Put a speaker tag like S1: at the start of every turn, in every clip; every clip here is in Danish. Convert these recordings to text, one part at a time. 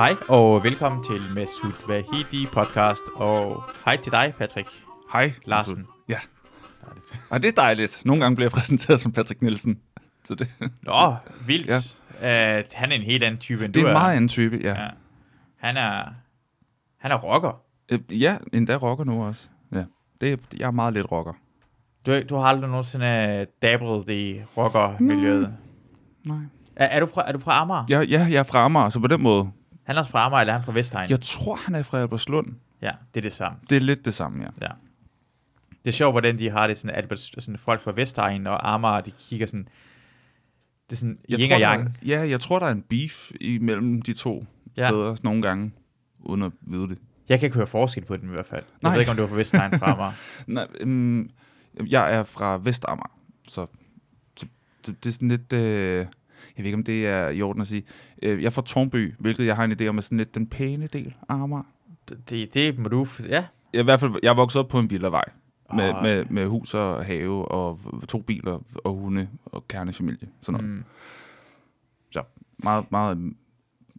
S1: Hej og velkommen til Mesut Vahidi podcast, og hej til dig, Patrick
S2: Hej,
S1: Larsen.
S2: Masud. Ja. Og det er dejligt. Nogle gange bliver jeg præsenteret som Patrick Nielsen. Så det,
S1: Nå, vildt. Ja. Uh, han er en helt anden type, end
S2: det
S1: du
S2: er
S1: er.
S2: en meget anden type, ja.
S1: Ja. Han er, han er rocker.
S2: Øh, Ja, endda rocker nu også. Ja. Det er, jeg er meget lidt rocker.
S1: Du, du har aldrig nogensinde dablet i rockermiljøet.
S2: Nej.
S1: Er, er, du fra, er du fra Amager?
S2: Ja, ja, jeg er fra Amager, så på den måde.
S1: Han er også fra Amager, eller er han fra Vestegn?
S2: Jeg tror, han er fra Albertslund.
S1: Ja, det er det samme.
S2: Det er lidt det samme, ja.
S1: Ja. Det er sjovt, hvordan de har det, sådan, at sådan, folk fra Vestegn og Amager, de kigger sådan, det er sådan
S2: Jeg
S1: yin
S2: tror,
S1: og
S2: der,
S1: yang.
S2: er- ja, jeg tror, der er en beef imellem de to
S1: Ja.
S2: steder nogle gange, uden at vide det.
S1: Jeg kan ikke høre forskel på dem i hvert fald. Jeg
S2: Nej.
S1: ved ikke, om du var fra Vestegn fra Amager.
S2: Nej, øhm, jeg er fra Vestamager, så, så det, det er sådan lidt... Øh, jeg ved ikke, om det er i orden at sige. Øh, jeg er fra Tornby, hvilket jeg har en idé om er sådan lidt den pæne del af Amager.
S1: Det, det må du... Ja.
S2: Jeg, i hvert fald, jeg er vokset op på en villavej med,
S1: Åh.
S2: med, med hus og have og to biler og hunde og kernefamilie. Sådan noget. Mm. Så meget, meget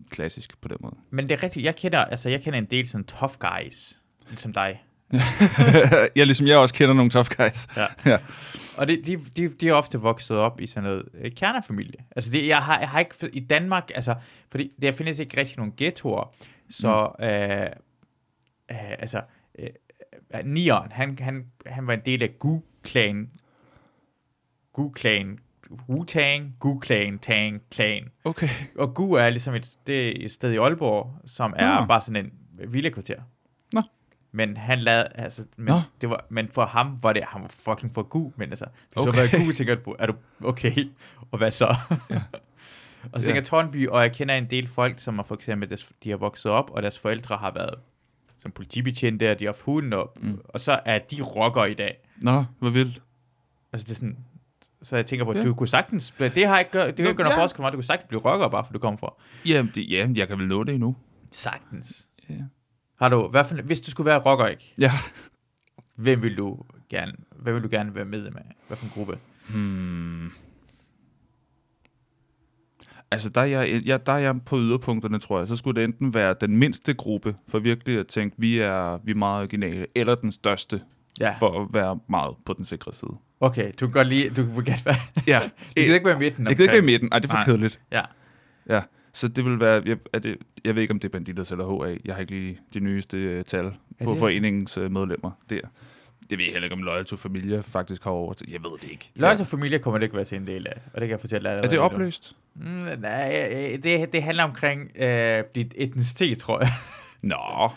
S2: klassisk på den måde.
S1: Men det er rigtigt. Jeg kender, altså, jeg kender en del sådan tough guys, ligesom dig.
S2: Ja, ligesom jeg også kender nogle tough guys.
S1: Ja.
S2: ja.
S1: Og det, de, de, de er ofte vokset op i sådan noget øh, kernefamilie. Altså, det, jeg, har, jeg har ikke... I Danmark, altså... Fordi der findes ikke rigtig nogen ghettoer. Så... Mm. Øh, øh, altså... Øh, øh, Nieren, han, han, han var en del af Gu-klan. Gu-klan. Wu-Tang, Gu-klan, Tang, klan.
S2: Okay.
S1: Og Gu er ligesom et, det er et sted i Aalborg, som er
S2: Nå.
S1: bare sådan en villekvarter.
S2: Nå.
S1: Men han lavede, altså, men,
S2: Nå.
S1: det var, men for ham var det, han var fucking for Gu, men altså, hvis okay. du har været Gu, tænker du, er du okay, og hvad så? Ja. og så tænker
S2: Ja.
S1: Tornby, og jeg kender en del folk, som har for eksempel, deres- de har vokset op, og deres forældre har været som politibetjente, og de har haft hunden op, mm. Og så er de rocker i dag.
S2: Nå, hvor vildt.
S1: Altså det er sådan, så jeg tænker på, at
S2: Ja.
S1: du kunne sagtens, det har ikke, gør- det
S2: Nå,
S1: ikke gøre
S2: ja.
S1: forskel for mig, du kunne sagtens blive rocker, bare for du kommer fra.
S2: Jamen, det, ja, jeg kan vel nå det endnu.
S1: Sagtens.
S2: Ja.
S1: Har du, hvad for, hvis du skulle være rocker, ikke?
S2: Ja.
S1: Hvem vil du gerne, hvem vil du gerne være med med? Hvad for en gruppe?
S2: Hmm. Altså, der er, jeg, jeg, der er jeg på yderpunkterne, tror jeg. Så skulle det enten være den mindste gruppe, for virkelig at tænke, vi er, vi er meget originale, eller den største,
S1: Ja,
S2: for at være meget på den sikre side.
S1: okay, du kan godt lide, du vil gerne være,
S2: Ja.
S1: du kan ikke være i midten.
S2: Jeg kan ikke være i midten. Ej, det er for
S1: Nej.
S2: kedeligt.
S1: Ja,
S2: Ja. Så det vil være, jeg, er det, jeg ved ikke, om det er Banditers eller HA. Jeg har ikke lige de nyeste uh, tal på
S1: det-
S2: foreningens uh, medlemmer der. Det ved jeg heller ikke, om Loyal to Familia faktisk har over til. Jeg ved det ikke.
S1: Loyal to Familie kommer det ikke være til en del af, og det kan jeg fortælle dig
S2: Er det opløst?
S1: Mm, nej, øh, det, det handler omkring øh, dit etnicitet, tror jeg.
S2: Nå.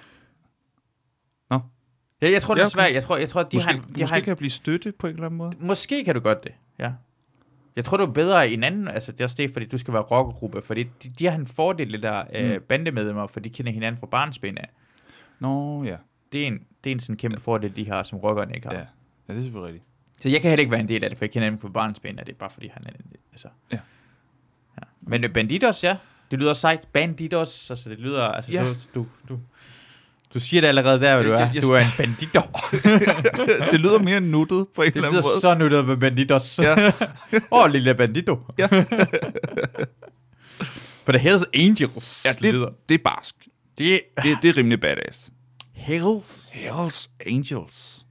S1: Ja, jeg tror, det er
S2: Ja, okay.
S1: svært. Jeg tror, jeg tror de
S2: Måske,
S1: har, de
S2: måske
S1: har,
S2: kan jeg blive støtte på en eller anden måde.
S1: Måske kan du godt det, ja. Jeg tror, du er bedre i en anden, altså det er også det, fordi du skal være rockergruppe, fordi de, de har en fordel, det der øh,
S2: Mm.
S1: bandemedlemmer, for de kender hinanden fra barnsben af.
S2: Nå, ja.
S1: Det er en, det er en sådan kæmpe fordel, de har, som rockerne ikke har.
S2: Ja, ja det er selvfølgelig rigtigt.
S1: Så jeg kan heller ikke være en del af det, for jeg kender ham på barnsben af det, er bare fordi han er en altså.
S2: Ja.
S1: ja. Men øh, Banditos, ja. Det lyder sejt. Banditos, altså det lyder, altså
S2: Ja.
S1: du, du, du, du siger det allerede der, hvad du er. Du er en bandito.
S2: det lyder mere nuttet på en
S1: Det
S2: eller anden
S1: lyder
S2: måde.
S1: så nuttet med banditos. Åh,
S2: Ja.
S1: oh, lille bandito.
S2: Ja.
S1: For the Hells Angels.
S2: Ja,
S1: lyder.
S2: det, det er barsk.
S1: Det
S2: Det, det er rimelig badass.
S1: Hells.
S2: Hells Angels.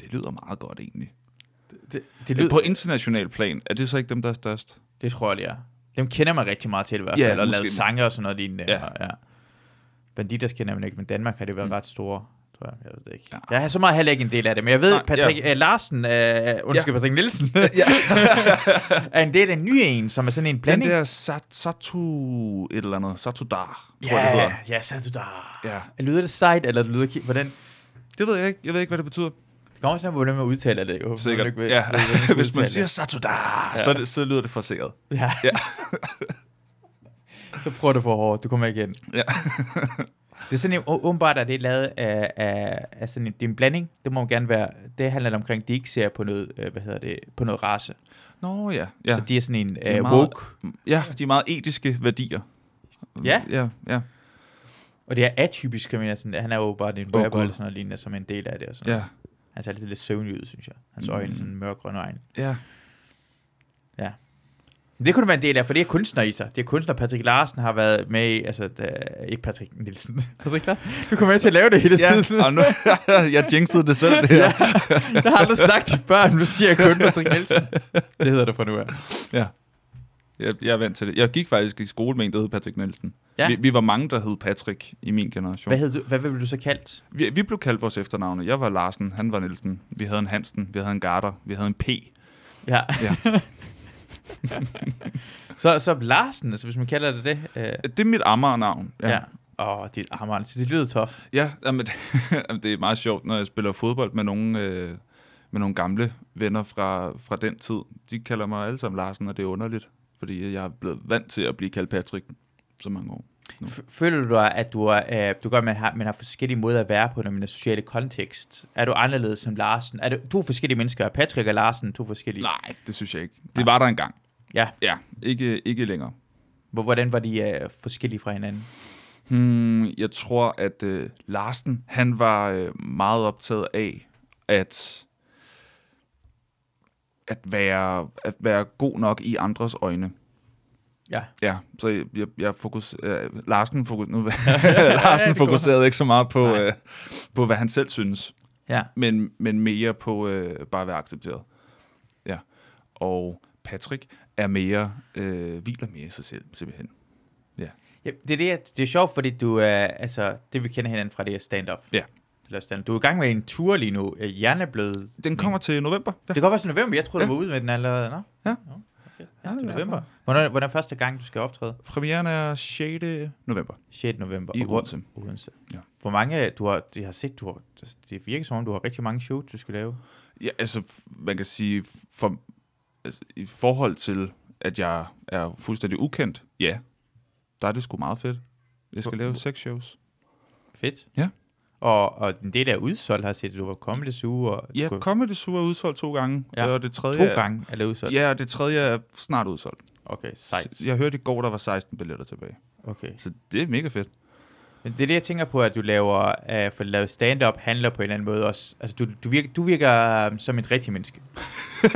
S2: Det lyder meget godt egentlig.
S1: Det, det,
S2: Det
S1: lyder,
S2: På international plan, er det så ikke dem, der er størst?
S1: det tror jeg, det er. Dem kender man rigtig meget til i hvert
S2: Ja,
S1: fald, og
S2: måske.
S1: lavet sange og sådan noget lignende.
S2: Ja.
S1: Og, ja. Banditos kender man ikke, men Danmark har det været mm. ret store, tror jeg. Jeg ved det ikke.
S2: Ja.
S1: Jeg har så meget heller ikke en del af det, men jeg ved,
S2: Nej,
S1: Patrick ja. Larsen, uh, undskyld,
S2: Ja.
S1: Patrick Nielsen, er en del af en ny en, som er sådan en
S2: Den
S1: blanding.
S2: der sat, Satu et eller andet. Satudar, tror
S1: ja,
S2: jeg, det hedder.
S1: ja, der.
S2: Ja.
S1: Lyder det sejt, eller lyder det... Hvordan?
S2: Det ved jeg ikke. Jeg ved ikke, hvad det betyder.
S1: Det kommer også an på, hvordan man udtaler det. Jo.
S2: Sikkert.
S1: Ikke
S2: Ja. Hvis man siger. Satudar,
S1: Ja.
S2: så, det, så lyder det forsikret.
S1: Ja.
S2: Ja.
S1: så prøver du for hårdt. Du kommer igen.
S2: Ja.
S1: Det er sådan en, åbenbart er det lavet af, af, af sådan en, det er en blanding. Det må gerne være, det handler omkring, de ikke ser på noget, øh, hvad hedder det, på noget race.
S2: Nå ja.
S1: Ja. Så de er sådan en
S2: er
S1: øh,
S2: meget-
S1: woke.
S2: Ja, de er meget etiske værdier.
S1: Ja.
S2: Ja, ja.
S1: Og det er atypisk, jeg mener, sådan, han er jo bare en rapper
S2: Gud.
S1: eller sådan noget lignende, som en del af det. Og sådan
S2: Ja,
S1: noget. Han ser altid lidt søvnlig ud, synes jeg. Hans øjne,
S2: Mm.
S1: sådan mørk grønne øjne.
S2: ja.
S1: Ja. Det kunne være en del af, for det er kunstner i sig. Det er kunstner, Patrick Larsen har været med i, altså, da, ikke Patrick Nielsen. Patrick Larsen, du kommer med til at lave det hele tiden.
S2: Ja, og nu, jeg jinxede det selv, det her.
S1: ja, jeg har aldrig sagt det før, nu siger jeg kun Patrick Nielsen. Det hedder det fra nu af.
S2: Ja. Jeg, jeg er vant til det. Jeg gik faktisk i skole med en, der hed Patrick Nielsen.
S1: Ja.
S2: Vi, vi var mange, der hed Patrick i min generation.
S1: Hvad, hed du, hvad blev du så kaldt?
S2: Vi, vi blev kaldt vores efternavne. Jeg var Larsen, han var Nielsen. Vi havde en Hansen, vi havde en Garter, vi havde en P.
S1: Ja.
S2: Ja.
S1: så, så Larsen, altså hvis man kalder det det. Øh,
S2: Det er mit Amager-navn.
S1: ja. ja. Åh, dit armand, så det lyder tof.
S2: Ja, jamen, jamen, det er meget sjovt, når jeg spiller fodbold med nogle, øh, med nogle gamle venner fra, fra den tid. De kalder mig alle sammen Larsen, og det er underligt, fordi jeg er blevet vant til at blive kaldt Patrick så mange år.
S1: Føler du dig, at du, er, øh, du gør, at man har, man har forskellige måder at være på, når man er sociale kontekst? Er du anderledes som Larsen? Er du to forskellige mennesker? Er Patrick og Larsen to forskellige?
S2: Nej, det synes jeg ikke. Det var der engang.
S1: Ja.
S2: Ja, ikke, ikke længere.
S1: Hvor- Hvordan var de øh, forskellige fra hinanden?
S2: Hmm, jeg tror, at øh, Larsen, han var øh, meget optaget af at, at, være, at være god nok i andres øjne.
S1: Ja.
S2: Ja, så jeg, jeg, jeg fokus, øh, Larsen, fokus, nu, Larsen
S1: går.
S2: fokuserede ikke så meget på,
S1: Nej.
S2: øh, på, hvad han selv synes,
S1: Ja.
S2: men, men mere på øh, bare at være accepteret. Ja. Og Patrick er mere, øh, hviler mere i sig selv, simpelthen.
S1: ja det, er det, det er sjovt, fordi du er, altså, det vi kender hinanden fra, det er stand-up.
S2: Ja.
S1: Eller stand Du er i gang med en tur lige nu. Øh, Hjerneblød.
S2: Den kommer til november. Ja.
S1: Det kan godt være til november. Jeg tror, du
S2: Ja.
S1: var ude med den allerede. Nå?
S2: Ja.
S1: Nå, okay. Ja,
S2: det er
S1: november. Hvornår, hvornår er første gang, du skal optræde?
S2: Premieren er 6. november
S1: 6. november.
S2: i Odense.
S1: Odense.
S2: Ja.
S1: Hvor mange, du har, jeg har set, du har, det virker som om, du har rigtig mange shows, du skal lave.
S2: Ja, altså, man kan sige, for, altså, i forhold til, at jeg er fuldstændig ukendt, ja, der er det sgu meget fedt. Jeg skal
S1: Hvor-
S2: lave seks shows.
S1: Fedt.
S2: Ja.
S1: Og, og del af udsolgt har set, du var kommet uge. Og
S2: Ja,
S1: skulle,
S2: Comedy Zoo er udsolgt to gange,
S1: Ja.
S2: og det tredje
S1: to gange er det udsolgt.
S2: Ja, og det tredje er snart udsolgt.
S1: Okay, sejt.
S2: Jeg hørte i går, der var 16 billetter tilbage.
S1: Okay.
S2: Så det er mega fedt.
S1: Men det er det, jeg tænker på, at du laver, uh, for at lave stand-up handler på en eller anden måde også. Altså, du, du virker, du virker um, som et rigtigt menneske.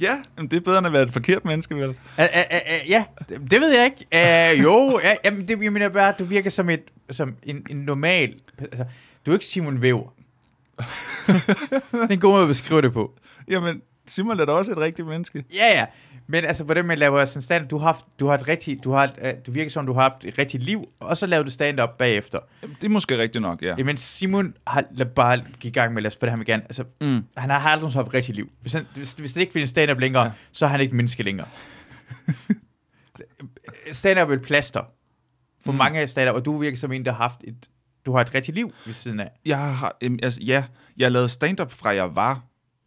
S2: Ja, men det er bedre end at være et forkert menneske, vel?
S1: Uh, uh, uh, ja, det det ved jeg ikke. Uh, jo, ja, jamen, det, jeg mener bare, at du virker som, et, som en, en normal... Altså, du er ikke Simon Wever. det er en god måde at beskrive det på.
S2: Jamen, Simon er da også et rigtigt menneske.
S1: Ja, ja. Men altså, hvordan man laver sådan stand du har, haft, du har et rigtigt, du har et, uh, du virker som, du har haft et rigtigt liv, og så laver du stand-up bagefter.
S2: Det er måske rigtigt nok, ja.
S1: Ja. Jamen, Simon har lad bare gik i gang med, lad os, for det han vil gerne, altså,
S2: Mm.
S1: han har aldrig haft et rigtigt liv. Hvis, han, hvis, hvis det ikke findes stand-up længere. Ja. så er han ikke menneske længere. stand-up er et plaster. For mm. Mange stand-up, og du virker som en, der har haft et, du har et rigtigt liv ved siden af.
S2: Jeg har, øhm, altså, ja, jeg lavede stand-up fra jeg var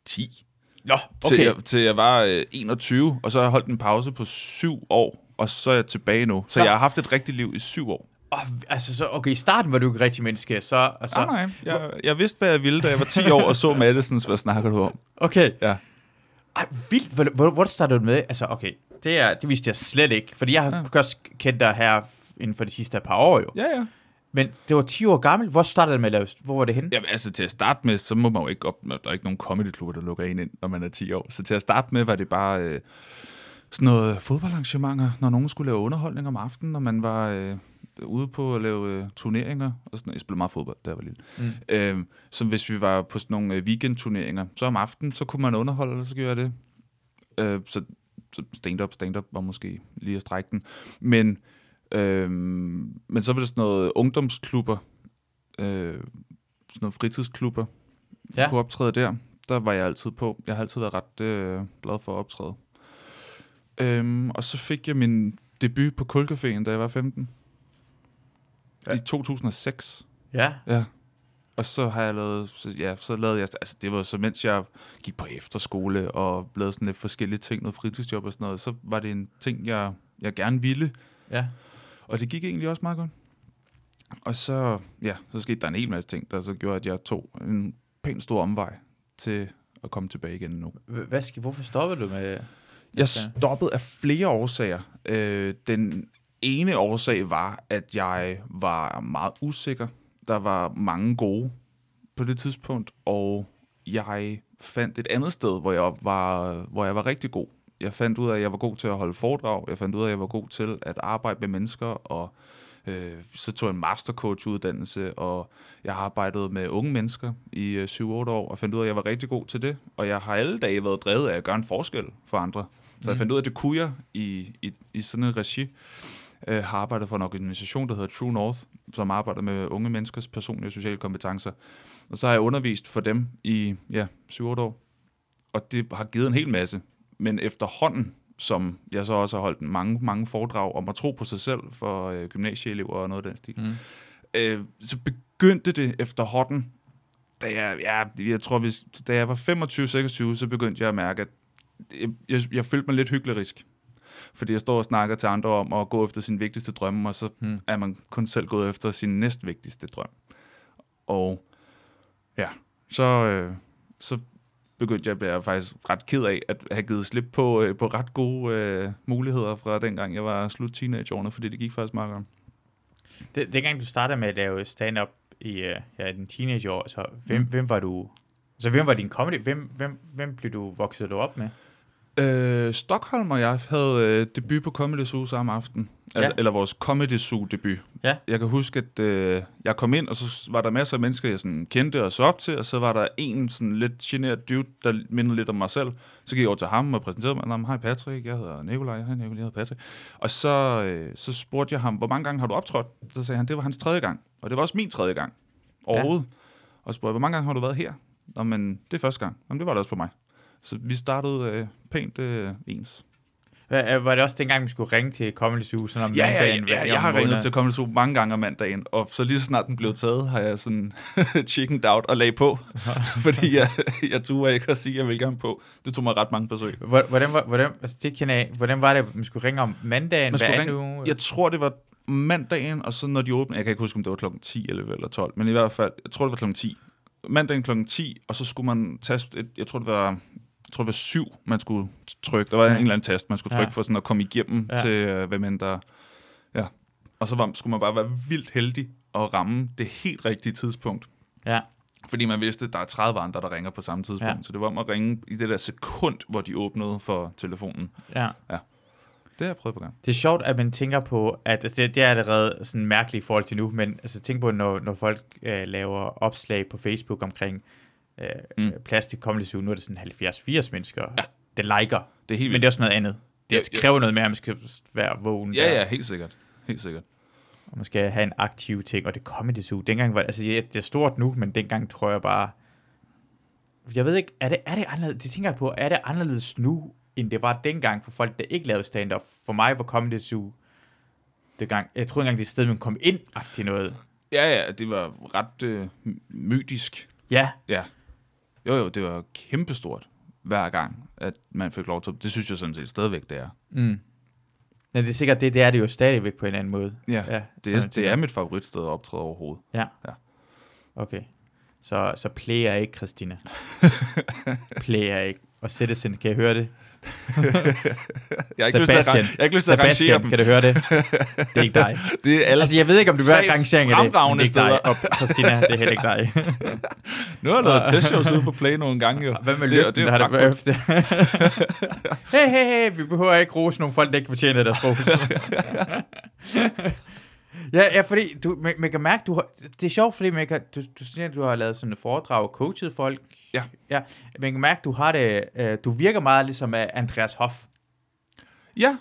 S2: 10.
S1: Nå,
S2: til,
S1: okay.
S2: jeg, til jeg var øh, 21, og så har jeg holdt en pause på syv år, og så er jeg tilbage nu. Så
S1: Nå.
S2: jeg har haft et rigtigt liv i syv år.
S1: Oh, altså, så, okay, i starten var du ikke et rigtigt menneske, så... Altså,
S2: Så, nej. Jeg, jeg vidste, hvad jeg ville, da jeg var 10 år og så Madisons. Hvad snakker du om?
S1: Okay.
S2: Ja.
S1: Ej, vildt. Hvor, hvor, hvor startede du med? Altså, okay, det, er, det vidste jeg slet ikke. Fordi jeg har
S2: Ja.
S1: også kendt dig her inden for de sidste par år jo.
S2: Ja, ja.
S1: Men det var 10 år gammel. Hvor startede det med at lave? Hvor var det henne?
S2: Jamen, altså til at starte med, så må man jo ikke op... Der er ikke nogen comedyklubber, der lukker en ind, når man er 10 år. Så til at starte med var det bare øh, sådan noget fodboldarrangementer, når nogen skulle lave underholdning om aftenen, når man var øh, ude på at lave øh, turneringer. Og sådan, jeg spillede meget fodbold, da jeg var lille.
S1: Mm.
S2: Øh, som hvis vi var på sådan nogle øh, weekendturneringer, så om aftenen, så kunne man underholde, og så gjorde jeg det. Øh, så, så stand-up, stand-up var måske lige at strække den. Men, øh, men så var det sådan noget ungdomsklubber, øh, sådan noget fritidsklubber,
S1: Ja.
S2: kunne optræde der. Der var jeg altid på. Jeg har altid været ret øh, glad for at optræde. Øhm, og så fik jeg min debut på Kulcaféen, da jeg var 15.
S1: Ja.
S2: Ja. I 2006.
S1: Ja.
S2: Ja. Og så har jeg lavet, så, ja, så lavede jeg, altså det var så mens jeg gik på efterskole og lavede sådan lidt forskellige ting, noget fritidsjob og sådan noget, så var det en ting, jeg, jeg gerne ville,
S1: Ja.
S2: Og det gik egentlig også meget godt. Og så, ja, så skete der en hel masse ting, der så gjorde, at jeg tog en pænt stor omvej til at komme tilbage igen nu.
S1: Hvad skal, hvorfor stoppede du med...
S2: Jeg stoppede af flere årsager. Øh, den ene årsag var, at jeg var meget usikker. Der var mange gode på det tidspunkt, og jeg fandt et andet sted, hvor jeg var, hvor jeg var rigtig god. Jeg fandt ud af, at jeg var god til at holde foredrag. Jeg fandt ud af, at jeg var god til at arbejde med mennesker, og øh, så tog jeg en mastercoach-uddannelse, og jeg har arbejdet med unge mennesker i øh, 7-8 år, og fandt ud af, at jeg var rigtig god til det. Og jeg har alle dage været drevet af at gøre en forskel for andre. Så jeg
S1: Mm.
S2: fandt ud af, at det kunne jeg i, i, i sådan en regi. Jeg har arbejdet for en organisation, der hedder True North, som arbejder med unge menneskers personlige og sociale kompetencer. Og så har jeg undervist for dem i ja, 7-8 år. Og det har givet en hel masse. Men efterhånden, som jeg så også har holdt mange, mange foredrag om at tro på sig selv for øh, gymnasieelever og noget af den stil,
S1: Mm.
S2: øh, så begyndte det efterhånden, da jeg, ja, jeg tror, hvis, da jeg var 25-26, så begyndte jeg at mærke, at jeg, jeg, jeg følte mig lidt hyklerisk. Fordi jeg står og snakker til andre om at gå efter sin vigtigste drømme, og så
S1: Mm.
S2: er man kun selv gået efter sin næstvigtigste drøm. Og ja, så, øh, så begyndte jeg at være faktisk ret ked af at have givet slip på, øh, på ret gode øh, muligheder fra dengang jeg var slut teenageårene, fordi det gik faktisk meget godt.
S1: Det, dengang du startede med at lave stand-up i, uh, ja, i din teenageår, så hvem,
S2: Mm.
S1: hvem var du... Så hvem var din comedy? Hvem, hvem, hvem blev du vokset du op med?
S2: Øh, Stockholm og jeg havde øh, debut på Comedy Zoo samme aften. Altså,
S1: Ja.
S2: Eller vores Comedy Zoo debut.
S1: Ja.
S2: Jeg kan huske, at øh, jeg kom ind, og så var der masser af mennesker, jeg sådan kendte og så op til, og så var der en sådan lidt generet dude, der mindede lidt om mig selv. Så gik jeg over til ham og præsenterede mig. Nå, Hej Patrick, jeg hedder Nikolaj. Hej Nikolaj, jeg hedder Patrick. Og så, øh, så spurgte jeg ham, hvor mange gange har du optrådt? Så sagde han, det var hans tredje gang. Og det var også min tredje gang overhovedet. Ja. Og så spurgte jeg, hvor mange gange har du været her? Nå, men det er første gang. Jamen, det var det også for mig. Så vi startede øh, pænt øh, ens.
S1: Øh, Var det også dengang, vi skulle ringe til Comedy Zoo sådan om
S2: Ja, ja,
S1: mandagen?
S2: ja,
S1: hver-
S2: ja, jeg har ringet til Comedy Zoo mange gange om mandagen, og så lige så snart den blev taget, har jeg sådan chickened out og lag på, fordi jeg, jeg turde ikke at sige, at jeg vil gerne på. Det tog mig ret mange forsøg.
S1: Hvor- Hvordan, var- hvordan, altså det kender jeg, hvordan var det, man skulle ringe om mandagen?
S2: Man
S1: hver
S2: ringe-
S1: uge?
S2: Jeg tror, det var mandagen, og så når de åbnede, jeg kan ikke huske, om det var klokken 10 eller, eller 12, men i hvert fald, jeg tror, det var klokken 10. Mandagen klokken 10, og så skulle man taste, et, jeg tror, det var, tror, det var syv, man skulle trykke. Der var
S1: Ja.
S2: en eller anden tast, man skulle trykke
S1: Ja.
S2: for sådan at komme igennem
S1: Ja.
S2: ja. til, øh, hvem end der... Ja. Og så var, skulle man bare være vildt heldig at ramme det helt rigtige tidspunkt.
S1: Ja.
S2: Fordi man vidste, at der er 30 andre, der ringer på samme tidspunkt.
S1: Ja.
S2: Ja. Så det var om at ringe i det der sekund, hvor de åbnede for telefonen.
S1: ja.
S2: Det har jeg prøvet på gang.
S1: Det er sjovt, at man tænker på, at altså det, det er allerede sådan mærkeligt i forhold til nu, men altså tænk på, når, når folk øh, laver opslag på Facebook omkring øh, mm.
S2: Mm.
S1: plads til Comedy Zoo, nu er det sådan 70-80 mennesker, ja. det liker,
S2: Det er helt
S1: men det er også noget andet. Det
S2: Ja, ja.
S1: kræver noget mere, at man skal være vågen
S2: Ja,
S1: der,
S2: ja, helt sikkert. Helt sikkert.
S1: og man skal have en aktiv ting, og det Comedy Zoo, dengang var, altså det det er stort nu, men dengang tror jeg bare, jeg ved ikke, er det, er det anderledes, det tænker jeg på, er det anderledes nu, end det var dengang for folk, der ikke lavede stand-up? For mig var Comedy Zoo, dengang, jeg tror ikke engang, det er et sted, man kom ind til noget.
S2: Ja, ja, det var ret øh, mytisk.
S1: Ja,
S2: Ja. Jo, jo, det var kæmpestort hver gang, at man fik lov til. Det synes jeg sådan set stadigvæk, det er.
S1: mm. Men det er sikkert, det, det er det jo stadigvæk på en anden måde.
S2: Ja,
S1: Ja,
S2: det, er, det er mit favoritsted at optræde overhovedet.
S1: Ja.
S2: Ja.
S1: Okay. Så, så play er ikke, Christina. play er ikke. Og Citizen, kan jeg høre det?
S2: Jeg har ikke lyst til at, jeg har ikke lyst til at rangere dem.
S1: kan du høre det? Det er ikke dig.
S2: Det er alle
S1: Altså, jeg ved ikke, om du vil have rangering af det, men det er ikke dig.
S2: steder.
S1: Og Christina, det er heller ikke dig.
S2: Nu har jeg lavet testshows ude på Play nogle gange, jo.
S1: Hvad med
S2: Det- og
S1: lygten,
S2: det er
S1: det hey, hey, hey, vi behøver ikke rose nogle folk, der ikke fortjener deres ros. Ja, ja, fordi du, man, man kan mærke, du har, det er sjovt, fordi man kan, du, du siger, at du har lavet sådan et foredrag og coachet folk.
S2: Ja.
S1: ja. Man kan mærke, du har det, øh, du virker meget ligesom af Andreas Hoff.
S2: Ja,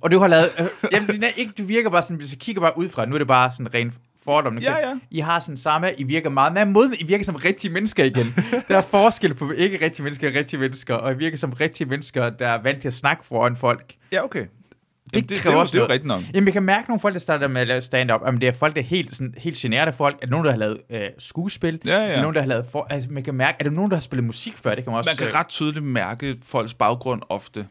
S1: Og du har lavet, øh, jamen, ikke, du virker bare sådan, hvis jeg kigger bare ud fra, nu er det bare sådan rent fordom.
S2: ja, ja.
S1: I har sådan samme, I virker meget mere mod, I virker som rigtige mennesker igen. der er forskel på ikke rigtige mennesker og rigtige mennesker, og I virker som rigtige mennesker, der er vant til at snakke foran folk.
S2: Ja, okay.
S1: Det
S2: Jamen, det, det,
S1: kræver
S2: er jo-
S1: også
S2: det er jo rigtigt nok.
S1: Jamen, jeg kan mærke nogle folk, der starter med at lave stand-up, om det er folk, der er helt, sådan, helt generede folk, er det nogen, der har lavet øh, skuespil,
S2: Ja,
S1: er
S2: ja.
S1: det nogen, der har lavet, for, altså, man kan mærke, er det nogen, der har spillet musik før, det kan man også...
S2: Man kan
S1: øh,
S2: ret tydeligt mærke folks baggrund ofte,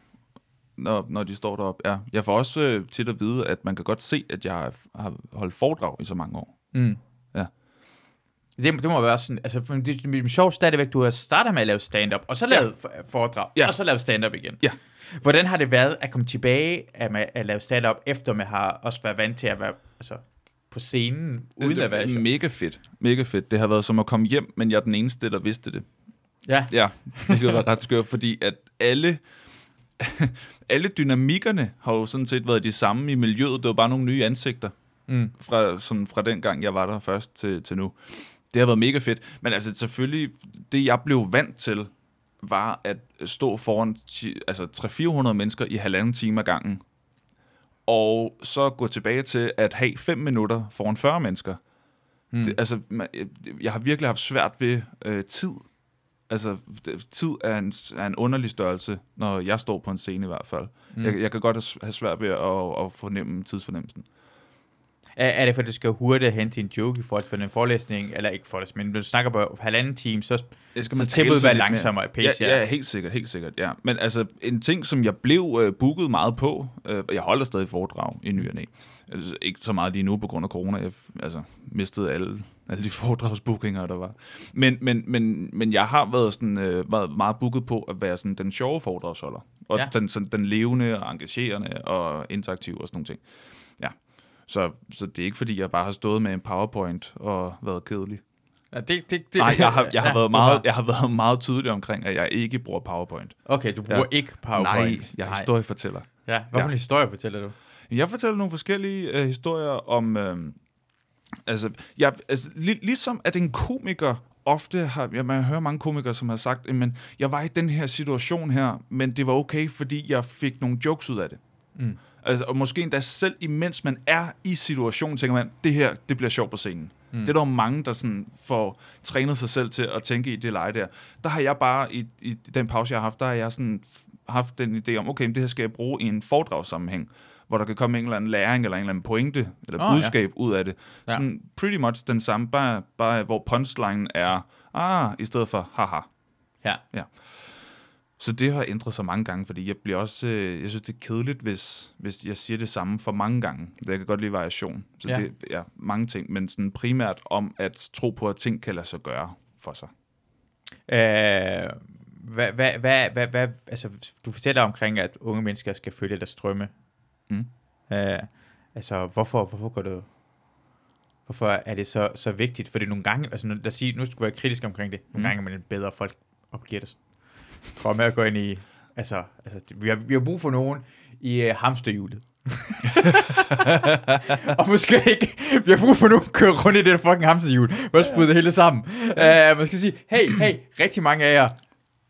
S2: når, når de står deroppe. Ja. Jeg får også øh, tit at vide, at man kan godt se, at jeg har holdt foredrag i så mange år.
S1: Mm. Det, det må være sådan, altså for det, det er sjovt stadigvæk, du har startet med at lave stand-up, og så lavet ja. foredrag,
S2: Ja.
S1: og så lavet stand-up igen.
S2: Ja.
S1: Hvordan har det været at komme tilbage at, med, at lave stand-up, efter man har også været vant til at være altså, på scenen, uden
S2: det
S1: at være
S2: er
S1: sjov?
S2: mega fedt. Mega fedt. Det har været som at komme hjem, men jeg er den eneste, der vidste det.
S1: Ja.
S2: Ja, det var ret skørt, fordi at alle, alle dynamikkerne har jo sådan set været de samme i miljøet. Det var bare nogle nye ansigter
S1: Mm.
S2: fra, sådan fra den gang, jeg var der først til, til nu. Det har været mega fedt. Men altså selvfølgelig, det jeg blev vant til, var at stå foran altså 300-400 mennesker i halvanden time ad gangen. Og så gå tilbage til at have 5 minutter foran 40 mennesker.
S1: Mm.
S2: Det, altså, man, jeg har virkelig haft svært ved øh, tid. Altså, tid er en, er en underlig størrelse, når jeg står på en scene i hvert fald.
S1: Mm.
S2: Jeg, jeg kan godt have svært ved at, at fornemme tidsfornemmelsen.
S1: Er, er det, fordi du skal hurtigt hente en joke i forhold til en forelæsning, eller ikke forelæsning, men når du snakker på halvanden time, så
S2: Det
S1: skal man tilbud være langsommere pace,
S2: ja,
S1: ja.
S2: helt sikkert, helt sikkert, ja. Men altså, en ting, som jeg blev øh, booket meget på, øh, jeg holder stadig foredrag i ny. Altså, ikke så meget lige nu på grund af corona, jeg altså, mistede alle, alle de foredragsbookinger, der var. Men, men, men, men jeg har været, sådan, øh, været meget booket på at være sådan den sjove foredragsholder. Og
S1: ja.
S2: den, sådan, den levende og engagerende og interaktiv og sådan nogle ting. Ja. Så, så det er ikke, fordi jeg bare har stået med en PowerPoint og været kedelig.
S1: Ja, det, det, det,
S2: Nej, jeg har, jeg, har
S1: ja,
S2: været meget, jeg har været meget tydelig omkring, at jeg ikke bruger PowerPoint.
S1: Okay, du bruger
S2: Ja.
S1: ikke PowerPoint.
S2: Nej, jeg er historiefortæller.
S1: Ja, for
S2: Ja.
S1: en historie fortæller du?
S2: Jeg fortæller nogle forskellige øh, historier om... Øh, altså, jeg, altså lig, ligesom at en komiker ofte har... Ja, man hører mange komikere, som har sagt, men jeg var i den her situation her, men det var okay, fordi jeg fik nogle jokes ud af det.
S1: Mm.
S2: Altså, og måske endda selv imens man er i situationen, tænker man, det her, det bliver sjovt på scenen. Mm. Det er der mange, der sådan får trænet sig selv til at tænke i det leje der. Der har jeg bare, i, i den pause, jeg har haft, der har jeg sådan haft den idé om, okay, men det her skal jeg bruge i en foredragssammenhæng, hvor der kan komme en eller anden læring, eller en eller anden pointe, eller oh,
S1: ja.
S2: budskab ja. ud af det.
S1: Ja.
S2: Sådan pretty much den samme, bare, bare hvor punchline er, ah, i stedet for, haha.
S1: Ja.
S2: Så det har ændret sig mange gange, fordi jeg bliver også, øh, jeg synes, det er kedeligt, hvis, hvis jeg siger det samme for mange gange. Jeg kan godt lide variation. Så
S1: Ja.
S2: det er ja, mange ting, men sådan primært om at tro på, at ting kan lade sig gøre for sig.
S1: Øh, hvad, hvad, hvad, hvad, hvad, altså, du fortæller omkring, at unge mennesker skal følge deres drømme.
S2: Mm.
S1: Øh, altså, hvorfor, hvorfor går du... Hvorfor er det så, så vigtigt? Fordi nogle gange, altså lad os sige, nu skal vi være kritisk omkring det. Nogle
S2: Mm.
S1: gange er man bedre, folk opgiver det. Tror med at gå ind i, altså, altså vi, har, vi har brug for nogen i uh, hamsterhjulet. og måske ikke, vi har brug for nogen, der kører rundt i det fucking hamsterhjul, hvor jeg det hele sammen. Uh, man skal sige, hey, hey, rigtig mange af jer,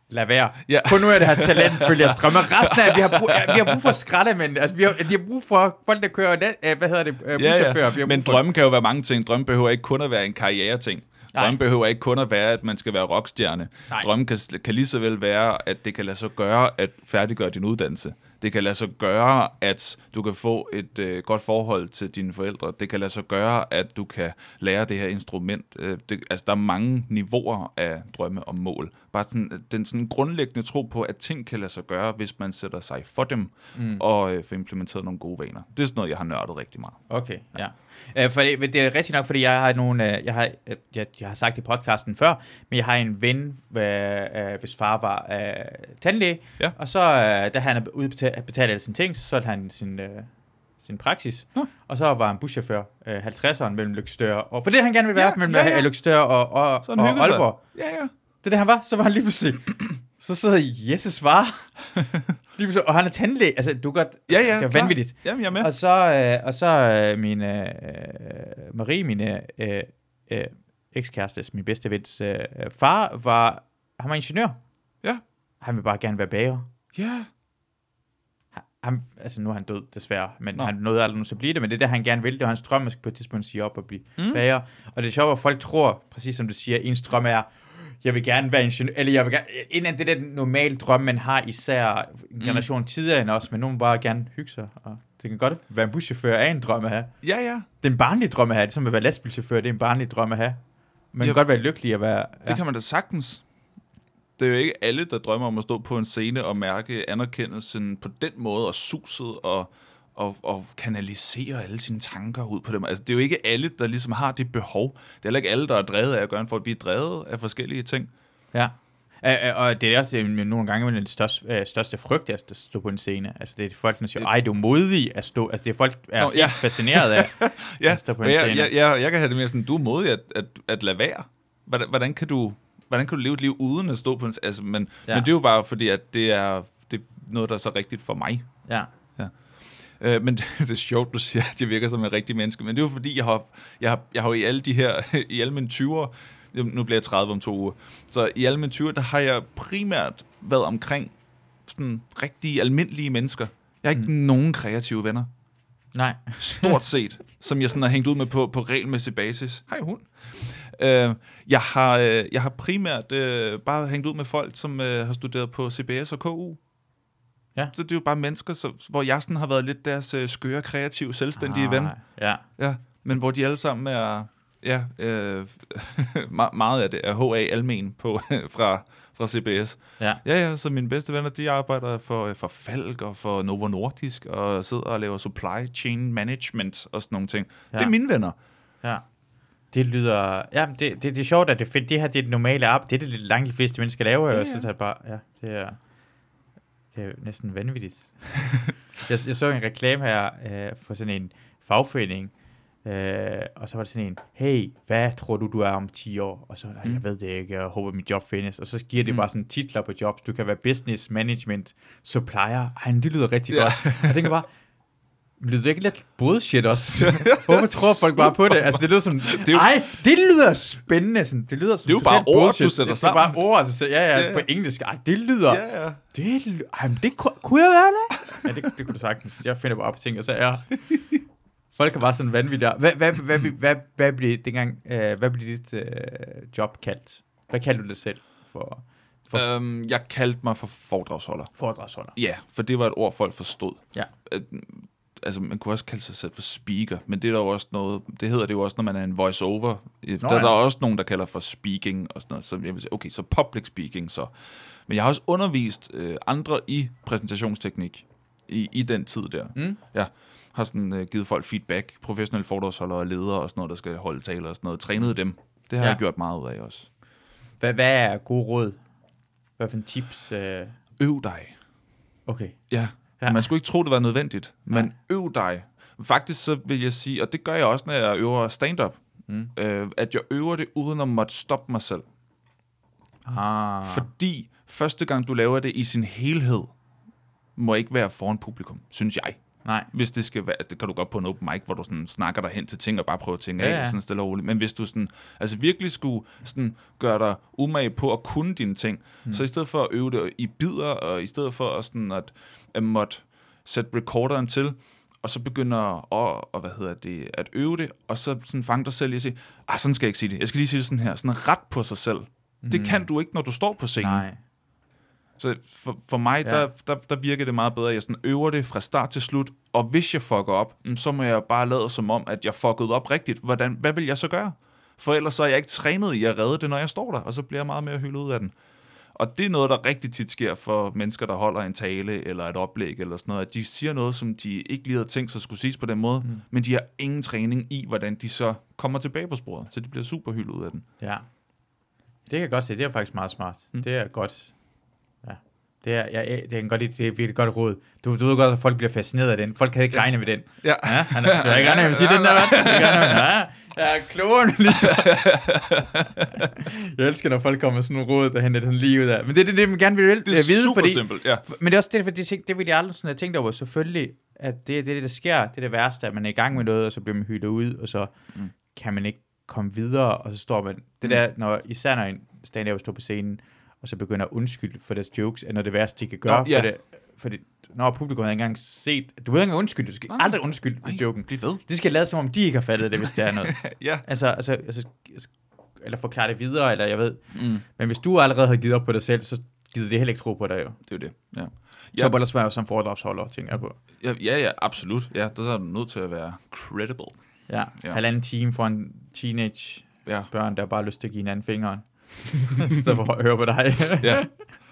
S1: lad være.
S2: Ja.
S1: Kun nu er det her talent, følger drømme. Resten af, vi har brug, ja, vi har brug for skraldemænd. Altså, vi har, de har brug for folk, der kører, net, uh, hvad hedder det, buschauffører. Vi har
S2: Men
S1: brug for-
S2: drømme kan jo være mange ting. Drømme behøver ikke kun at være en karriere-ting.
S1: Nej.
S2: Drømme behøver ikke kun at være, at man skal være rockstjerne.
S1: Nej.
S2: Drømme kan, kan lige så vel være, at det kan lade sig gøre at færdiggøre din uddannelse. Det kan lade sig gøre, at du kan få et øh, godt forhold til dine forældre. Det kan lade sig gøre, at du kan lære det her instrument. Øh, det, altså, der er mange niveauer af drømme og mål. Bare sådan, øh, den sådan grundlæggende tro på, at ting kan lade sig gøre, hvis man sætter sig for dem mm. og øh, får implementeret nogle gode vaner. Det er sådan noget, jeg har nørdet rigtig meget.
S1: Okay, ja. ja. for det, det er rigtigt nok, fordi jeg har nogle, øh, jeg har, øh, jeg, jeg har sagt i podcasten før, men jeg har en ven, øh, øh, hvis far var øh, tandlæge,
S2: Ja.
S1: og så, øh, da han er udbetalt betalt alle sine ting, så solgte han sin, øh, sin praksis,
S2: Nå.
S1: og så var han buschauffør, øh, 50'eren mellem Lykstør, og for det han gerne ville være,
S2: Ja,
S1: mellem
S2: ja, ja.
S1: ja, Lykstør og, og, og
S2: hygger sig.
S1: Aalborg.
S2: Ja, ja.
S1: Det er det, han var. Så var han lige pludselig... så sidder Jesses far. lige pludselig, og han er tandlæge. Altså, du godt...
S2: Ja, ja,
S1: Det er vanvittigt.
S2: Jamen, jeg er med.
S1: Og så, øh, og så øh, min øh, Marie, min øh, øh, ekskærestes, min bedste vens øh, far, var, han var ingeniør.
S2: Ja.
S1: Han vil bare gerne være bager.
S2: Ja.
S1: Han, altså nu er han død, desværre, men
S2: Nå.
S1: Han nåede aldrig nu så blive det, men det er det, han gerne vil. Det var hans drøm, at på et tidspunkt sige op og blive
S2: Mm.
S1: mm. bager. Og det er sjovt, at folk tror, præcis som du siger, ens drøm er, jeg vil gerne være ingeniør, eller jeg vil gerne, en af det der normale drøm, man har især en generation mm. tidligere end os, men nogen bare gerne hygge sig. Og det kan godt være en buschauffør er en drøm at have.
S2: Ja, ja.
S1: Det er en barnlig drøm at have. Det er som at være lastbilchauffør, det er en barnlig drøm at have. Man
S2: Ja.
S1: kan godt være lykkelig at være...
S2: Det kan man da sagtens. Det er jo ikke alle, der drømmer om at stå på en scene og mærke anerkendelsen på den måde, og suset og, og, og kanalisere alle sine tanker ud på dem. Altså, det er jo ikke alle, der ligesom har det behov. Det er heller ikke alle, der er drevet af at gøre en for at blive drevet af forskellige ting.
S1: Ja. Og det er også nogle gange den største, øh, største frygt at stå på en scene. Altså det er folk, der siger, ej, du er modig at stå. Altså det er folk, der er
S2: Nå, ja.
S1: ja. fascineret af
S2: Ja,
S1: at stå på en
S2: jeg,
S1: scene.
S2: jeg, jeg, jeg kan have det mere sådan, du er modig at, at, at lade være. Hvordan, hvordan kan du hvordan kan du leve et liv uden at stå på en... Altså, men,
S1: Ja.
S2: ja. men det er jo bare fordi, at det er, det er noget, der er så rigtigt for mig.
S1: Ja.
S2: Øh, men det, det er sjovt, du siger, at jeg virker som en rigtig menneske. Men det er jo fordi, jeg har, jeg har, jeg har i alle de her, i alle mine 20'er, nu bliver jeg 30 om to uger, så i alle mine 20'er, der har jeg primært været omkring sådan rigtig almindelige mennesker. Jeg har ikke mm. nogen kreative venner,
S1: Nej.
S2: stort set, som jeg sådan har hængt ud med på, på regelmæssig basis. Hej hund. Øh, jeg, har, øh, jeg har primært øh, bare hængt ud med folk, som øh, har studeret på CBS og KU.
S1: Ja.
S2: Så det er jo bare mennesker, så, hvor jeg sådan har været lidt deres øh, skøre, kreative, selvstændige ah. ven.
S1: Ja.
S2: Ja, men hvor de alle sammen er, ja, øh, me- meget af det er HA Almen på, fra, fra CBS.
S1: Ja.
S2: Ja, ja, så mine bedste venner, de arbejder for, for Falk og for Novo Nordisk, og sidder og laver supply chain management og sådan nogle ting. Ja. Det er mine venner.
S1: Ja. Det lyder... Ja, det, det, det er sjovt, at det, fedt. det her det er det normale arbejde. Det er det langt de fleste mennesker laver. Ja. Så det er bare... Ja, det er... Det er næsten vanvittigt. jeg, jeg så en reklame her øh, for sådan en fagforening, øh, og så var det sådan en, hey, hvad tror du, du er om 10 år? Og så, "Nej, jeg
S2: Mm.
S1: ved det ikke, jeg håber, mit job findes. Og så giver det
S2: Mm.
S1: bare sådan titler på jobs. Du kan være business, management, supplier. Ej, det lyder rigtig
S2: Ja.
S1: godt. Og jeg tænker bare, men lyder det ikke lidt bullshit også? Hvorfor tror folk bare på det? Altså, det lyder som... Det
S2: jo-
S1: Ej, det lyder spændende. Sådan. Det lyder som
S2: Det er jo bare ord,
S1: bullshit.
S2: du sætter
S1: det, Det er bare
S2: sammen.
S1: ord, du sætter, ja, ja,
S2: Ja, ja.
S1: på engelsk. Ej, det lyder...
S2: Ja, ja.
S1: Det, ly- ej, men det kunne, kunne jeg være det? Ja, det, det kunne du sagtens. Jeg finder bare op ting, og så er Folk er bare sådan vanvittige. Hvad, hvad, hvad, hvad, hvad, hvad blev dengang, øh, hvad blev dit øh, job kaldt? Hvad kaldte du det selv for, for
S2: Øhm, jeg kaldte mig for foredragsholder.
S1: foredragsholder?
S2: Ja, for det var et ord, folk forstod.
S1: Ja.
S2: Altså, man kunne også kalde sig selv for speaker, men det er der jo også noget, det hedder det jo også, når man er en voice-over. Der,
S1: ja.
S2: der er også nogen, der kalder for speaking og sådan noget, så jeg vil sige, okay, så public speaking så. Men jeg har også undervist øh, andre i præsentationsteknik i, i den tid der.
S1: Mm?
S2: Jeg har sådan øh, givet folk feedback, professionelle foredragsholdere og ledere og sådan noget, der skal holde taler og sådan noget, trænet dem. Det har
S1: Ja.
S2: ja. jeg gjort meget ud af også.
S1: Hvad, hvad er gode råd? Hvad for en tips? Øh,
S2: Øv dig.
S1: okay.
S2: Ja.
S1: Ja.
S2: ja. Man skulle ikke tro, det var nødvendigt, men
S1: Nej.
S2: øv dig. Faktisk så vil jeg sige, og det gør jeg også, når jeg øver stand-up,
S1: Mm.
S2: øh, at jeg øver det uden at måtte stoppe mig selv.
S1: Ah.
S2: Fordi første gang, du laver det i sin helhed, må ikke være foran publikum, synes jeg.
S1: Nej.
S2: Hvis det skal være, det kan du godt på en open mic, hvor du sådan snakker dig hen til ting og bare prøver at tænke
S1: Ja,
S2: af,
S1: ja.
S2: sådan stille og roligt. Men hvis du sådan, altså virkelig skulle sådan gøre dig umage på at kunne dine ting, mm. så i stedet for at øve det i bidder, og i stedet for at, sådan at, at måtte sætte recorderen til, og så begynder at, og hvad hedder det, at øve det, og så sådan fange dig selv i at sige, ah, sådan skal jeg ikke sige det. Jeg skal lige sige det sådan her, sådan ret på sig selv. Mm. Det kan du ikke, når du står på scenen.
S1: Nej.
S2: Så for, for mig,
S1: Ja.
S2: der, der, der virker det meget bedre, at jeg sådan øver det fra start til slut, og hvis jeg fucker op, mm, så må jeg bare lade som om, at jeg fuckede op rigtigt. Hvordan, hvad vil jeg så gøre? For ellers så er jeg ikke trænet i at redde det, når jeg står der, og så bliver jeg meget mere hyldet ud af den. Og det er noget, der rigtig tit sker for mennesker, der holder en tale eller et oplæg eller sådan noget, at de siger noget, som de ikke lige havde tænkt sig skulle siges på den måde, mm. men de har ingen træning i, hvordan de så kommer tilbage på sporet, så de bliver super hyldet ud af den.
S1: Ja. Det kan jeg godt se. Det er faktisk meget smart. Mm. Det er godt. Det er, ja, det er en godt, det er virkelig godt råd. Du, du ved godt, at folk bliver fascineret af den. Folk kan ikke regne med den.
S2: Ja.
S1: Ja, han er, du har ikke regnet med at sige den der, hvad? Jeg er klogere end lige. Jeg elsker, når folk kommer med sådan nogle råd, der henter sådan lige ud af. Men det er det, det man gerne vil
S2: Det er
S1: vide,
S2: super
S1: fordi,
S2: simpelt, ja.
S1: men det er også det, fordi det, det vil jeg aldrig sådan have tænkt over. Selvfølgelig, at det er det, der sker. Det er det værste, at man er i gang med noget, og så bliver man hyldet ud, og så mm. Kan man ikke komme videre, og så står man... Det
S2: Mm.
S1: der, når, især når en stand står på scenen, og så begynder at undskylde for deres jokes, er noget det værste, de kan gøre.
S2: Nå, ja.
S1: for det, for det, når publikum har engang set... Du ved ikke engang undskylde, du skal
S2: Nej.
S1: aldrig undskylde for joken.
S2: Bliv ved.
S1: Det skal lade som om, de ikke har fattet det, hvis det er noget.
S2: Ja.
S1: altså, altså, altså, eller forklare det videre, eller jeg ved.
S2: Mm.
S1: Men hvis du allerede har givet op på dig selv, så gider det heller ikke tro på dig jo.
S2: Det er jo det, ja.
S1: Så må der være som foredragsholder, tænker jeg på.
S2: Ja, ja, ja, absolut. Ja, der er du nødt til at være credible.
S1: Ja, ja.
S2: Ja.
S1: halvanden time for en teenage
S2: Ja,
S1: børn, der bare har lyst til at give hinanden fingeren. I stedet for at høre på dig.
S2: ja.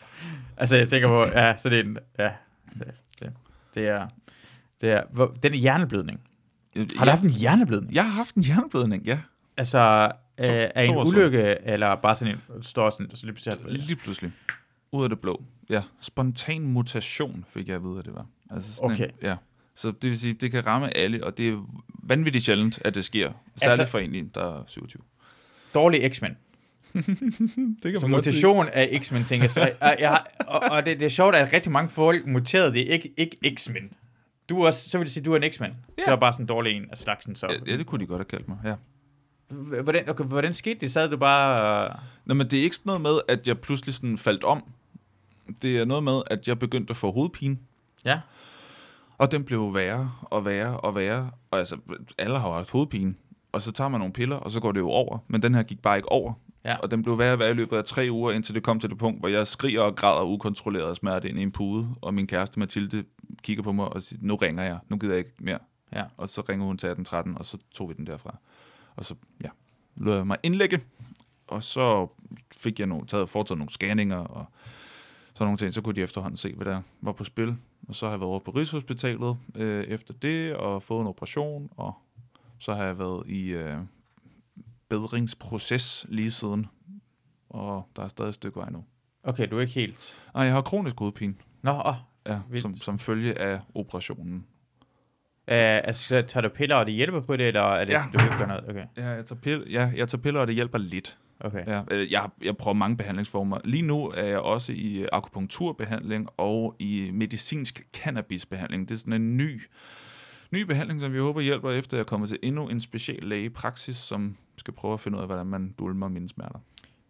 S1: altså, jeg tænker på, ja, så det er en, ja, det, det, det er, det er, hvor, den er hjerneblødning. Har du
S2: ja.
S1: haft en hjerneblødning?
S2: Jeg har haft en hjerneblødning, ja.
S1: Altså, øh, er en
S2: to år siden.
S1: ulykke, eller bare sådan en, står sådan, så lige pludselig,
S2: Lige pludselig. Ud af det blå. Ja, spontan mutation fik jeg at vide, at det var. Altså sådan
S1: Okay.
S2: En, ja. Så det vil sige, det kan ramme alle, og det er vanvittigt sjældent, at det sker. Særligt
S1: altså,
S2: for en, der er 27.
S1: dårlig X-Men.
S2: Det kan
S1: Så
S2: man godt sige.
S1: mutation af X-Men ting. Så, og, jeg, har- og, og det, det er sjovt, at rigtig mange folk muterede det, ikke, ikke X-Men. Du er også, så vil det sige, at du er en X-Men.
S2: Ja.
S1: Det var bare sådan en dårlig en af slagsen. Så.
S2: Ja, det kunne de godt have kaldt mig, ja.
S1: Hvordan, okay, hvordan skete det? Sad du bare... øh,
S2: Nå, men det er ikke sådan noget med, at jeg pludselig sådan faldt om. Det er noget med, at jeg begyndte at få hovedpine.
S1: Ja.
S2: Og den blev værre og værre og værre. Og altså, alle har jo haft hovedpine. Og så tager man nogle piller, og så går det jo over. Men den her gik bare ikke over.
S1: Ja.
S2: Og den blev værre og værre i løbet af tre uger, indtil det kom til det punkt, hvor jeg skriger og græder ukontrolleret af smerte ind i en pude. Og min kæreste Mathilde kigger på mig og siger, nu ringer jeg. Nu gider jeg ikke mere.
S1: Ja.
S2: Og så ringer hun til 1813, og så tog vi den derfra. Og så, ja, lod jeg mig indlægge. Og så fik jeg nogle, taget, foretaget nogle scanninger og sådan nogle ting. Så kunne de efterhånden se, hvad der var på spil. Og så har jeg været over på Rigshospitalet øh, efter det, og fået en operation, og så har jeg været i øh, bedringsproces lige siden. Og der er stadig et stykke vej nu.
S1: Okay, du er ikke helt...
S2: Nej, jeg har kronisk hovedpine,
S1: Nå, åh.
S2: ja,
S1: Vildt.
S2: som, som følge af operationen.
S1: Uh, altså, så tager du piller, og det hjælper på det, eller er det,
S2: Ja.
S1: du ikke gøre noget? Okay,
S2: Ja, jeg tager, pille, ja, jeg tager piller, og det hjælper lidt.
S1: okay.
S2: Ja, øh, jeg, jeg prøver mange behandlingsformer. Lige nu er jeg også i akupunkturbehandling og i medicinsk cannabisbehandling. Det er sådan en ny, ny behandling, som vi håber hjælper, efter jeg kommer til endnu en special lægepraksis, som skal prøve at finde ud af, hvordan man dulmer mine smerter.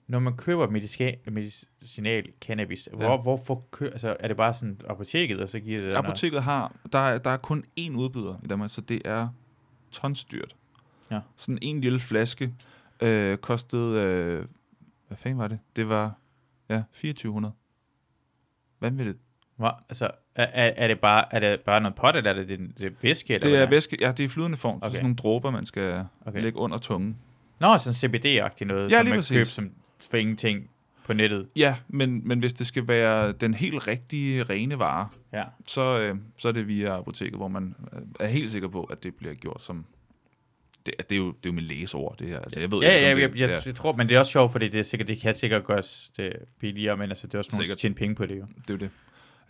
S1: Når man køber medicinal, medicinal cannabis, hvor,
S2: Ja.
S1: hvorfor kø, altså, er det bare sådan apoteket, og så giver det dig noget?
S2: Apoteket har, der er, der er kun én udbyder i Danmark, så det er tonsdyrt.
S1: Ja.
S2: Sådan en lille flaske øh, kostede, øh, hvad fanden var det? Det var, ja, 2400. Vanvittigt.
S1: Hvor, altså, er, er, det bare, er det bare noget pot, eller er det, det, det væske? Eller
S2: Det er
S1: hvad?
S2: væske, ja, det er flydende form. Okay. Det er
S1: Okay.
S2: sådan nogle dråber, man skal
S1: okay.
S2: lægge under tungen.
S1: Nå, sådan CBD-agtigt noget,
S2: Ja,
S1: som man
S2: præcis.
S1: køber som for ingenting på nettet.
S2: Ja, men, men hvis det skal være den helt rigtige, rene vare,
S1: Ja.
S2: så, øh, så er det via apoteket, hvor man øh, er helt sikker på, at det bliver gjort som... Det, det, er, jo, det er jo min lægeord, det her. Altså, jeg ved
S1: Ja,
S2: ikke,
S1: ja, jeg,
S2: det,
S1: jeg, jeg, jeg, tror, men det er også sjovt, fordi det, er sikkert, det kan sikkert gøres det billigere, men altså, det er også nogen, der tjene penge på det jo.
S2: det er jo det.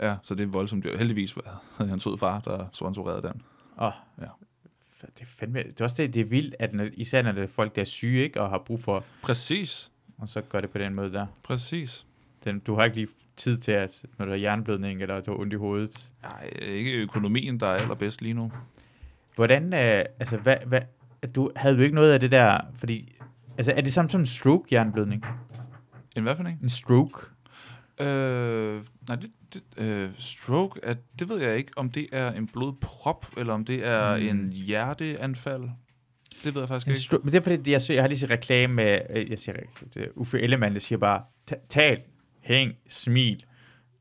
S2: Ja, så det er voldsomt dyrt. Heldigvis havde jeg en sød far, der sponsorerede den.
S1: Åh,
S2: Ja.
S1: Det er fandme, det er også det, det er vildt, at når, især når det er folk, der er syge, ikke, og har brug for,
S2: Præcis.
S1: og så gør det på den måde der.
S2: Præcis.
S1: Den, du har ikke lige tid til, at når du har jernblødning, eller du har ondt i hovedet.
S2: Nej, ikke økonomien, der er allerbedst lige nu.
S1: Hvordan, øh, altså, hvad, hvad, du, havde du ikke noget af det der, fordi, altså, er det samme som en stroke, jernblødning?
S2: En hvad for en?
S1: En stroke?
S2: Øh, nej, det, det, øh, stroke, at, det ved jeg ikke, om det er en blodprop, eller om det er
S1: Mm.
S2: en hjerteanfald. Det ved jeg faktisk ikke.
S1: men det er fordi, jeg, ser, jeg har lige set reklame med, øh, jeg siger, det er Uffe Ellemann, der siger bare, "Ta- tal, hæng, smil.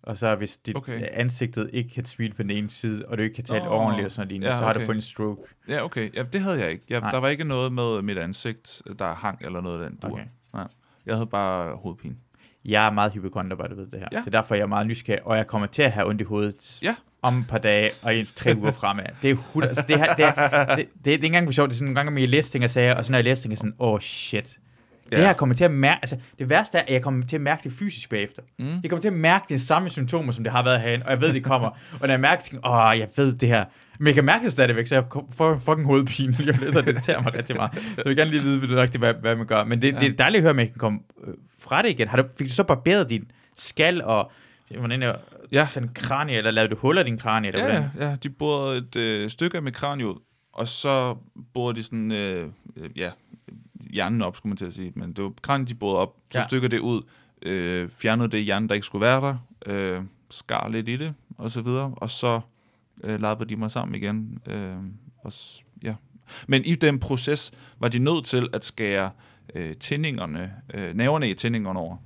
S1: Og så hvis dit
S2: Okay.
S1: ansigtet ikke kan smile på den ene side, og du ikke kan tale
S2: Nå.
S1: ordentligt og sådan noget,
S2: Ja,
S1: så har du
S2: okay.
S1: fået en stroke.
S2: Ja, okay. Ja, det havde jeg ikke. Jeg,
S1: Nej.
S2: der var ikke noget med mit ansigt, der hang eller noget af den dur.
S1: Okay.
S2: Nej. Jeg havde bare hovedpine.
S1: Jeg er meget hypokonter, bare du ved det her.
S2: Ja.
S1: Det er derfor, jeg er meget nysgerrig, og jeg kommer til at have ondt i hovedet
S2: Ja.
S1: om et par dage og i tre uger fremad. Det er, hud, altså, det, her, det, er, det, det, det, er ikke engang for sjovt. Det er sådan nogle gange, når jeg læser ting og sager, og så når jeg læser ting, er sådan, åh oh, shit. Det
S2: Ja.
S1: her kommer til at mærke, altså det værste er, at jeg kommer til at mærke det fysisk bagefter.
S2: Mm.
S1: Jeg kommer til at mærke de samme symptomer, som det har været herinde, og jeg ved, de kommer. og når jeg mærker, åh, jeg ved det her. Men jeg kan mærke det stadigvæk, så jeg får fucking hovedpine lige om lidt, og det irriterer mig rigtig meget. Så jeg vil gerne lige vide, nøjagtigt, hvad, hvad man gør. Men det, ja. det er dejligt at høre, at man kan komme øh, fra det igen. Har du, fik du så barberet din skal, og hvordan er
S2: Ja.
S1: sådan en kranie, eller lavede du huller i din kranie? Eller
S2: Ja,
S1: hvordan?
S2: ja, de borede et øh, stykke af mit kranie ud, og så borede de sådan, øh, øh, ja, hjernen op, skulle man til at sige, men det var kraniet, de borede op, to
S1: ja.
S2: stykker det ud, øh, fjernede det hjerne, der ikke skulle være der, øh, skar lidt i det, og så videre, og så øh, lappede de mig sammen igen, øh, og ja. Men i den proces var de nødt til at skære øh, tændingerne, øh, nerverne i tændingerne over,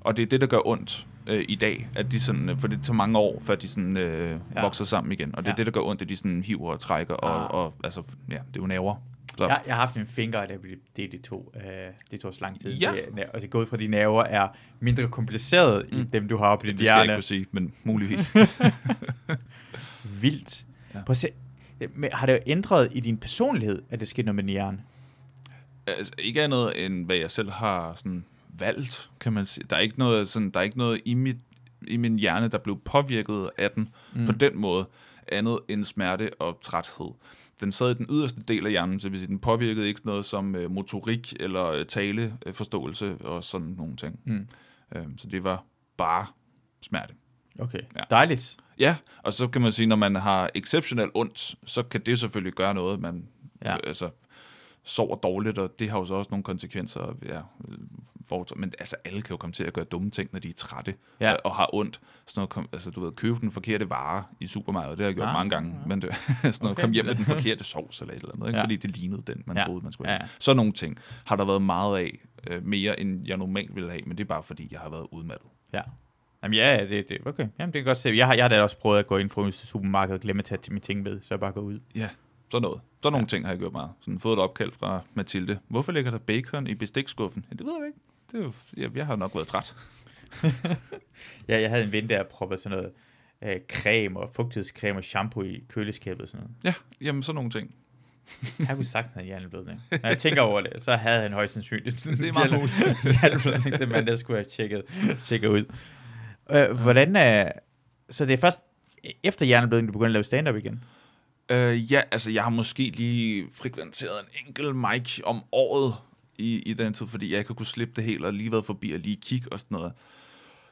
S2: og det er det, der gør ondt øh, i dag, at de sådan, øh, for det tager mange år, før de sådan øh,
S1: Ja.
S2: vokser sammen igen, og det er
S1: Ja.
S2: det, der gør ondt, at de sådan hiver og trækker, og,
S1: Ah.
S2: og altså, ja, det er jo nerver. Så,
S1: Jeg, jeg har haft en finger, der blev delt i to. Øh, det tog så lang tid.
S2: Ja.
S1: Det, og det gået fra de nerver er mindre kompliceret mm. i dem, du har oppe i
S2: det
S1: dit
S2: skal jeg ikke
S1: hjerne.
S2: kunne sige, men muligvis.
S1: Vildt. Ja. Prøv at se. Men Har det ændret i din personlighed, at det skete noget med din hjerne?
S2: altså, ikke andet end, hvad jeg selv har sådan valgt, kan man sige. Der er ikke noget, sådan, der er ikke noget i, mit, i min hjerne, der blev påvirket af den mm. på den måde, andet end smerte og træthed. Den sad i den yderste del af hjernen, så det vil sige, den påvirkede ikke noget som øh, motorik eller øh, taleforståelse og sådan nogle ting.
S1: Mm.
S2: Øh, så det var bare smerte.
S1: Okay,
S2: Ja.
S1: dejligt.
S2: Ja, og så kan man sige, når man har exceptionelt ondt, så kan det selvfølgelig gøre noget. Man
S1: Ja.
S2: øh, altså, sover dårligt, og det har jo så også nogle konsekvenser. Ja, for, men altså, alle kan jo komme til at gøre dumme ting, når de er trætte
S1: Ja.
S2: og, og har ondt. Sådan noget, altså, du ved, købe den forkerte vare i supermarkedet, det har jeg gjort
S1: Ah,
S2: mange gange. Men det, sådan noget,
S1: Okay.
S2: kom hjem med den forkerte sovs eller et eller andet, ikke?
S1: Ja.
S2: fordi det lignede den, man
S1: Ja.
S2: troede, man skulle
S1: Ja.
S2: have. Sådan nogle ting har der været meget af, øh, mere end jeg normalt ville have, men det er bare fordi, jeg har været udmattet.
S1: Ja. Jamen ja, ja, det, det, okay. Jamen, det kan godt se. Jeg har, jeg har da også prøvet at gå ind fra supermarkedet og glemme at tage til mine ting med, så jeg bare går ud.
S2: Ja, sådan noget. Sådan nogle ting har jeg gjort meget. Sådan fået et opkald fra Mathilde. Hvorfor ligger der bacon i bestikskuffen? Ja, det ved jeg ikke. Det er jo, jeg, jeg har nok været træt.
S1: Ja, jeg havde en ven, der proppede sådan noget øh, creme og fugtighedscreme og shampoo i køleskabet og sådan noget.
S2: Ja, jamen sådan nogle ting.
S1: Jeg kunne sagt, at han hjerneblødning. Når jeg tænker over det, så havde han højst sandsynligt
S2: Det er meget muligt.
S1: hjerneblødning, det mand, der skulle have tjekket, tjekket ud. Øh, hvordan er... Så det er først efter hjerneblødning, du begynder at lave stand-up igen?
S2: Øh, ja, altså jeg har måske lige frekventeret en enkelt mic om året i, i den tid, fordi jeg ikke kunne slippe det helt, og lige været forbi og lige kigge og sådan noget.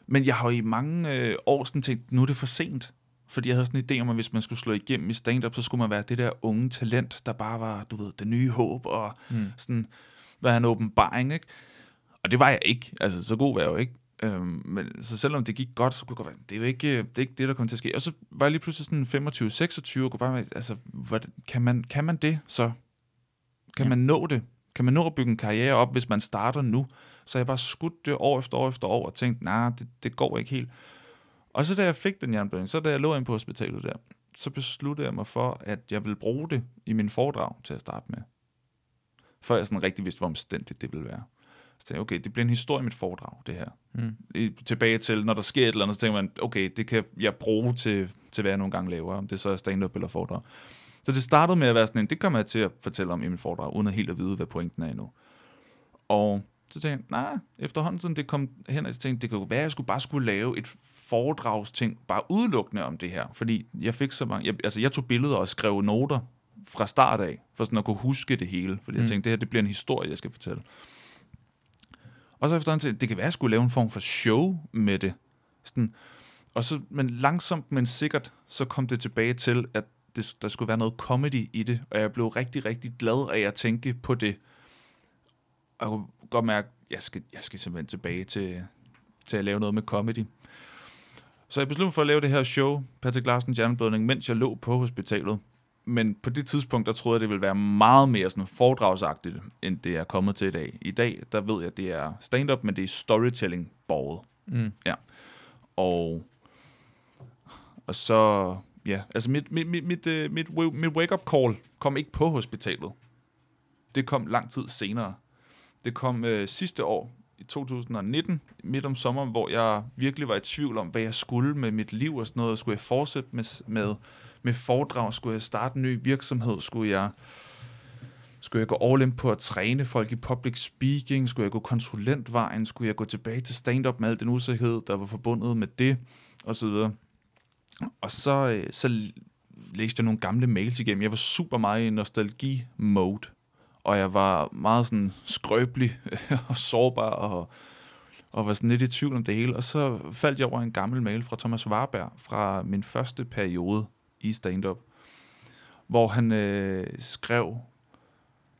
S2: Men jeg har jo i mange øh, år sådan tænkt, nu er det for sent. Fordi jeg havde sådan en idé om, at hvis man skulle slå igennem i stand-up, så skulle man være det der unge talent, der bare var, du ved, det nye håb, og
S1: Mm.
S2: sådan være en åbenbaring, ikke? Og det var jeg ikke. Altså, så god var jeg jo ikke. Øhm, men, så selvom det gik godt, så kunne jeg godt være, det er jo ikke øh, det, er ikke det der kommer til at ske. Og så var jeg lige pludselig sådan 25-26, og kunne bare være, altså, hvordan, kan, man, kan man det så? Kan
S1: Ja.
S2: man nå det? Kan man nå at bygge en karriere op, hvis man starter nu? Så jeg bare skudt det år efter år efter år, og tænkte, nej, nah, det, det går ikke helt. Og så da jeg fik den jernblødning, så da jeg lå ind på hospitalet der, så besluttede jeg mig for, at jeg ville bruge det i min foredrag til at starte med. Før jeg sådan rigtig vidste, hvor omstændigt det ville være. Så tænkte jeg, okay, det bliver en historie i mit foredrag, det her.
S1: Mm.
S2: Tilbage til, når der sker et eller andet, så tænker man, okay, det kan jeg bruge til, til hvad jeg nogle gange laver, om det så er stand-up eller foredrag. Så det startede med at være sådan en, det kommer jeg til at fortælle om i mit foredrag, uden at helt at vide, hvad pointen er endnu. Og så tænkte jeg, nej, efterhånden sådan det kom hen, og så tænkte, det kunne være, at jeg skulle bare skulle lave et foredragsting, bare udelukkende om det her. Fordi jeg fik så mange, jeg, altså jeg tog billeder og skrev noter fra start af, for sådan at kunne huske det hele. Fordi jeg
S1: Mm.
S2: tænkte, det her det bliver en historie, jeg skal fortælle. Og så efterhånden til, det kan være, at jeg skulle lave en form for show med det. Sådan, og så, men langsomt, men sikkert, så kom det tilbage til, at det, der skulle være noget comedy i det, og jeg blev rigtig, rigtig glad af at tænke på det. Og jeg kunne godt mærke, at jeg skal, jeg skal simpelthen tilbage til, til at lave noget med comedy. Så jeg besluttede for at lave det her show, Patrick Larsen Hjerneblødning, mens jeg lå på hospitalet. Men på det tidspunkt, der troede jeg, det ville være meget mere sådan foredragsagtigt, end det er kommet til i dag. I dag, der ved jeg, at det er stand-up, men det er storytelling borget.
S1: Mm.
S2: Og, og så, ja, altså mit, mit, mit, mit, øh, mit, mit wake-up call kom ikke på hospitalet. Det kom lang tid senere. Det kom øh, sidste år, i 2019, midt om sommeren, hvor jeg virkelig var i tvivl om, hvad jeg skulle med mit liv og sådan noget. Skulle jeg fortsætte med, med, med foredrag? Skulle jeg starte en ny virksomhed? Skulle jeg, skulle jeg gå all in på at træne folk i public speaking? Skulle jeg gå konsulentvejen? Skulle jeg gå tilbage til stand-up med al den usikkerhed, der var forbundet med det? Og så videre. Og så, øh, så læste jeg nogle gamle mails igennem. Jeg var super meget i nostalgi-mode. Og jeg var meget sådan skrøbelig og sårbar og, og var sådan lidt i tvivl om det hele. Og så faldt jeg over en gammel mail fra Thomas Warberg fra min første periode i stand-up, hvor han øh, skrev,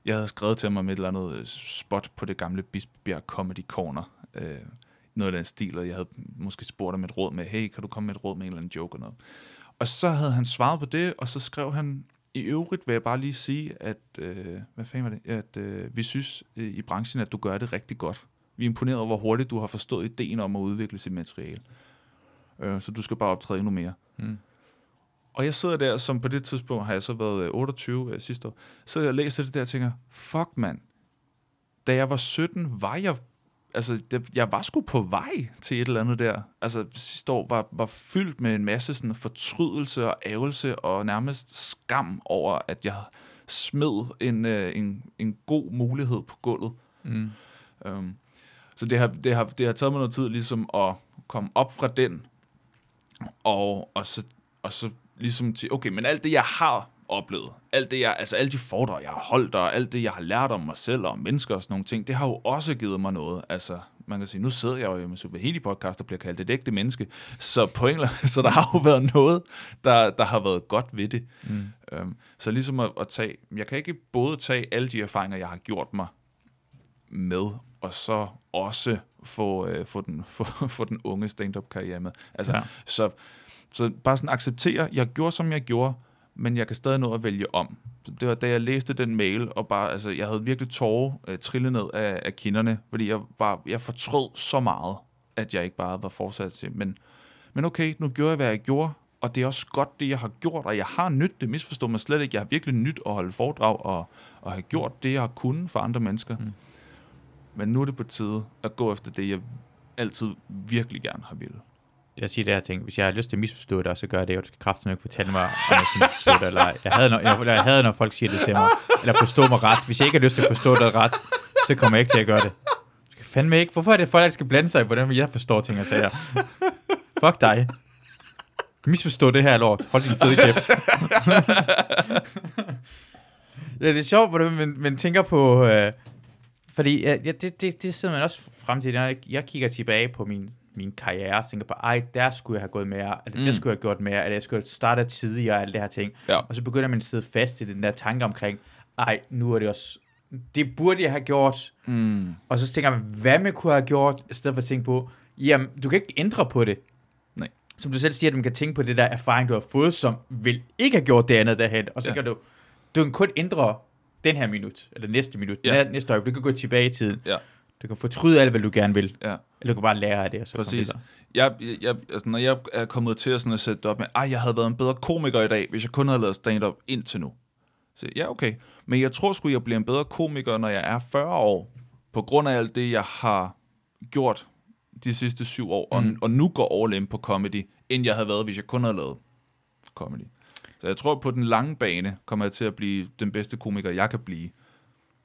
S2: jeg havde skrevet til mig med et eller andet øh, spot på det gamle Bispebjerg Comedy Corner, øh, noget af den stil, og jeg havde måske spurgt om et råd med, hey, kan du komme med et råd med en eller anden joke og noget. Og så havde han svaret på det, og så skrev han, i øvrigt vil jeg bare lige sige, at, øh, hvad fanden var det, at øh, vi synes øh, i branchen, at du gør det rigtig godt. Vi er imponeret over, hvor hurtigt du har forstået ideen om at udvikle sit materiale. Øh, så du skal bare optræde endnu mere.
S1: Mm.
S2: Og jeg sidder der, som på det tidspunkt har jeg så været øh, 28 øh, sidste år, så jeg læser det der og tænker, fuck mand, da jeg var 17, var jeg, altså jeg var sgu på vej til et eller andet der. Altså sidste år var, var fyldt med en masse sådan fortrydelse og ævelse og nærmest skam over, at jeg smed en, øh, en, en god mulighed på gulvet.
S1: Mm.
S2: Um, så det har, det, har, det har taget mig noget tid ligesom at komme op fra den Og, og, så, og så ligesom til, okay, men alt det, jeg har oplevet, alt det, jeg, altså alle de foredrag, jeg har holdt, og alt det, jeg har lært om mig selv og om mennesker og sådan nogle ting, det har jo også givet mig noget. Altså, man kan sige, nu sidder jeg jo med Superheli podcast og bliver kaldt et ægte menneske, så på en så der har jo været noget, der, der har været godt ved det. Mm. Um, så ligesom at, at tage, jeg kan ikke både tage alle de erfaringer, jeg har gjort mig med, og så også få, øh, få, den, få, få den unge stand-up karriere med. Altså, ja. så, så bare sådan acceptere, jeg gjorde, som jeg gjorde, men jeg kan stadig nå at vælge om. Så det var, da jeg læste den mail, og bare, altså, jeg havde virkelig tårer øh, trillet ned af, af kinderne, fordi jeg, var, jeg fortrød så meget, at jeg ikke bare var fortsat til. Men, men okay, nu gjorde jeg, hvad jeg gjorde, og det er også godt, det jeg har gjort, og jeg har nyt det, misforstår mig slet ikke. Jeg har virkelig nyt at holde foredrag, og, og have gjort det, jeg har kunnet for andre mennesker. Mm. Men nu er det på tide at gå efter det, jeg altid virkelig gerne har ville
S1: jeg siger det her ting, hvis jeg har lyst til at misforstå det, så gør jeg det, og du skal kraftigt ikke fortælle mig, om jeg synes forstå det eller ej. Jeg havde, når, jeg, jeg havde, når folk siger det til mig, eller forstå mig ret. Hvis jeg ikke har lyst til at forstå det ret, så kommer jeg ikke til at gøre det. Du skal fandme ikke. Hvorfor er det, folk der skal blande sig i, hvordan jeg forstår ting og sager? Fuck dig. Misforstå det her lort. Hold din fede kæft. ja, det er sjovt, hvordan man, man tænker på... Øh, fordi ja, det, det, det, det sidder man også frem til, når jeg, jeg kigger tilbage på min min karriere, og tænker på, ej, der skulle jeg have gået mere, eller mm. der skulle jeg have gjort mere, eller jeg skulle have startet tidligere, alle det her ting. Ja. Og så begynder man at sidde fast i den der tanke omkring, ej, nu er det også, det burde jeg have gjort. Mm. Og så tænker man, hvad man kunne have gjort, i stedet for at tænke på, jamen, du kan ikke ændre på det.
S2: Nej.
S1: Som du selv siger, at man kan tænke på det der erfaring, du har fået, som vil ikke have gjort det andet derhen, og så ja. kan du, du kan kun ændre den her minut, eller næste minut, ja. næste øjeblik, du kan gå tilbage i tiden. Ja. Du kan fortryde alt, hvad du gerne vil. Ja. Eller du kan bare lære af det. Og så
S2: Præcis. Jeg, jeg, altså, når jeg er kommet til at, sådan at sætte det op med, ej, jeg havde været en bedre komiker i dag, hvis jeg kun havde lavet stand-up indtil nu. Så ja, okay. Men jeg tror sgu, jeg bliver en bedre komiker, når jeg er 40 år. På grund af alt det, jeg har gjort de sidste syv år, mm. og, og nu går all in på comedy, end jeg havde været, hvis jeg kun havde lavet comedy. Så jeg tror, på den lange bane kommer jeg til at blive den bedste komiker, jeg kan blive.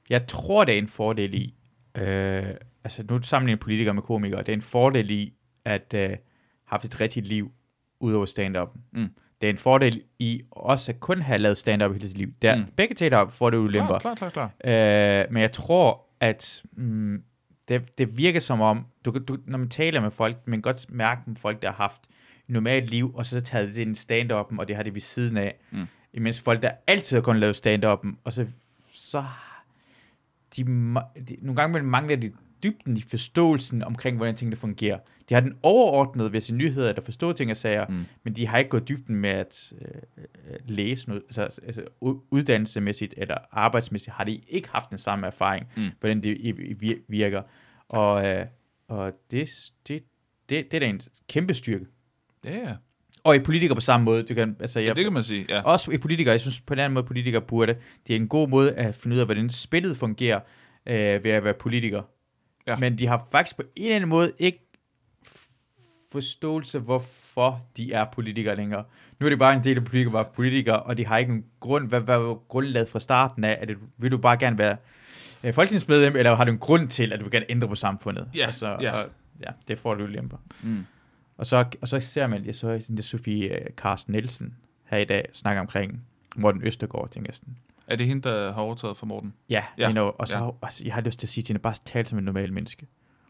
S1: Jeg tror, det er en fordel i, Øh, altså nu sammenligner politikere med komikere. Det er en fordel i at øh, have haft et rigtigt liv ud over stand-up. Mm. Det er en fordel i også at kun have lavet stand-up hele sit liv. Der, mm. Begge til har fordele ulemper.
S2: Klar, klar, klar, klar.
S1: Øh, men jeg tror, at mm, det, det virker som om, du, du, når man taler med folk, man kan godt mærke med folk, der har haft normalt liv, og så taget det en stand-up'en, og det har det ved siden af. Mm. Imens folk, der altid har kun lavet stand-up'en, og så, så de, de, nogle gange mangler de dybden i forståelsen omkring, hvordan tingene fungerer. De har den overordnede ved sine nyheder, eller forstå ting og sager, mm. men de har ikke gået dybden med at øh, øh læse noget, altså, altså uddannelsemæssigt eller arbejdsmæssigt har de ikke haft den samme erfaring, mm. hvordan det virker. Og, øh, og det, det, det, det er da en kæmpe styrke.
S2: Ja, yeah.
S1: Og i politikere på samme måde. Du kan, altså, jeg,
S2: ja, det kan man sige, ja.
S1: Også i politikere, jeg synes på den anden måde, politikere burde. Det er en god måde at finde ud af, hvordan spillet fungerer øh, ved at være politiker. Ja. Men de har faktisk på en eller anden måde ikke forståelse, hvorfor de er politikere længere. Nu er det bare en del af politikere, var politikere, og de har ikke nogen grund, hvad, hvad var grundlaget fra starten af? Er det, vil du bare gerne være øh, folketingsmedlem, eller har du en grund til, at du vil gerne ændre på samfundet?
S2: Ja, altså, ja.
S1: Og, ja det får du lemper. Mm. Og så, og så ser man, jeg så det Sofie uh, Carsten Nielsen her i dag snakke omkring Morten Østergaard, tænker jeg sådan.
S2: Er det hende, der har overtaget for Morten?
S1: Ja, ja. You know, og så, ja. altså, jeg har lyst til at sige til hende, bare tale som en normal menneske.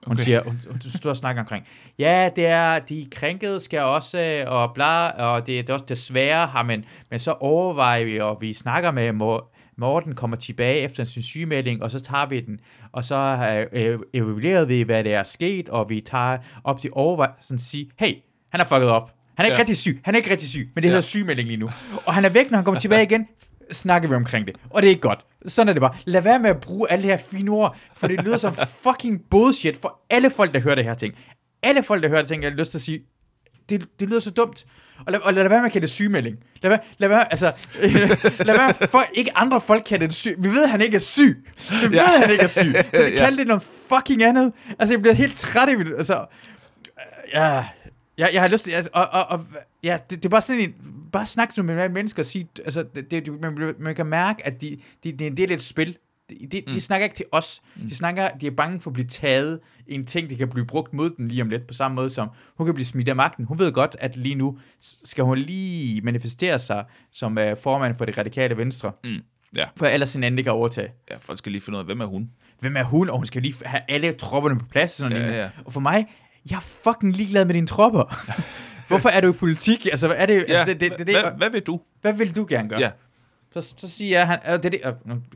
S1: Hun okay. siger, hun, hun står og snakker omkring, ja, det er, de krænkede skal også, og bla, og det, det er også desværre har man, men så overvejer vi, og vi snakker med Morten kommer tilbage efter sin sygemelding, og så tager vi den, og så øh, evaluerer vi, hvad der er sket, og vi tager op til overvejelsen og siger, hey, han er fucket op. Han er ikke ja. rigtig syg. Han er ikke rigtig syg, men det ja. hedder sygemelding lige nu. Og han er væk, når han kommer tilbage igen, snakker vi omkring det. Og det er ikke godt. Sådan er det bare. Lad være med at bruge alle de her fine ord, for det lyder som fucking bullshit for alle folk, der hører det her ting. Alle folk, der hører det ting, jeg har lyst til at sige, det, det lyder så dumt. Og lad, og lad være med at kalde det sygemelding. Lad være, lad være, altså, lad være for ikke andre folk kalde det syg. Vi ved, at han ikke er syg. Vi ved, at han ikke er syg. Så vi kalder det noget fucking andet. Altså, jeg bliver helt træt i det. Altså, ja, jeg, jeg har lyst til, altså, og, og, og ja, det, det er bare sådan en, bare snak med mennesker og sige, altså, det, det, man, man kan mærke, at de, de, det er en del af et spil. De, de, de snakker ikke til os. De snakker, de er bange for at blive taget i en ting, der kan blive brugt mod den lige om lidt, på samme måde som hun kan blive smidt af magten. Hun ved godt, at lige nu skal hun lige manifestere sig som uh, formand for det radikale venstre,
S2: Mm. Ja.
S1: for ellers en anden ikke kan overtage.
S2: ja, folk skal lige finde ud af, hvem er hun?
S1: Hvem er hun? Og hun skal lige have alle tropperne på plads. og Sådan
S2: Ja, ja.
S1: Og for mig, jeg er fucking ligeglad med dine tropper. Hvorfor er du i politik? Altså, hvad er det,
S2: Ja,
S1: altså, det, det, det, det,
S2: hvad, hvad vil du?
S1: hvad vil du gerne gøre?
S2: Ja.
S1: Så, så siger jeg, han, øh, det, er det,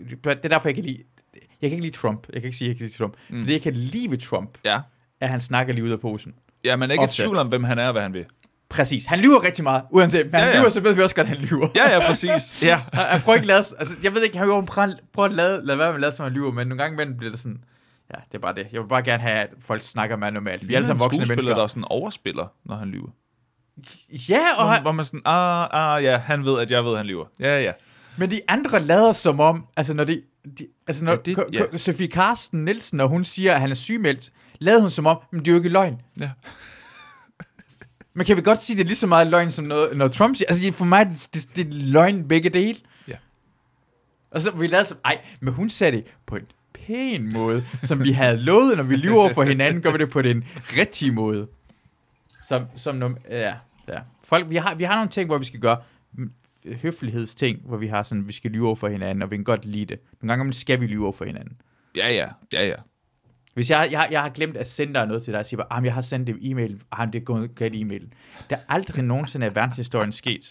S1: øh, det er derfor, jeg kan lide, jeg kan ikke lide Trump. Jeg kan ikke sige, jeg kan lide Trump. Mm. Det, jeg kan lide ved Trump,
S2: Ja.
S1: er, at han snakker lige ud af posen.
S2: Ja, man er ikke i
S1: Ofte.
S2: tvivl om, hvem han er og hvad han vil.
S1: Præcis. Han lyver rigtig meget, uanset. Men han
S2: Ja, ja.
S1: lyver, så ved vi også godt, at han lyver.
S2: Ja, ja, præcis. Ja.
S1: Han, han prøver ikke at lade, altså, jeg ved ikke, han vil jo prøve, prøve at lade, lade være med at lade, som han lyver, men nogle gange imellem bliver det sådan, ja, det er bare det. Jeg vil bare gerne have, at folk snakker med normalt. Vi er alle sammen voksne mennesker.
S2: der sådan overspiller, når han lyver.
S1: Ja, og
S2: Hvor,
S1: han,
S2: hvor man sådan, ah, ah, ja, han ved, at jeg ved, at han lyver. Ja, ja.
S1: Men de andre lader som om, altså når de, de altså når
S2: Ja, det- ja.
S1: Sofie Karsten Nielsen, når hun siger, at han er sygemeldt, lavede hun som om, men det er jo ikke løgn.
S2: ja.
S1: Men kan vi godt sige, at det er lige så meget løgn, som noget, når Trump siger? Altså for mig, det, det, det er løgn begge dele.
S2: Ja.
S1: Og så vi lavede som, ej, men hun sagde det på en pæn måde, som vi havde lovet, når vi lyver over for hinanden, gør vi det på den rigtige måde. Som, som ja, ja. Folk, vi har, vi har nogle ting, hvor vi skal gøre høflighedsting, hvor vi har sådan, vi skal lyve over for hinanden, og vi kan godt lide det. Nogle gange skal vi lyve over for hinanden.
S2: Ja, ja, ja, ja.
S1: Hvis jeg, jeg, jeg har glemt at sende dig noget til dig, og siger bare, ah, jeg har sendt det e-mail, ah, det er gået galt e-mail. Det er aldrig nogensinde i verdenshistorien sket,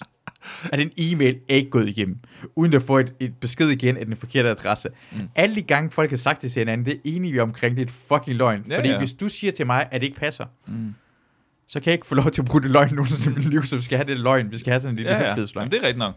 S1: at en e-mail er ikke gået igennem, uden at få et, et besked igen af den forkerte adresse. Mm. Alle de gange, folk har sagt det til hinanden, det er enige vi omkring, det er et fucking løgn.
S2: Ja,
S1: Fordi
S2: ja.
S1: hvis du siger til mig, at det ikke passer,
S2: Mm.
S1: Så kan jeg ikke få lov til at bruge det løgn nogensinde i mit liv, så vi skal have det løgn. Vi skal have sådan en lille
S2: Ja, ja. Jamen, det er rigtigt nok.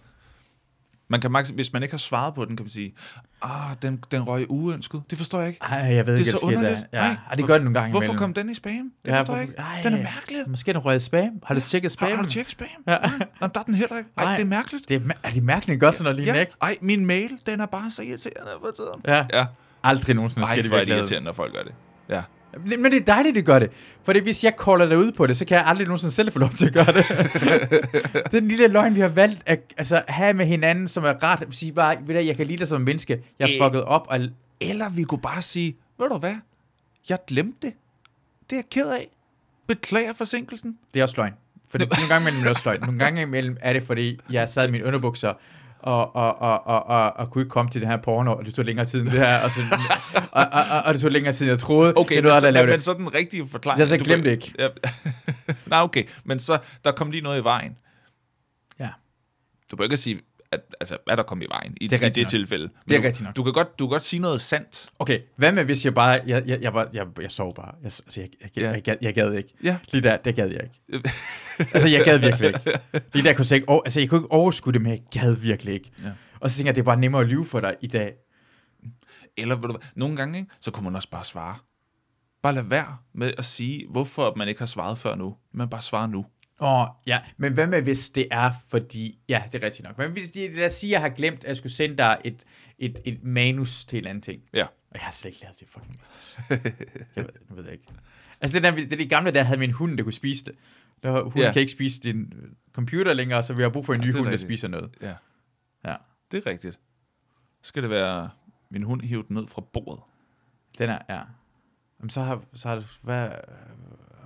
S2: Man kan max, hvis man ikke har svaret på den, kan man sige, ah, den, den røg uønsket. Det forstår jeg ikke.
S1: Ej, jeg ved
S2: Det er
S1: ikke,
S2: så
S1: der sker
S2: underligt.
S1: der. Ja,
S2: Ej,
S1: Ej, det gør det nogle gange
S2: Hvorfor
S1: imellem.
S2: kom den i spam? Det
S1: Ja,
S2: forstår jeg ikke.
S1: Ej,
S2: Den er mærkelig.
S1: Måske er den røget spam. Har du tjekket spam?
S2: Har, har du tjekket spam?
S1: Ja.
S2: Nå, der er den heller ikke. Ej,
S1: Nej.
S2: det er mærkeligt.
S1: Det er, er det mærkeligt, gøre sådan lige
S2: Ja.
S1: ikke?
S2: Ej, min mail, den er bare så irriterende for tiden.
S1: Ja.
S2: Ja.
S1: Aldrig nogensinde
S2: Ej,
S1: sker det
S2: er
S1: virkelig.
S2: irriterende, når folk gør det. Ja.
S1: Men det er dejligt, det gør det. For hvis jeg kolder dig ud på det, så kan jeg aldrig nogensinde selv få lov til at gøre det. Den lille løgn, vi har valgt at altså, have med hinanden, som er rart. Sige bare, ved du, jeg kan lide dig som menneske. Jeg
S2: Øh.
S1: er fucket op. Og
S2: Eller vi kunne bare sige, ved du hvad? Jeg glemte det. Det er jeg ked af. Beklager forsinkelsen.
S1: det er også løgn. For det, nogle gange imellem er det også løgn. Nogle gange imellem er det, fordi jeg sad i mine underbukser, og, og, og, og, og, og kunne ikke komme til den her porno, og det tog længere tid end det her, og, så, og, og, og, og det tog længere tid, end jeg troede.
S2: Okay,
S1: det
S2: men,
S1: var,
S2: så,
S1: der
S2: men,
S1: det.
S2: så den rigtige forklaring.
S1: Jeg så
S2: du
S1: glemte
S2: kan-
S1: ikke.
S2: Ja. Nej, okay. Men så, der kom lige noget i vejen.
S1: Ja.
S2: Du kan ikke sige, at, altså, hvad der kom i vejen i
S1: Det
S2: i det
S1: nok.
S2: tilfælde. Men
S1: Det er rigtigt nok.
S2: Du kan, godt, du kan godt sige noget sandt.
S1: Okay, hvad med hvis jeg bare, jeg, jeg, jeg, jeg, jeg sov bare, jeg, altså, jeg, jeg, jeg, jeg, jeg, gad ikke.
S2: Ja.
S1: Lige der, det gad jeg ikke. altså, jeg gad virkelig ikke. Lige der kunne jeg ikke, altså, jeg kunne ikke overskue det, men jeg gad virkelig ikke.
S2: Ja.
S1: Og så tænker jeg, det er bare nemmere at lyve for dig i dag.
S2: Eller ved du nogle gange, ikke, så kunne man også bare svare. Bare lad være med at sige, hvorfor man ikke har svaret før nu. Men bare svare nu.
S1: Åh, oh, ja, men hvad med, hvis det er fordi... Ja, det er rigtigt nok. Men hvis de, lad os sige, at jeg har glemt, at jeg skulle sende dig et, et, et manus til en eller anden ting.
S2: Ja.
S1: Og jeg har slet ikke lavet det fucking jeg ved, jeg ved jeg ikke. Altså, det er, det er de gamle, der havde min hund, der kunne spise det. Der, hunden
S2: Ja.
S1: kan ikke spise din computer længere, så vi har brug for en
S2: Ja,
S1: ny
S2: det
S1: hund, der
S2: rigtigt.
S1: spiser noget.
S2: Ja,
S1: Ja,
S2: det er rigtigt. Så skal det være, min hund den ned fra bordet.
S1: den er, ja. Jamen, så har, så har det, hvad,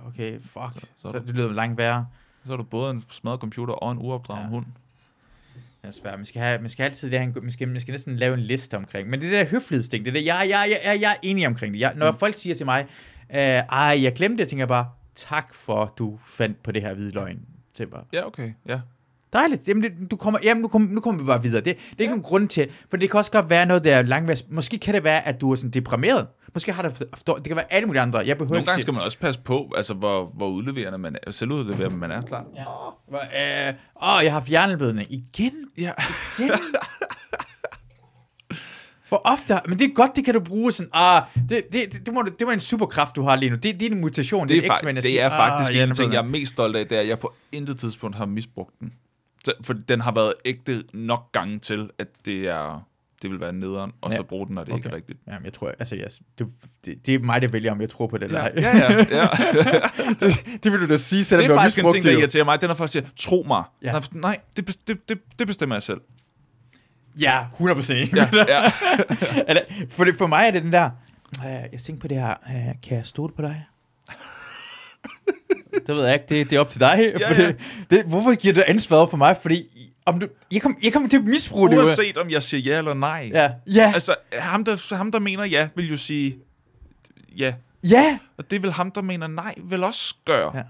S1: okay, fuck.
S2: Så-
S1: Så,
S2: så du-
S1: det lyder langt værre.
S2: Så har du både en smadret computer og en uopdragen
S1: Ja.
S2: hund.
S1: Det er svært. Man skal, have, man skal altid det her, man skal, man skal næsten lave en liste omkring. Men det er det der høflighedsting, det er det, jeg, jeg, jeg, jeg, jeg er enig omkring det. Jeg, når mm. folk siger til mig, øh, ej, jeg glemte det, tænker jeg bare, tak for, du fandt på det her hvide løgn. Til bare,
S2: Ja, okay. Ja.
S1: dejligt. Jamen, det, du kommer, jamen nu, kom, nu kommer vi bare videre. Det, det er ikke ja. nogen grund til, for det kan også godt være noget, der er langvejs. Måske kan det være, at du er sådan deprimeret. Måske har det, det kan være alle mulige andre. Jeg behøver
S2: Nogle gange skal man også passe på, altså hvor, hvor udleverende man er, selvudleverende man er, klart.
S1: Ja. Hvor, øh, åh, jeg har haft hjerneblødning. Igen?
S2: Ja.
S1: Igen? Hvor ofte, men det er godt, det kan du bruge sådan, ah, det, det, det, det, må, det var en superkraft, du har lige nu. Det, det er en mutation,
S2: Det er,
S1: det
S2: fa-
S1: X-Men
S2: det er faktisk
S1: ah,
S2: en ting, jeg er mest stolt af, det er, at jeg på intet tidspunkt har misbrugt den. Så, for den har været ægte nok gange til, at det er det vil være nederen, og
S1: Ja.
S2: så bruge den, når det okay. ikke er rigtigt.
S1: Jamen, jeg tror, altså, jeg, det, det, det, er mig, der vælger, om jeg tror på det eller
S2: Ja,
S1: ej.
S2: ja, ja. ja.
S1: det, det vil du da sige, selvom
S2: Det er faktisk en ting, der
S1: det
S2: irriterer mig. Den er folk siger, tro mig.
S1: Ja.
S2: Nej, det, det, det, det bestemmer jeg selv.
S1: Ja, 100% enig.
S2: Ja, ja.
S1: Eller, for, det, for mig er det den der, øh, jeg tænker på det her, øh, kan jeg stole på dig? det ved jeg ikke, det, det er op til dig.
S2: Ja, ja.
S1: Det, hvorfor giver du ansvaret for mig? Fordi om du, jeg, kom, jeg kommer til at misbruge det.
S2: Uanset om jeg siger ja eller nej.
S1: Ja, ja,
S2: Altså, ham der, ham der mener ja, vil jo sige ja.
S1: ja.
S2: Og det vil ham, der mener nej, vel også gøre.
S1: Ja.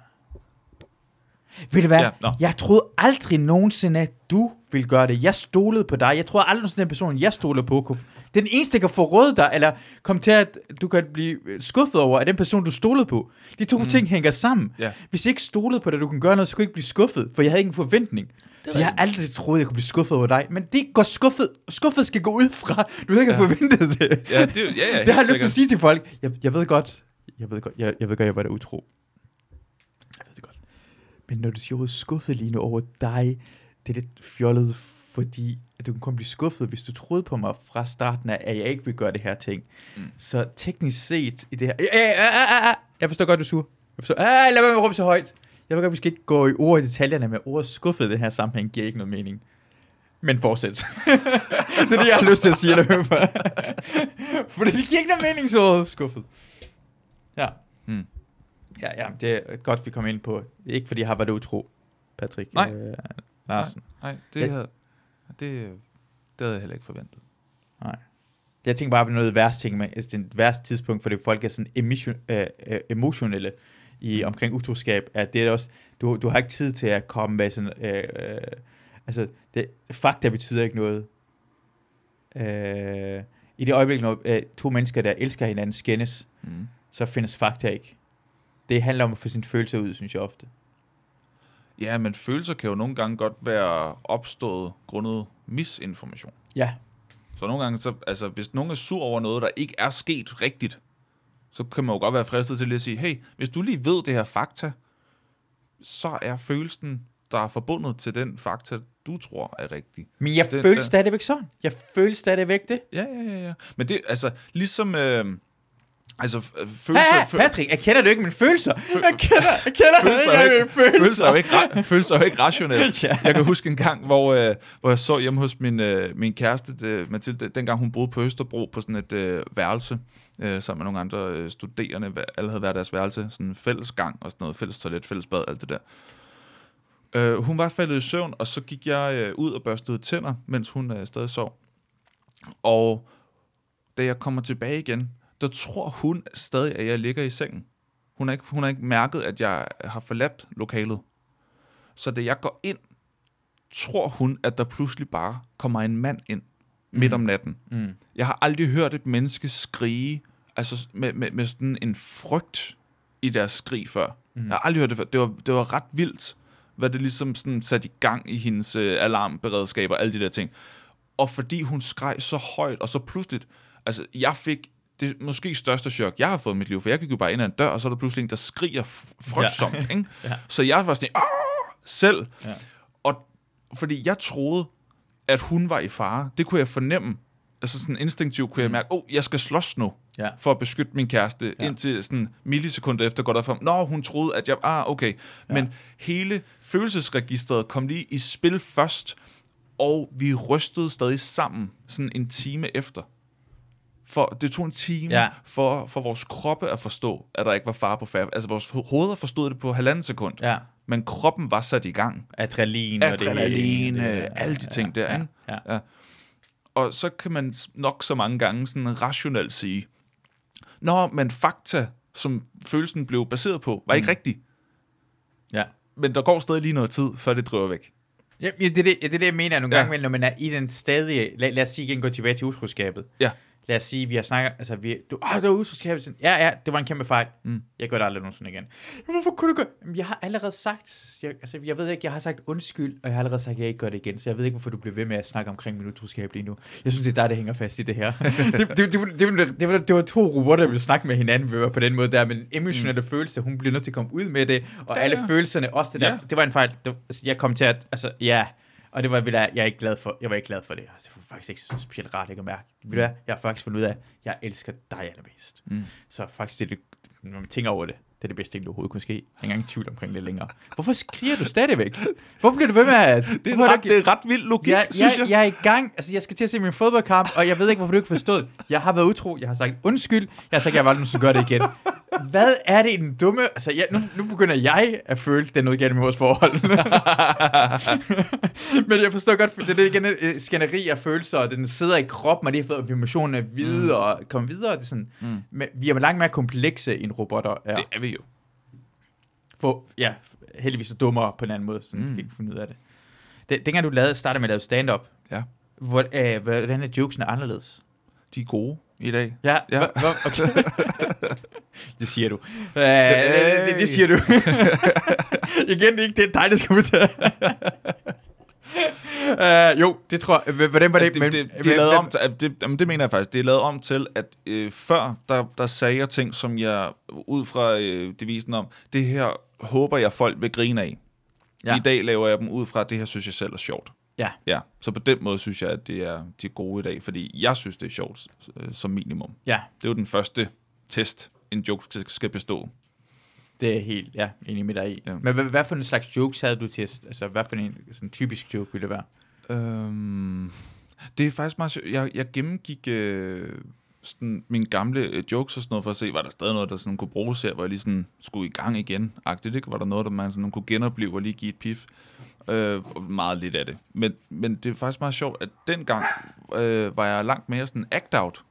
S1: Ved du hvad?
S2: Ja,
S1: jeg troede aldrig nogensinde, at du ville gøre det. Jeg stolede på dig. Jeg tror aldrig nogensinde, den person, jeg stolede på, kunne... Den eneste, der kan forråde dig, eller komme til, at du kan blive skuffet over, er den person, du stolede på. De to mm. ting hænger sammen.
S2: Ja.
S1: Hvis jeg ikke stolede på dig, du kunne gøre noget, så kunne jeg ikke blive skuffet, for jeg havde ikke en forventning. Så jeg har aldrig troet, jeg kunne blive skuffet over dig. Men det går skuffet. Skuffet skal gå ud fra. Du havde ikke ja. forventet det.
S2: Ja, det, ja, ja,
S1: det har jeg lyst til at sige til folk. Jeg, jeg ved godt, jeg ved godt, jeg, jeg ved godt, jeg var der utro. Jeg ved det godt. Men når du siger ordet skuffet lige nu over dig, det er lidt fjollet, fordi at du kan kun blive skuffet, hvis du troede på mig fra starten af, at jeg ikke vil gøre det her ting. Mm. Så teknisk set i det her... Jeg forstår godt, du er sur. Jeg forstår... Ah, lad mig råbe så højt. Jeg ved godt, vi skal ikke gå i ord i detaljerne, men ordet skuffet i den her sammenhæng giver ikke noget mening. Men fortsæt. det er det, jeg har lyst til at sige med. Fordi det giver ikke noget mening, så ordet skuffet. Ja.
S2: Hmm.
S1: Ja, ja, det er godt, vi kom ind på. Er ikke, fordi jeg har været utro, Patrick
S2: Nej.
S1: øh, Larsen.
S2: Nej, det,
S1: Jeg-
S2: havde, det, det havde jeg heller ikke forventet.
S1: Nej. Jeg tænker bare på noget værste ting, med, altså, det værste tidspunkt, fordi folk er sådan emission, øh, øh, emotionelle i omkring utroskab, at det er også, du, du har ikke tid til at komme med sådan, øh, øh, altså, det, fakta betyder ikke noget. Øh, I det øjeblik, når øh, to mennesker, der elsker hinanden, skændes,
S2: Mm.
S1: så findes fakta ikke. Det handler om at få sine følelser ud, synes jeg ofte.
S2: Ja, men følelser kan jo nogle gange godt være opstået grundet misinformation.
S1: Ja.
S2: Så nogle gange, så, altså, hvis nogen er sur over noget, der ikke er sket rigtigt, så kan man jo godt være fristet til lige at sige, hey, hvis du lige ved det her fakta, så er følelsen, der er forbundet til den fakta, du tror er rigtig.
S1: Men jeg
S2: det,
S1: føler
S2: det-
S1: stadigvæk sådan. Jeg føler stadigvæk det.
S2: Ja, ja, ja, ja. Men det, altså, ligesom, øh, altså, f- følelser...
S1: Ja,
S2: fø-
S1: Patrick, jeg kender du ikke mine følelser. Jeg kender, jeg kender
S2: følelser er
S1: ikke
S2: ikke,
S1: mine følelser.
S2: følelser er jo ikke, ra- følelser er jo ikke rationelle.
S1: Ja.
S2: Jeg kan huske en gang, hvor, øh, hvor jeg så hjemme hos min, øh, min kæreste, øh, Mathilde, dengang hun boede på Østerbro på sådan et øh, værelse, øh, sammen med nogle andre øh, studerende. Alle havde hver deres værelse, sådan en fælles gang og sådan noget, fælles toilet, fælles bad, alt det der. Øh, hun var faldet i søvn, og så gik jeg øh, ud og børstede tænder, mens hun øh, stadig sov. Og da jeg kommer tilbage igen, der tror hun stadig, at jeg ligger i sengen. Hun har ikke, hun har ikke mærket, at jeg har forladt lokalet. Så da jeg går ind, tror hun, at der pludselig bare kommer en mand ind midt om natten.
S1: Mm.
S2: Jeg har aldrig hørt et menneske skrige altså med, med, med sådan en frygt i deres skrig før. Mm. Jeg har aldrig hørt det før. Det var, det var ret vildt, hvad det ligesom sådan satte i gang i hendes øh, alarmberedskab og alle de der ting. Og fordi hun skreg så højt, og så pludseligt, altså jeg fik det måske største chok, jeg har fået i mit liv, for jeg gik jo bare ind ad en dør, og så er der pludselig en, der skriger frygtsomt, ja. ikke?
S1: Ja.
S2: Så jeg var sådan, Åh! selv.
S1: Ja.
S2: Og fordi jeg troede, at hun var i fare, det kunne jeg fornemme. Altså sådan instinktivt kunne jeg mærke, åh, oh, jeg skal slås nu,
S1: Ja.
S2: for at beskytte min kæreste,
S1: ja.
S2: indtil sådan millisekunder efter går der frem, nå, hun troede, at jeg, ah, okay. Ja. Men hele følelsesregistret kom lige i spil først, og vi rystede stadig sammen, sådan en time efter. For det tog en time
S1: Ja.
S2: ja. for, for vores kroppe at forstå, at der ikke var fare på færd. Altså vores hoveder forstod det på halvanden sekund,
S1: Ja.
S2: men kroppen var sat i gang.
S1: Adrenalin. og det
S2: Adrenalin,
S1: hele.
S2: øh, alle de ting der,
S1: ja,
S2: ikke?
S1: Ja.
S2: Og så kan man nok så mange gange sådan rationelt sige, Nå, men fakta, som følelsen blev baseret på, var ikke
S1: Mm.
S2: rigtig.
S1: ja.
S2: Men der går stadig lige noget tid, før det driver væk.
S1: Ja, ja, det, er det, ja, det er det, jeg mener nogle
S2: Ja.
S1: gange, når man er i den stadige... Lad, lad os sige igen, gå tilbage til utroskabet.
S2: Ja.
S1: Lad os sige, vi har snakket... Altså, vi, du, ah, det var utroskabet. Sådan, Ja, ja, det var en kæmpe fejl.
S2: Mm.
S1: Jeg gør det aldrig nogensinde igen. Hvorfor kunne du gøre... Jamen, Jeg har allerede sagt... Jeg, altså, jeg ved ikke, jeg har sagt undskyld, og jeg har allerede sagt, at jeg ikke gør det igen. Så jeg ved ikke, hvorfor du bliver ved med at snakke omkring min utroskab lige nu. Jeg synes, det er der, det hænger fast i det her. det, det, det, det, det, det, var, det var to robotter, der ville snakke med hinanden på den måde der, men emotionelle mm. følelse, hun bliver nødt til at komme ud med det, og
S2: Ja,
S1: alle
S2: ja.
S1: følelserne, også det der,
S2: Ja.
S1: det var en fejl. Det, altså, jeg kom til at, altså, ja, og det var, du hvad, jeg er ikke glad for, jeg var ikke glad for det. Det var faktisk ikke så specielt rart ikke at mærke. Ved du hvad, jeg har faktisk fundet ud af, at jeg elsker dig allermest.
S2: Mm.
S1: Så faktisk, det, når man tænker over det, Det er det bedste, der overhovedet kunne ske. Jeg er ikke engang tvivl omkring det længere. Hvorfor skriger du stadigvæk? Hvorfor bliver du ved med at...
S2: Det er, ret, det er ret vild logik,
S1: jeg,
S2: synes
S1: jeg,
S2: jeg.
S1: jeg er i gang. Altså, jeg skal til at se min fodboldkamp, og jeg ved ikke, hvorfor du ikke forstod. Jeg har været utro. Jeg har sagt undskyld. Jeg har sagt, at jeg aldrig skal gøre det igen. Hvad er det i den dumme... Altså, jeg, nu, nu begynder jeg at føle, at det er noget galt med vores forhold. Men jeg forstår godt, for det er det igen et skænderi af følelser, og den sidder i kroppen, og det er fået vibrationen af videre mm. og komme videre. Det er sådan,
S2: Mm.
S1: men vi er langt mere komplekse end robotter er.
S2: Det er vi jo.
S1: For, ja, heldigvis så dummere på en anden måde, så mm. Vi kan ikke finde ud af det. det dengang du lavede, startede med at lave stand-up,
S2: Ja.
S1: hvor, øh, hvordan er jokesene anderledes?
S2: De er gode i dag.
S1: Ja,
S2: Ja.
S1: Hva, okay. det siger du. Uh, det, det siger du. Igen, det er ikke det er dig, der skal udtale. uh, jo, det tror jeg. Hvordan var det?
S2: det, det, det, det, er lavet om, det, jamen det mener jeg faktisk. Det er lavet om til, at øh, før, der, der sagde jeg ting, som jeg ud fra øh, devisen om, det her håber jeg, folk vil grine af.
S1: Ja.
S2: I dag laver jeg dem ud fra, at det her synes jeg selv er sjovt.
S1: Ja.
S2: Ja, så på den måde synes jeg, at det er, de gode i dag, fordi jeg synes, det er sjovt øh, som minimum.
S1: Ja,
S2: Det er jo den første test, en joke skal- bestå.
S1: det er helt ja, enig med dig i.
S2: Ja.
S1: Men hvad, hvad for en slags jokes havde du til? Altså, hvad for en sådan typisk joke ville det være?
S2: Øhm, det er faktisk meget sjovt. Jeg, jeg gennemgik øh, sådan mine gamle øh, jokes og sådan noget, for at se, var der stadig noget, der sådan kunne bruges her, hvor jeg lige sådan skulle i gang igen. Agtigt, ikke? Var der noget, der man sådan kunne genopleve og lige give et pif? Øh, meget lidt af det. Men, men det er faktisk meget sjovt, at dengang øh, var jeg langt mere sådan act-out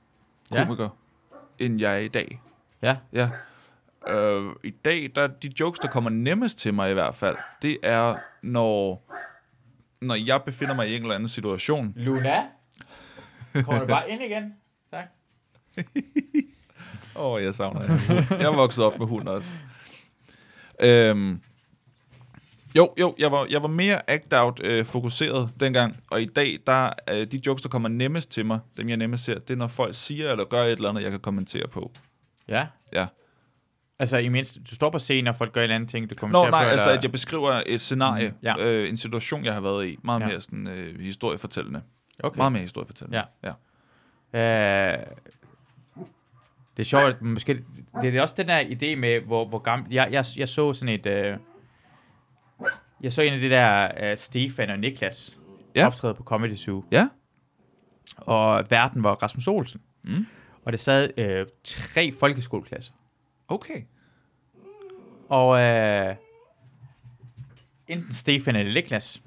S2: komiker, ja. end jeg er i dag.
S1: Ja.
S2: Ja. Øh, I dag, der de jokes, der kommer nemmest til mig i hvert fald, det er, når, når jeg befinder mig i en eller anden situation.
S1: Luna? Kommer du bare ind igen? Tak.
S2: Åh, oh, jeg savner en hund. Jeg vokset op med hund også. Øhm, jo, jo, jeg var, jeg var mere act-out øh, fokuseret dengang, og i dag, der øh, de jokes, der kommer nemmest til mig, dem jeg nemmest ser, det er, når folk siger eller gør et eller andet, jeg kan kommentere på.
S1: Ja.
S2: Ja.
S1: Altså, i mindst, du står på scenen, og folk gør en eller anden ting, du kommenterer
S2: Nå, nej,
S1: på,
S2: altså,
S1: eller-
S2: at jeg beskriver et scenarie,
S1: Mm, ja.
S2: øh, en situation, jeg har været i. Meget
S1: Ja.
S2: mere sådan øh, historiefortællende.
S1: Okay.
S2: Meget mere historiefortællende.
S1: Ja.
S2: ja.
S1: Øh, det er sjovt, at måske, det er også den der idé med, hvor, hvor gammel, jeg, jeg, jeg så sådan et, øh, jeg så en af de der øh, Stefan og Niklas
S2: Ja.
S1: optræde på Comedy Zoo,
S2: Ja.
S1: og verden var Rasmus Olsen,
S2: Mm.
S1: Og det sad øh, tre folkeskoleklasser,
S2: Okay.
S1: og øh, enten Stefan eller Niklas,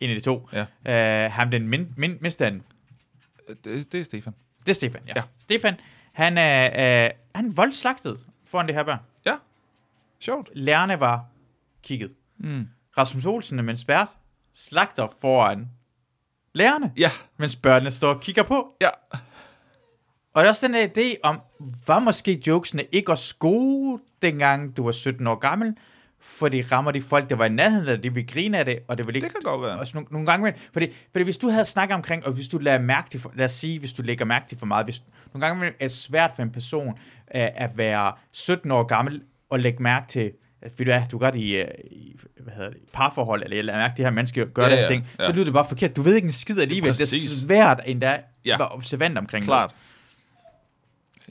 S1: en af de to,
S2: Ja.
S1: øh, ham den min, min, mindste af dem,
S2: Det, det er Stefan.
S1: Det er Stefan, ja. ja. Stefan, han er øh, han voldslagtet foran det her børn.
S2: Ja. Sjovt.
S1: Lærerne var kigget.
S2: Mm.
S1: Rasmus Olsen, mens vært, slagter foran lærerne,
S2: Ja.
S1: mens børnene står og kigger på.
S2: Ja.
S1: Og der er også den der idé om, var måske jokesene ikke også gode, dengang du var 17 år gammel, for det rammer de folk, der var i nærheden af det, de vil grine af det, og det vil ikke
S2: Det kan godt være.
S1: også nogle, nogle gange, imellem- fordi, fordi hvis du havde snakket omkring, og hvis du lader mærke til, lad os sige, hvis du lægger mærke til for meget, hvis, nogle gange er det svært for en person uh, at være 17 år gammel og lægge mærke til, at, ved du hvad, du gør det i, uh, i hvad hedder det, parforhold, eller jeg lader mærke at det her menneske gør
S2: Ja,
S1: ja, den
S2: ja,
S1: ting,
S2: ja.
S1: så lyder det bare forkert. Du ved ikke en skid alligevel. Det er
S2: Præcis.
S1: svært endda at
S2: Ja.
S1: være observant omkring
S2: Klart.
S1: det.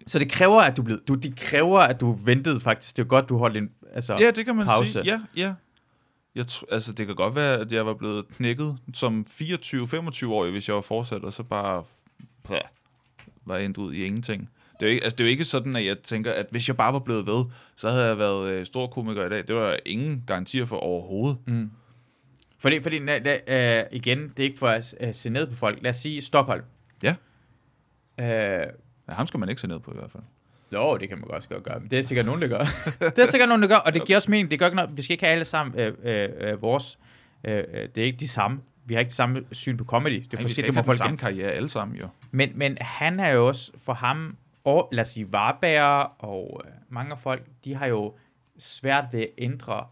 S1: Så det kræver, at du blev, du, det kræver, at du ventede faktisk. Det er godt, du holdt en, altså,
S2: Ja, det kan man
S1: pause.
S2: sige. Ja, ja. Jeg tr- altså, det kan godt være, at jeg var blevet knækket som 24-25-årig, hvis jeg var fortsat, og så bare pff, var endt ud i ingenting. Det er, jo ikke, altså, det er jo ikke sådan, at jeg tænker, at hvis jeg bare var blevet ved, så havde jeg været øh, stor komiker i dag. Det var der ingen garantier for overhovedet.
S1: Mm. Fordi, fordi na, na, øh, igen, det er ikke for at uh, se ned på folk. Lad os sige Stockholm.
S2: Ja.
S1: Øh,
S2: Ja, ham skal man ikke se ned på i hvert fald.
S1: jo, det kan man godt godt gøre, men det er sikkert nogen, der gør. det er sikkert nogen, der gør, og det giver også mening. Det gør ikke noget. Vi skal ikke have alle sammen øh, øh, øh, vores. Øh, øh, det er ikke de samme. Vi har ikke det samme syn på comedy. Det er
S2: Ej, vi skal
S1: forskelligt,
S2: ikke
S1: må
S2: have den samme karriere alle sammen, jo.
S1: Men, men han er jo også, for ham, og lad os sige, Varberg og øh, mange folk, de har jo svært ved at ændre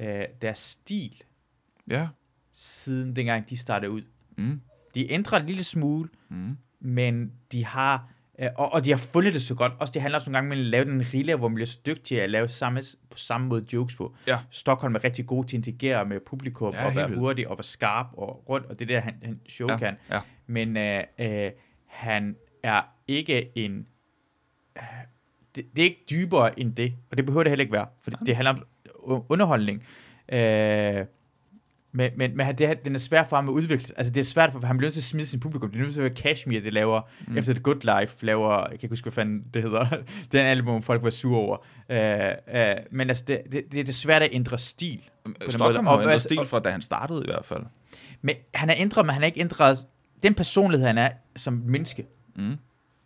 S1: øh, deres stil,
S2: Ja.
S1: siden dengang de startede ud.
S2: Mm.
S1: De ændrer en lille smule,
S2: Mm.
S1: men de har, og, og de har fundet det så godt. Også det handler også nogle gange om at lave den rille, hvor man bliver så dygtig at lave samme, på samme måde jokes på.
S2: Ja.
S1: Stockholm er rigtig god til at interagere med publikum,
S2: Ja,
S1: og være
S2: vildt.
S1: hurtig, og være skarp og rundt, og det er det, han, han show
S2: Ja,
S1: kan.
S2: ja.
S1: Men øh, øh, han er ikke en øh, det, det er ikke dybere end det, og det behøver det heller ikke være, for det handler om underholdning. Øh, men, men, men det, er- den er svær for ham at udvikle. Altså, det er svært for ham. Han bliver nødt til at smide sin publikum. Det er nødt til at være Kashmir, det laver. Mm. Efter The Good Life laver... Jeg kan ikke huske, hvad fanden det hedder. den album, folk var sure over. Øh, øh, men altså, det, det, det, er svært at ændre stil.
S2: Stockholm har ændret stil fra, da han startede i hvert fald.
S1: Men han er ændret, men han har ikke ændret... Den personlighed, han er som menneske,
S2: Mm.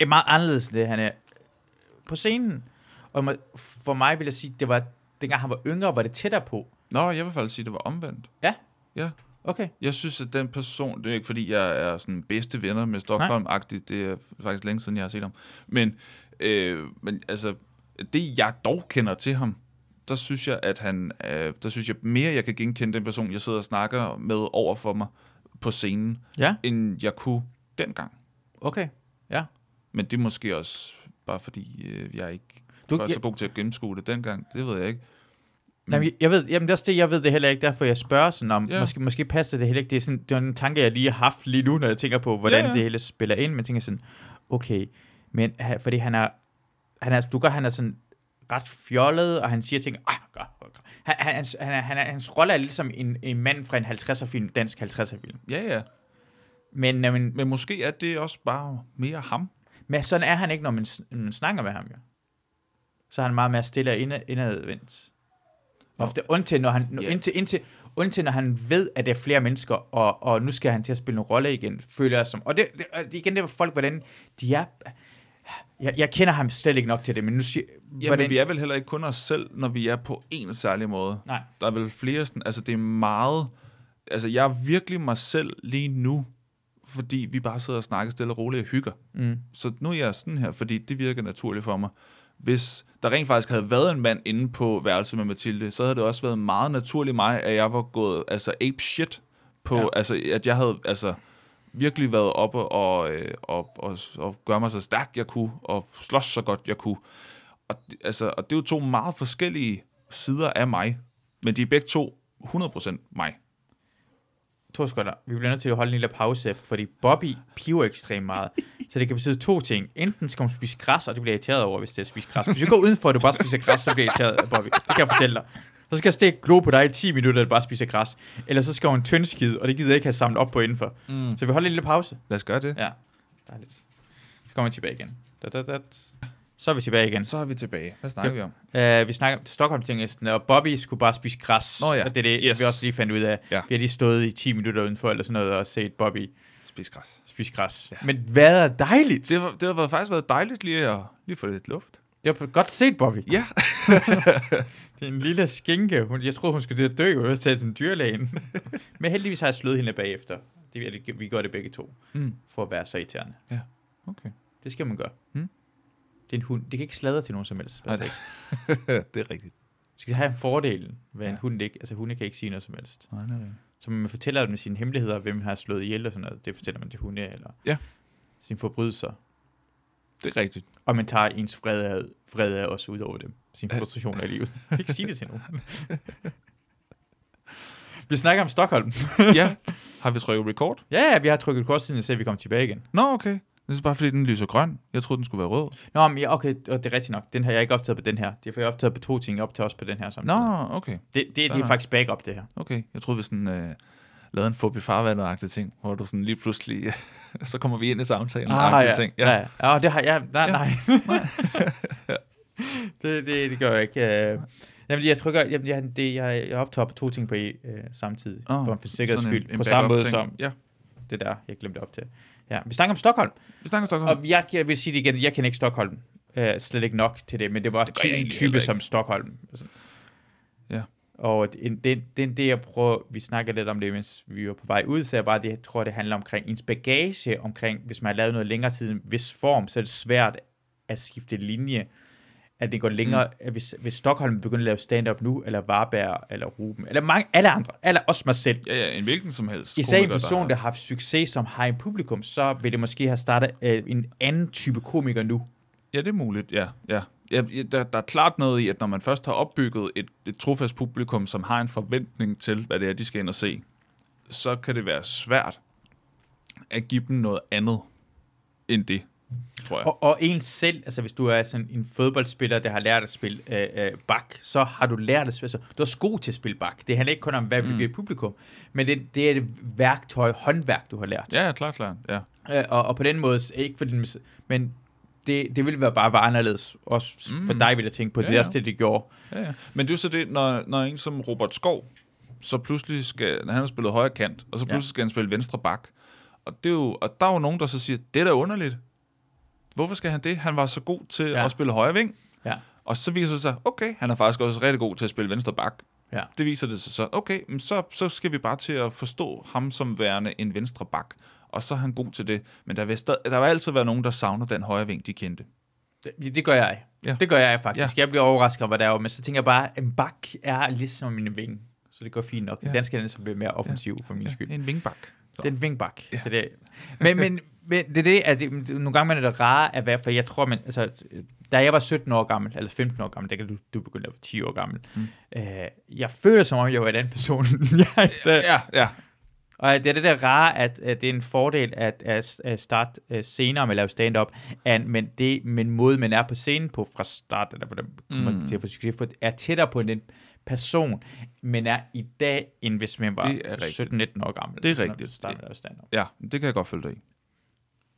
S1: er meget anderledes end det, han er på scenen. Og for mig vil jeg sige, det var, dengang han var yngre, var det tættere på.
S2: Nå, jeg vil faktisk sige, det var omvendt.
S1: Okay.
S2: Jeg synes, at den person, det er ikke fordi, jeg er sådan bedste venner med Stockholm-agtigt, det er faktisk længe siden, jeg har set ham. Men, øh, men altså, det jeg dog kender til ham, der synes jeg, at han, øh, der synes jeg mere, jeg kan genkende den person, jeg sidder og snakker med over for mig på scenen,
S1: Ja,
S2: end jeg kunne dengang.
S1: okay. Ja.
S2: Men det er måske også bare fordi, øh, jeg ikke
S1: Du,
S2: var
S1: jeg,
S2: så god til at gennemskue det dengang. Det ved jeg ikke.
S1: Jamen, jeg- ved, jamen, det er også det, jeg ved det heller ikke, derfor jeg spørger sådan om,
S2: Ja.
S1: måske, måske passer det heller ikke. Det er, sådan, det er en tanke, jeg lige har haft lige nu, når jeg tænker på, hvordan
S2: Ja, ja.
S1: det hele spiller ind, men tænker sådan, okay, men fordi han er, han er, du gør, han er sådan ret fjollet, og han siger ting, ah, gør, gør. Han, han, han, er, han er, hans rolle er ligesom en, en mand fra en 50'er film, dansk 50'er film.
S2: Ja, ja.
S1: Men, men,
S2: Men måske er det også bare mere ham.
S1: men sådan er han ikke, når man, man snakker med ham, jo. Så er han meget mere stille og indad- indadvendt. Ofte, undtil når, han,
S2: Ja.
S1: indtil, indtil, undtil når han ved, at det er flere mennesker, og, og nu skal han til at spille en rolle igen, føler jeg som. Og det, det, og igen, det er folk, hvordan de er. Jeg, jeg kender ham slet ikke nok til det, men nu siger
S2: Ja, men vi er vel heller ikke kun os selv, når vi er på en særlig måde.
S1: Nej.
S2: Der er vel flere sådan, altså det er meget, altså jeg er virkelig mig selv lige nu, fordi vi bare sidder og snakker stille og roligt og hygger.
S1: Mm.
S2: Så nu er jeg sådan her, fordi det virker naturligt for mig. Hvis der rent faktisk havde været en mand inde på værelset med Mathilde, så havde det også været meget naturligt mig, at jeg var gået altså ape shit på,
S1: Ja.
S2: altså at jeg havde altså virkelig været oppe og, øh, og, og, og gøre mig så stærk jeg kunne, og slås så godt jeg kunne. Og, altså, og det er jo to meget forskellige sider af mig, men de er begge to 100% mig.
S1: To sekunder. Vi bliver nødt til at holde en lille pause, fordi Bobby piver ekstremt meget. Så det kan betyde to ting. Enten skal hun spise græs, og det bliver irriteret over, hvis det er at spise græs. Hvis du går udenfor, og du bare spiser græs, så bliver irriteret af Bobby. Det kan jeg fortælle dig. Så skal jeg stikke glo på dig i 10 minutter, og du bare spiser græs. Eller så skal hun tyndskide, og det gider jeg ikke have samlet op på indenfor.
S2: Mm.
S1: Så vi holder en lille pause.
S2: Lad os gøre det.
S1: Ja, dejligt. Så kommer vi tilbage igen. Da, da, da. Så er vi tilbage igen.
S2: Så er vi tilbage. Hvad snakker vi om?
S1: Uh, vi snakker om stockholm tinglisten og Bobby skulle bare spise græs.
S2: Nå ja.
S1: Og det er det,
S2: Yes.
S1: vi også lige fandt ud af.
S2: Ja.
S1: Vi har lige stået i 10 minutter udenfor, eller sådan noget, og set Bobby
S2: Spis græs.
S1: spise græs. Ja.
S2: Ja.
S1: Men hvad er dejligt?
S2: Det, var, det har faktisk været dejligt lige at lige få lidt luft.
S1: det var godt set, Bobby.
S2: Ja.
S1: Det er en lille skinke. Hun, jeg troede, hun skulle dø, og jeg til den dyrlægen. Men heldigvis har jeg slået hende bagefter. Det, det, vi gør det begge to,
S2: Mm.
S1: for at være så irriterende.
S2: Okay.
S1: Det skal man gøre.
S2: Mm.
S1: Det er en hund. Det kan ikke sladre til nogen som helst.
S2: Nej, det, det er rigtigt.
S1: Du skal have fordelen, en
S2: Ja.
S1: hund ikke... Altså, hunde kan ikke sige noget som helst.
S2: Nej, nej, nej.
S1: Så man fortæller dem sine hemmeligheder, hvem har slået ihjel og sådan noget. Det fortæller man til hunde, eller
S2: Ja.
S1: sine forbrydelser.
S2: Det er rigtigt.
S1: Og man tager ens vrede, vrede også ud over dem. Sin
S2: Ja.
S1: frustration i livet. Jeg kan ikke sige det til nogen. vi snakker om Stockholm.
S2: ja. Har vi trykket record?
S1: ja, vi har trykket kort siden, jeg sagde, at vi kom tilbage igen.
S2: Nå, okay. Det er bare fordi, den lyser grøn. Jeg troede, den skulle være rød.
S1: Nå, men ja, okay, og det er rigtigt nok. Den har jeg ikke optaget på den her. Det er for jeg har optaget på to ting. Jeg optager også på den her samtidig.
S2: Nå, okay.
S1: Det, det, det
S2: Nå,
S1: er faktisk backup, det her.
S2: Okay. Jeg troede, vi sådan øh, lavede en fup i farvandet ting, hvor du sådan lige pludselig, så kommer vi ind i samtalen.
S1: Ah, ja.
S2: ting.
S1: Ja. ja. ja. det har jeg. Nej,
S2: Ja.
S1: nej. det, det, det gør jeg ikke. Øh. Jamen, jeg trykker, jamen, jeg, det, jeg, jeg optager på to ting på e, øh, samtidig.
S2: Åh,
S1: for, for sikkerheds
S2: en-
S1: skyld.
S2: en
S1: på samme måde som
S2: Ja.
S1: det der, jeg glemte op til. Ja, vi snakker om Stockholm.
S2: Vi snakker Stockholm.
S1: Og jeg, jeg vil sige det igen, jeg kender ikke Stockholm. Uh, slet ikke nok til det, men det var
S2: Det
S1: en type som Stockholm. Altså.
S2: Ja.
S1: Og det, det, det, det, jeg prøver, vi snakker lidt om det, mens vi var på vej ud, så jeg bare, det, jeg tror, det handler omkring ens bagage, omkring, hvis man har lavet noget længere tid en vis form, så er det svært at skifte linje, at det går længere, mm. hvis, hvis Stockholm begynder at lave stand-up nu, eller Varberg, eller Ruben, eller mange, alle andre, eller også mig selv,
S2: Ja, ja, en hvilken som helst.
S1: Især en person,
S2: har-
S1: der har haft succes, som har en publikum, så vil det måske have startet øh, en anden type komiker nu.
S2: Ja, det er muligt, ja. ja. ja ja, der, der er klart noget i, at når man først har opbygget et, et trofast publikum, som har en forventning til, hvad det er, de skal ind og se, så kan det være svært at give dem noget andet end det. Tror jeg.
S1: Og, og en selv, altså hvis du er sådan en fodboldspiller, der har lært at spille øh, øh, bak, så har du lært at spille, altså, du er god til at spille bak. Det handler ikke kun om, hvad vi
S2: Mm.
S1: et publikum, men det, det er et værktøj, håndværk, du har lært.
S2: Ja, ja, klart, klart. Ja.
S1: Øh, og, og på den måde, ikke fordi, men det, det ville være bare være anderledes, også
S2: Mm.
S1: for dig vil jeg tænke på, det
S2: Ja,
S1: er
S2: ja.
S1: også det, de gjorde.
S2: Ja, ja. Men det er jo så det, når, når en som Robert Skov, så pludselig skal, når han har spillet højre kant, og så
S1: Ja.
S2: pludselig skal han spille venstre bak. Og, det er jo, og der er jo nogen, der så siger, det er da underligt. Hvorfor skal han det? Han var så god til ja. At spille højre ving.
S1: Ja.
S2: Og så viser det sig, okay, han er faktisk også rigtig god til at spille venstre bak.
S1: Ja.
S2: Det viser det sig så, okay, men så, så skal vi bare til at forstå ham som værende en venstre bak. Og så er han god til det. Men der vil, stad, der vil altid være nogen, der savner den højre ving, de kendte.
S1: Det, det gør jeg.
S2: Ja.
S1: Det gør jeg faktisk.
S2: Ja.
S1: Jeg bliver overrasket over, hvad der er, men så tænker jeg bare, en bak er ligesom en ving. Så det går fint nok.
S2: Ja.
S1: Ja. Den skal så blive mere offensiv ja. for min skyld.
S2: Ja, en vingbak. Så.
S1: Det er en vingbak.
S2: Ja.
S1: Er det. Men, men, men det er det, at det, nogle gange man er det rare at være, for jeg tror, man, altså, da jeg var 17 år gammel, eller 15 år gammel, der kan du, du begyndte at være 10 år gammel,
S2: Mm.
S1: øh, jeg føler som om, jeg var en anden person. jeg,
S2: Ja, ja.
S1: og det er det der rare, at, at det er en fordel at, at, at starte uh, senere med at lave stand-up, and, men det men måde, man er på scenen på fra start, eller hvordan
S2: Mm.
S1: mm. til at få succes, er tættere på den person, men er i dag, end hvis man var
S2: Det er rigtigt.
S1: 17-19 år gammel.
S2: Det er
S1: man
S2: rigtigt.
S1: startede med at lave stand-up.
S2: Ja, det kan jeg godt følge dig i.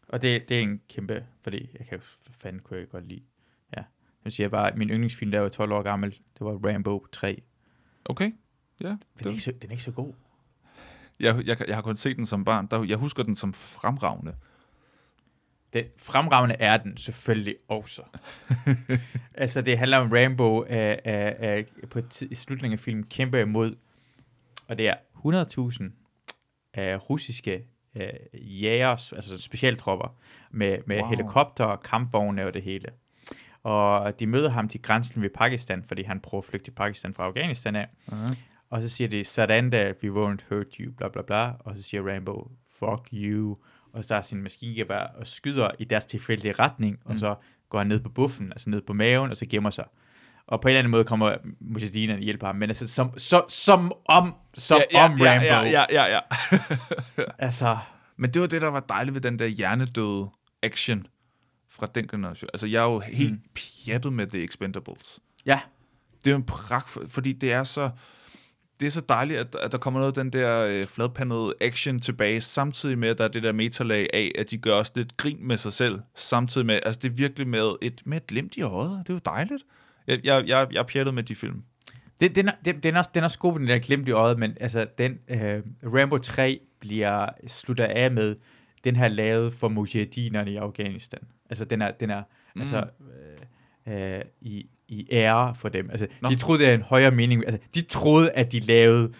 S1: Og det, det er en kæmpe, fordi jeg kan jo for fanden kunne jeg godt lide. Ja. Nu siger jeg bare, at min yndlingsfilm, der var 12 år gammel, det var Rambo 3.
S2: Okay. Ja,
S1: Den er,
S2: det,
S1: ikke så, den er ikke så god.
S2: jeg, jeg, jeg har kun set den som barn. Der, jeg husker den som fremragende.
S1: Den fremragende er den selvfølgelig også. altså, det handler om Rambo uh, uh, uh, på i slutningen af filmen kæmper imod, og det er 100.000 uh, russiske uh, jægers, altså specialtropper, med, med
S2: Wow.
S1: helikopter og kampvogne og det hele. Og de møder ham til grænsen ved Pakistan, fordi han prøver at flygte til Pakistan fra Afghanistan af.
S2: Uh-huh.
S1: Og så siger de, sådan der, we won't hurt you, bla bla bla. Og så siger Rambo, fuck you. Og så er sin maskingevær og skyder i deres tilfældige retning. Og
S2: Mm.
S1: så går han ned på buffen, altså ned på maven, og så gemmer sig. Og på en eller anden måde kommer Mujahedinerne og hjælper ham. Men altså, som, som, som om, som
S2: ja,
S1: om Rambo.
S2: Ja, ja, ja, ja.
S1: Altså,
S2: Men det var det, der var dejligt ved den der hjernedøde action fra den generation. Altså, jeg er jo helt mm. Pjattet med The Expendables.
S1: ja,
S2: Det er jo en pragt, fordi det er så... Det er så dejligt, at, at der kommer noget af den der øh, fladpandede action tilbage, samtidig med, at der er det der metalag af, at de gør også lidt grin med sig selv, samtidig med, altså det er virkelig med et, med et glimt i øjet. Det er jo dejligt. Jeg, jeg, jeg, jeg er pjattet med de film.
S1: det, den, er, den, den, er også, den er også god, den der glimt i øjet, men altså, den, øh, Rambo 3 bliver slutter af med, den her lavet for mujahedinerne i Afghanistan. Altså, den er, den er
S2: Mm.
S1: altså, øh, øh, i, i ære for dem. Altså,
S2: Nå.
S1: de troede, det er en højere mening. Altså, de troede, at de lavede...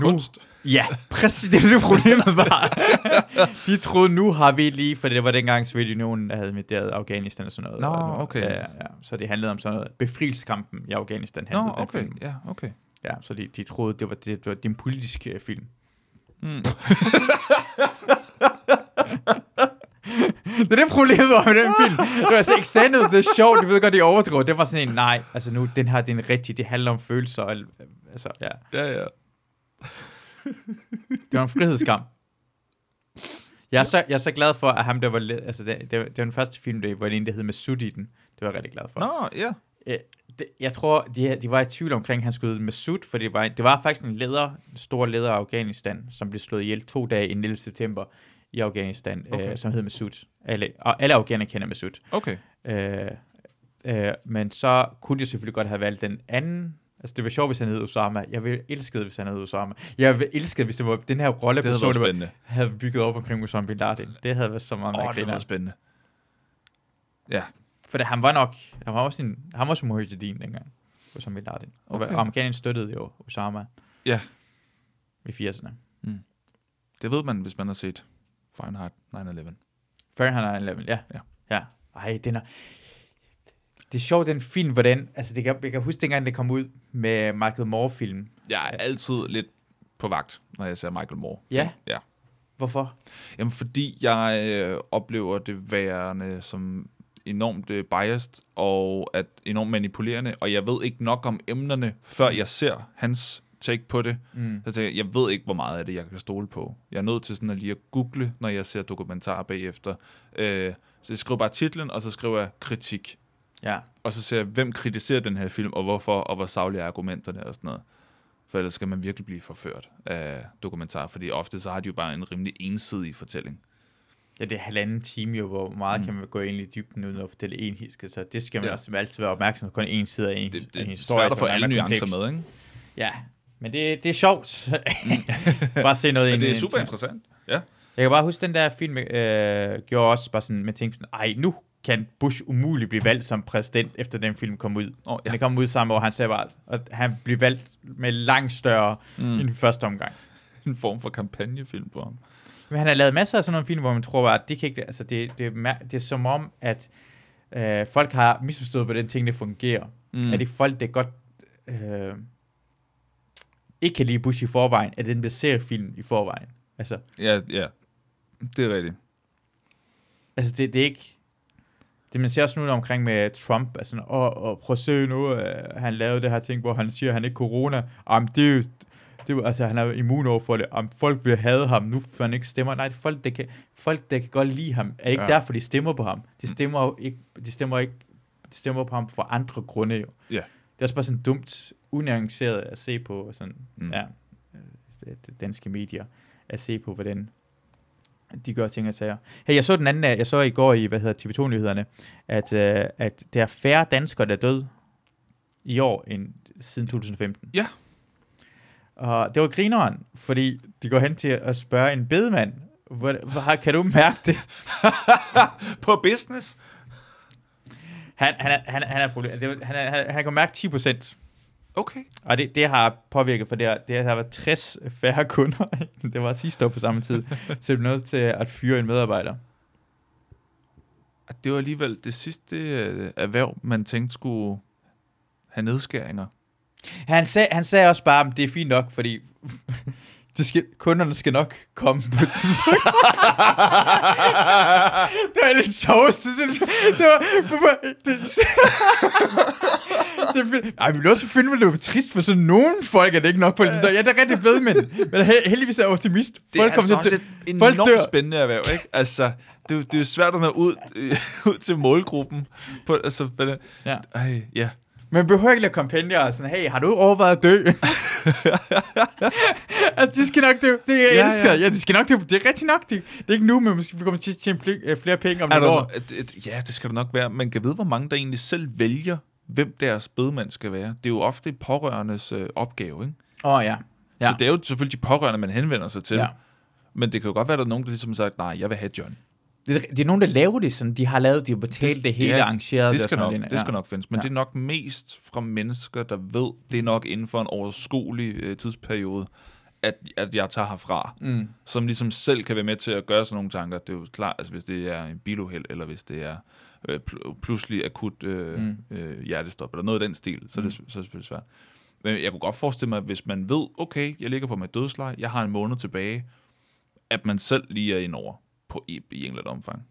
S1: Nu,
S2: Kunst.
S1: Ja, præcis, det er det problemet var. de troede, nu har vi lige, for det var dengang Sovjetunionen, der havde invaderet Afghanistan og sådan noget.
S2: Nå, okay.
S1: Ja, ja. Så det handlede om sådan noget. Befrielseskampen i Afghanistan handlede
S2: Nå,
S1: den
S2: okay.
S1: film.
S2: Ja, okay.
S1: Ja, så de, de troede, det var, det, det var din politiske øh, film.
S2: Mm.
S1: det er det problemet var med den film. Det var altså extended, det er sjovt, jeg ved godt, de overdriver. Det var sådan en, nej, altså nu, den her, det er en rigtig, det handler om følelser. Og, altså, ja,
S2: Ja, ja.
S1: det var en frihedskamp. Jeg er, så, jeg er så glad for, at ham, der var, altså det, det, var, det var den første film, der var en, der hed Masud i den. Det var jeg rigtig glad for.
S2: Nå, ja.
S1: Øh, det, jeg tror, de, de var i tvivl omkring, at han skulle med Masud, for det var, det var faktisk en leder, en stor leder af Afghanistan, som blev slået ihjel to dage i 11. september i Afghanistan,
S2: Okay.
S1: okay. øh, som hed Masud. Alle, og alle afghanere kender Masud.
S2: Okay.
S1: Øh, øh, men så kunne de selvfølgelig godt have valgt den anden. Altså, det var sjovt, hvis han hed Osama. Jeg ville elske det, hvis han hed Osama. Jeg ville elske det, hvis det var den her rolle,
S2: Det havde
S1: person, der var- havde bygget op omkring Osama Bin Laden. Det havde været så meget
S2: Åh,
S1: mere
S2: oh, det havde været spændende. Ja.
S1: For det, han var nok, han var også en, han var som Mujahedin dengang, Osama Bin Laden.
S2: Okay.
S1: Og amerikanerne støttede jo Osama.
S2: Ja.
S1: I 80'erne.
S2: Det ved man, hvis man har set Fahrenheit 9-11.
S1: Fahrenheit 9/11, ja.
S2: Ja.
S1: Ja. Ej, den er... Det er sjovt, den film, hvordan... Altså, det kan, jeg kan huske, dengang det kom ud med Michael Moore-film.
S2: Jeg er altid lidt på vagt, når jeg ser Michael Moore.
S1: Ja?
S2: Ja.
S1: Hvorfor?
S2: Jamen, fordi jeg øh, oplever det værende som enormt øh, biased og at enormt manipulerende, og jeg ved ikke nok om emnerne, før jeg ser hans take på det.
S1: Mm.
S2: Så tænker jeg, jeg ved ikke, hvor meget af det, jeg kan stole på. Jeg er nødt til sådan at lige at google, når jeg ser dokumentarer bagefter. Øh, så jeg skriver bare titlen, og så skriver jeg kritik.
S1: Ja.
S2: Og så ser jeg, hvem kritiserer den her film, og hvorfor, og hvor savlige er argumenterne og sådan noget. For ellers skal man virkelig blive forført af dokumentarer, fordi ofte så har de jo bare en rimelig ensidig fortælling.
S1: Ja, det er halvanden time jo, hvor meget
S2: Mm.
S1: mm. kan man gå ind i dybden uden at fortælle en hisk. Så det skal man
S2: Ja.
S1: også altid være opmærksom på. Kun en side af en,
S2: Det, det
S1: en
S2: er
S1: historie.
S2: svært at få
S1: er
S2: alle nuancer med, ikke?
S1: Ja, men det, det er sjovt. bare se noget ind
S2: det er super interessant. Ja.
S1: Jeg kan bare huske, den der film øh, gjorde også bare sådan, man tænkte sådan, ej, nu kan Bush umuligt blive valgt som præsident, efter den film kom ud.
S2: Oh,
S1: Ja. Den kom ud samme år, han sagde bare, at han blev valgt med langt større
S2: Mm.
S1: end første omgang.
S2: En form for kampagnefilm for ham.
S1: Men han har lavet masser af sådan nogle film, hvor man tror bare, at det kan ikke, altså det, det, er, mær- det er som om, at øh, folk har misforstået, hvordan tingene fungerer.
S2: Mm.
S1: Er det folk, der godt øh, ikke kan lide Bush i forvejen, at den ser film i forvejen. Altså,
S2: Ja, ja. Det er rigtigt.
S1: altså det, det er ikke... Det man ser også nu omkring med Trump, altså, og, og prøv at se nu, øh, han lavede det her ting, hvor han siger, at han ikke corona. Jamen, det er jo, det er, altså, han er immun over for det. Jamen, folk vil have ham, nu for han ikke stemmer. Nej, folk, der kan, folk, der kan godt lide ham, er ikke
S2: Ja.
S1: derfor, de stemmer på ham. De stemmer jo ikke, de stemmer ikke, de stemmer på ham for andre grunde jo.
S2: Ja.
S1: Det er også bare sådan dumt, unuanceret at se på, sådan,
S2: Mm.
S1: mm. ja, øh, danske medier, at se på, hvordan de gør ting og sager. Hey, jeg så den anden, øh, jeg så i går i, hvad hedder TV2-nyhederne, at, øh, at der er færre danskere, der er døde i år, end siden 2015.
S2: Ja.
S1: Og det var grineren, fordi de går hen til at spørge en bedemand, hvor, hvor, kan du mærke det?
S2: På business?
S1: Han, han, er, han, er- han er problem. Han, er, han, han kan mærke 10 procent.
S2: Okay.
S1: Og det, det har påvirket, for det, har- det har været 60 færre kunder. end det var sidste år på samme tid. Så det blev nødt til at fyre en medarbejder.
S2: Det var alligevel det sidste øh, erhverv, man tænkte skulle have nedskæringer.
S1: Han sagde, han sagde også bare, at det er fint nok, fordi det skal, kunderne skal nok komme på et tidspunkt. det var lidt sjovt, det synes jeg. Det var... Det, det er. Ej, vi vil også finde, at det var trist for sådan nogen folk, er det ikke nok for Ja, det er rigtig ved, men, men he- heldigvis er jeg optimist.
S2: Det er altså
S1: til-
S2: også et
S1: folk
S2: enormt
S1: dør.
S2: spændende erhverv, ikke? Altså, det, er det er jo svært at nå ud, øh, ud til målgruppen. På, altså, det,
S1: Ja.
S2: ej, ja.
S1: Man behøver ikke lade kampagner og sådan, hey, har du overvejet at dø? altså, de skal nok dø. Det jeg
S2: Ja,
S1: elsker.
S2: ja.
S1: Ja. de skal nok dø. Det er rigtig nok. Det, det er ikke nu, men måske vi kommer til at tjene øh, flere penge om nogle år.
S2: ja, det skal det nok være. Man kan vide, hvor mange der egentlig selv vælger, hvem deres bedemand skal være. Det er jo ofte pårørendes øh, opgave, ikke?
S1: Åh, oh. Ja.
S2: Ja. Så det er jo selvfølgelig de pårørende, man henvender sig til.
S1: Ja.
S2: Men det kan jo godt være, at der er nogen, der ligesom har sagt, nej, jeg vil have John.
S1: Det, er- det er nogen, der laver det sådan. De har lavet, de har betalt det, det hele,
S2: ja,
S1: ja, arrangeret
S2: Det skal,
S1: sådan
S2: nok,
S1: noget.
S2: det skal nok findes. Men
S1: Ja.
S2: det er nok mest fra mennesker, der ved, det er nok inden for en overskuelig øh, tidsperiode, at, at jeg tager herfra.
S1: Mm.
S2: Som ligesom selv kan være med til at gøre sådan nogle tanker. Det er jo klart, altså hvis det er en biluheld, eller hvis det er øh, pl- pludselig akut øh. Mm. øh, hjertestop, eller noget af den stil, så, mm. det, så er det selvfølgelig svært. Men jeg kunne godt forestille mig, at hvis man ved, okay, jeg ligger på mit dødsleje, jeg har en måned tilbage, at man selv lige er indover på, i, i en eller anden omfang.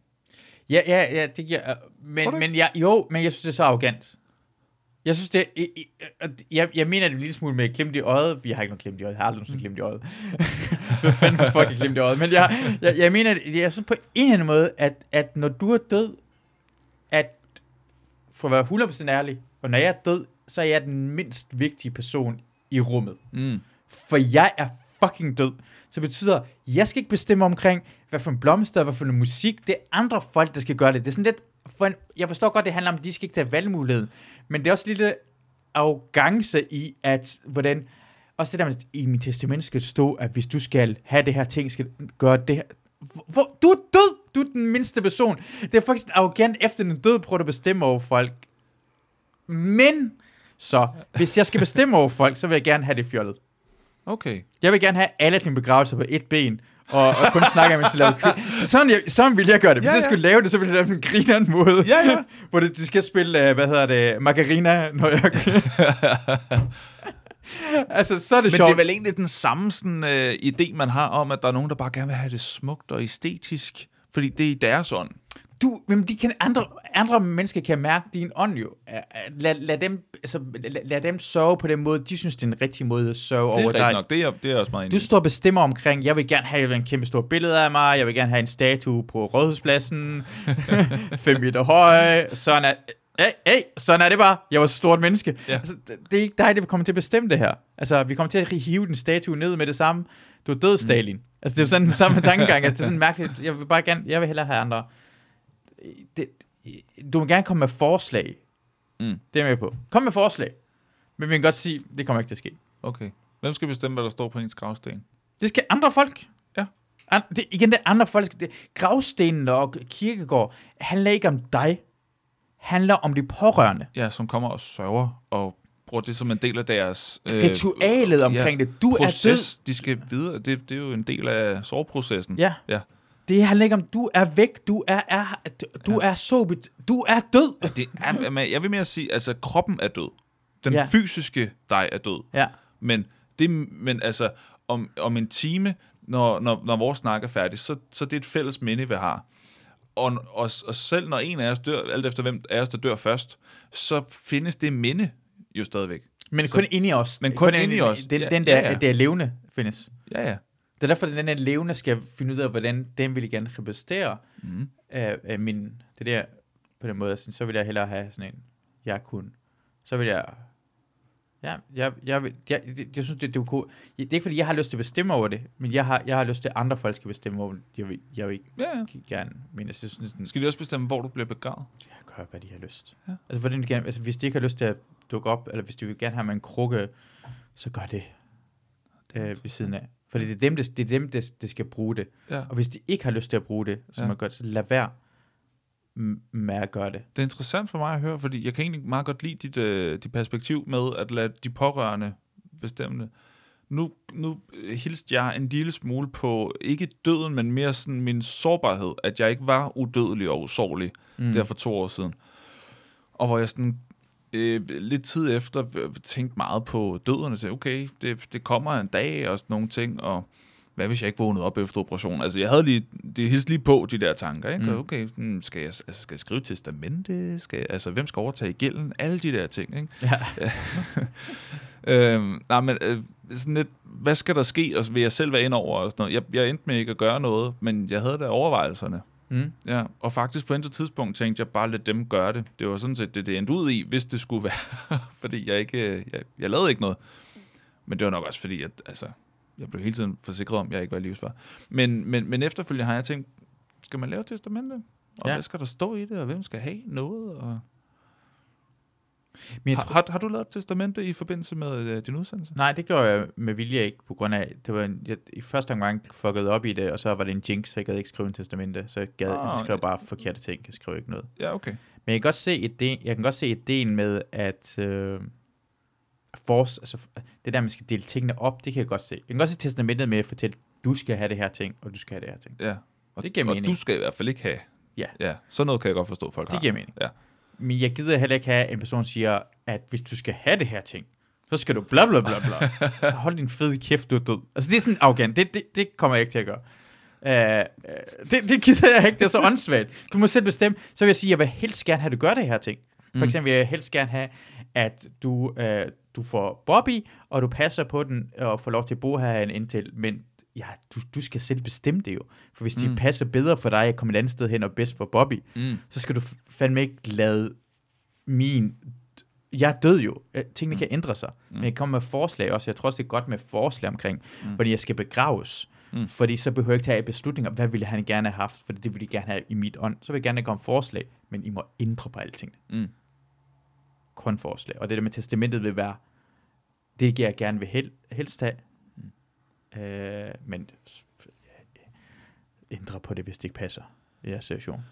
S1: Ja, ja, ja, det giver... øh, Men, men jeg, jo, men jeg synes, det er så arrogant. Jeg synes, det øh, Jeg, jeg mener det en lille smule med klemt i øjet. Vi har ikke noget klemt i øjet. Jeg har aldrig nogensinde klemt i øjet. Hvad fanden for er klemt i øjet? Men jeg, jeg, jeg mener, det er sådan på en eller anden måde, at, at når du er død, at for at være 100% ærlig, og når jeg er død, så er jeg den mindst vigtige person i rummet.
S2: Mm.
S1: For jeg er fucking død. Så det betyder, jeg skal ikke bestemme omkring, hvad for en blomster, hvad for en musik. Det er andre folk, der skal gøre det. Det er sådan lidt... For en, jeg forstår godt, det handler om, at de skal ikke tage valgmulighed. Men det er også lidt arrogance i, at hvordan... Også det der med, i mit testament skal stå, at hvis du skal have det her ting, skal gøre det her. Hvor, du er død! Du er den mindste person. Det er faktisk arrogant efter den død, prøver at bestemme over folk. Men, så, hvis jeg skal bestemme over folk, så vil jeg gerne have det fjollet.
S2: Okay.
S1: Jeg vil gerne have alle dine begravelser på et ben, og, og kun snakke, mens de laver krig. Så sådan, jeg, sådan vil jeg gøre det. Hvis
S2: Ja,
S1: ja, jeg skulle lave det, så ville jeg lave en grineren måde.
S2: Ja, ja.
S1: hvor det, de skal spille, uh, hvad hedder det, Margarina, når jeg... altså, så er det
S2: Men
S1: sjovt.
S2: det er vel egentlig den samme sådan, øh, idé, man har om, at der er nogen, der bare gerne vil have det smukt og æstetisk. Fordi det er i deres ånd.
S1: Du, men de kan, andre, andre mennesker kan mærke din ånd jo. Lad, lad, dem, altså, lad, lad dem sørge på den måde, de synes, det er en rigtig måde at sørge
S2: Det er
S1: over
S2: rigtigt
S1: dig.
S2: nok. Det er, det er også meget
S1: Du står og bestemmer omkring, jeg vil gerne have en kæmpe stor billede af mig, jeg vil gerne have en statue på Rådhuspladsen, 5 meter høj, sådan er, hey, hey, sådan er det bare, jeg var et stort menneske.
S2: Ja.
S1: Altså, det, det er ikke dig, der kommer til at bestemme det her. Altså, vi kommer til at hive den statue ned med det samme. Du er død, Stalin. Mm. Altså, det er jo sådan den samme tankegang. Altså, det er sådan mærkeligt. Jeg vil bare gerne, jeg vil hellere have andre. Det, du må gerne komme med forslag.
S2: Mm.
S1: Det er jeg med på. Kom med forslag. Men vi kan godt sige, det kommer ikke til at ske.
S2: Okay. Hvem skal bestemme, hvad der står på ens gravsten?
S1: Det skal andre folk.
S2: Ja.
S1: An, det, igen, det er andre folk. Det, gravstenen og kirkegård handler ikke om dig. Handler om de pårørende.
S2: Ja, som kommer og sørger og bruger det som en del af deres... øh,
S1: Ritualet omkring det. Du er død.
S2: proces, de skal videre. Det, det er jo en del af sorgprocessen.
S1: Ja.
S2: ja.
S1: Det handler ikke om, du er væk. Du er, er, du er så... bet- Du er død.
S2: Det er, jeg vil mere sige, altså kroppen er død. Den
S1: Ja.
S2: ja. fysiske dig er død.
S1: Ja.
S2: Men, det, men altså, om, om en time, når, når, når vores snak er færdig, så, så det er et fælles minde, vi har. Og, og, og selv når en af os dør, alt efter hvem af os, der dør først, så findes det minde jo stadigvæk.
S1: Men kun inde i os.
S2: Men kun inde i os.
S1: Den,
S2: Ja,
S1: den der,
S2: ja, ja.
S1: det er levende findes.
S2: Ja, ja.
S1: Det er derfor, at den der levende skal finde ud af, hvordan den vil gerne repræsentere
S2: Mm.
S1: af, af min, det der, på den måde, så vil jeg hellere have sådan en, jeg kun, så vil jeg, ja, jeg, jeg, vil, jeg, jeg, jeg synes, det, det er cool. Det er ikke, fordi jeg har lyst til at bestemme over det, men jeg har, jeg har lyst til, at andre folk skal bestemme over det. Jeg vil, jeg vil ikke
S2: Ja, ja.
S1: gerne, men jeg synes, sådan,
S2: Skal de også bestemme, hvor du bliver begravet?
S1: jeg gør, hvad de har lyst.
S2: Ja.
S1: Altså, hvordan de gerne, altså, hvis de ikke har lyst til at dukke op, eller hvis de vil gerne have med en krukke, så gør det øh, ved siden af. For det er dem, det, det, er dem det, det skal bruge det.
S2: Ja.
S1: Og hvis de ikke har lyst til at bruge det, så,
S2: Ja.
S1: ja. godt, så lad være med at gøre det.
S2: Det er interessant for mig at høre, fordi jeg kan egentlig meget godt lide dit, øh, dit perspektiv med at lade de pårørende bestemme det. Nu, nu hilste jeg en lille smule på, ikke døden, men mere sådan min sårbarhed, at jeg ikke var udødelig og usårlig mm. der for to år siden. Og hvor jeg sådan øh, lidt tid efter øh, tænkte meget på døden og sagde, okay, det, det kommer en dag og sådan nogle ting, og hvad hvis jeg ikke vågnede op efter operationen? Altså, jeg havde lige, det hilste lige på de der tanker, ikke?
S1: Mm.
S2: Mm. Okay, hmm, skal, jeg, altså, skal jeg skrive testamente? Skal jeg, altså, hvem skal overtage gælden? Alle de der ting, ikke?
S1: Ja.
S2: øhm, nej, men øh, sådan lidt, hvad skal der ske? Og vil jeg selv være ind over? Og sådan noget. Jeg, jeg endte med ikke at gøre noget, men jeg havde da overvejelserne.
S1: Mm.
S2: Ja, og faktisk på et tidspunkt tænkte jeg bare, lad dem gøre det. Det var sådan set det, det endte ud i, hvis det skulle være. fordi jeg ikke, øh, jeg, jeg lavede ikke noget. Men det var nok også fordi, at altså, jeg blev hele tiden forsikret om, at jeg ikke var livsfar. Men, men, men efterfølgende har jeg tænkt, skal man lave testamente? Og
S1: Ja.
S2: hvad skal der stå i det, og hvem skal have noget? Og...
S1: Men
S2: Har, har, har du lavet testamente i forbindelse med øh, din udsendelse?
S1: nej, det gjorde jeg med vilje ikke, på grund af, det var en, jeg, i første omgang fuckede op i det, og så var det en jinx, så jeg gad ikke skrive en testamente, så jeg, gad,
S2: Ah,
S1: jeg skrev bare forkerte ting, jeg skrev ikke noget.
S2: Ja, okay.
S1: Men jeg kan godt se ideen, jeg kan godt se ideen med, at øh, force, altså, det der, man skal dele tingene op, det kan jeg godt se. Jeg kan godt se testamentet med at fortælle, du skal have det her ting, og du skal have det her ting.
S2: Ja. Og,
S1: Det giver
S2: og
S1: mening.
S2: du skal i hvert fald ikke have.
S1: Ja.
S2: Ja, sådan noget kan jeg godt forstå, folk
S1: Det
S2: har.
S1: giver mening.
S2: Ja.
S1: Men jeg gider heller ikke have, at en person siger, at hvis du skal have det her ting, så skal du bla bla bla bla. så hold din fede kæft, du er død. Altså det er sådan arrogant. Det, det, det kommer jeg ikke til at gøre. Uh, det, det gider jeg ikke. Det er så åndssvagt. Du må selv bestemme. Så vil jeg sige, jeg vil helst gerne have, at du gør det her ting. For
S2: Mm.
S1: eksempel vil jeg helst gerne have, at du, uh, du får Bobby, og du passer på den, og får lov til at bo her indtil. Men ja, du, du skal selv bestemme det jo. For hvis de
S2: Mm.
S1: passer bedre for dig, at komme et andet sted hen og bedst for Bobby,
S2: Mm.
S1: så skal du fandme ikke lade min... Jeg er død jo. Øh, Tingene kan ændre sig. Mm. Men jeg kommer med forslag også. Jeg tror også, det er godt med forslag omkring,
S2: Mm.
S1: mm. fordi jeg skal begraves.
S2: Mm.
S1: Mm. Fordi så behøver jeg ikke tage beslutninger. Hvad ville han gerne have haft? For det ville jeg gerne have i mit ånd. Så vil jeg gerne komme forslag. Men I må ændre på alting.
S2: Mm.
S1: Kun forslag. Og det der med testamentet vil være, det giver jeg gerne vil hel, helst have. Øh, men ændre på det, hvis det ikke passer i jeres situation.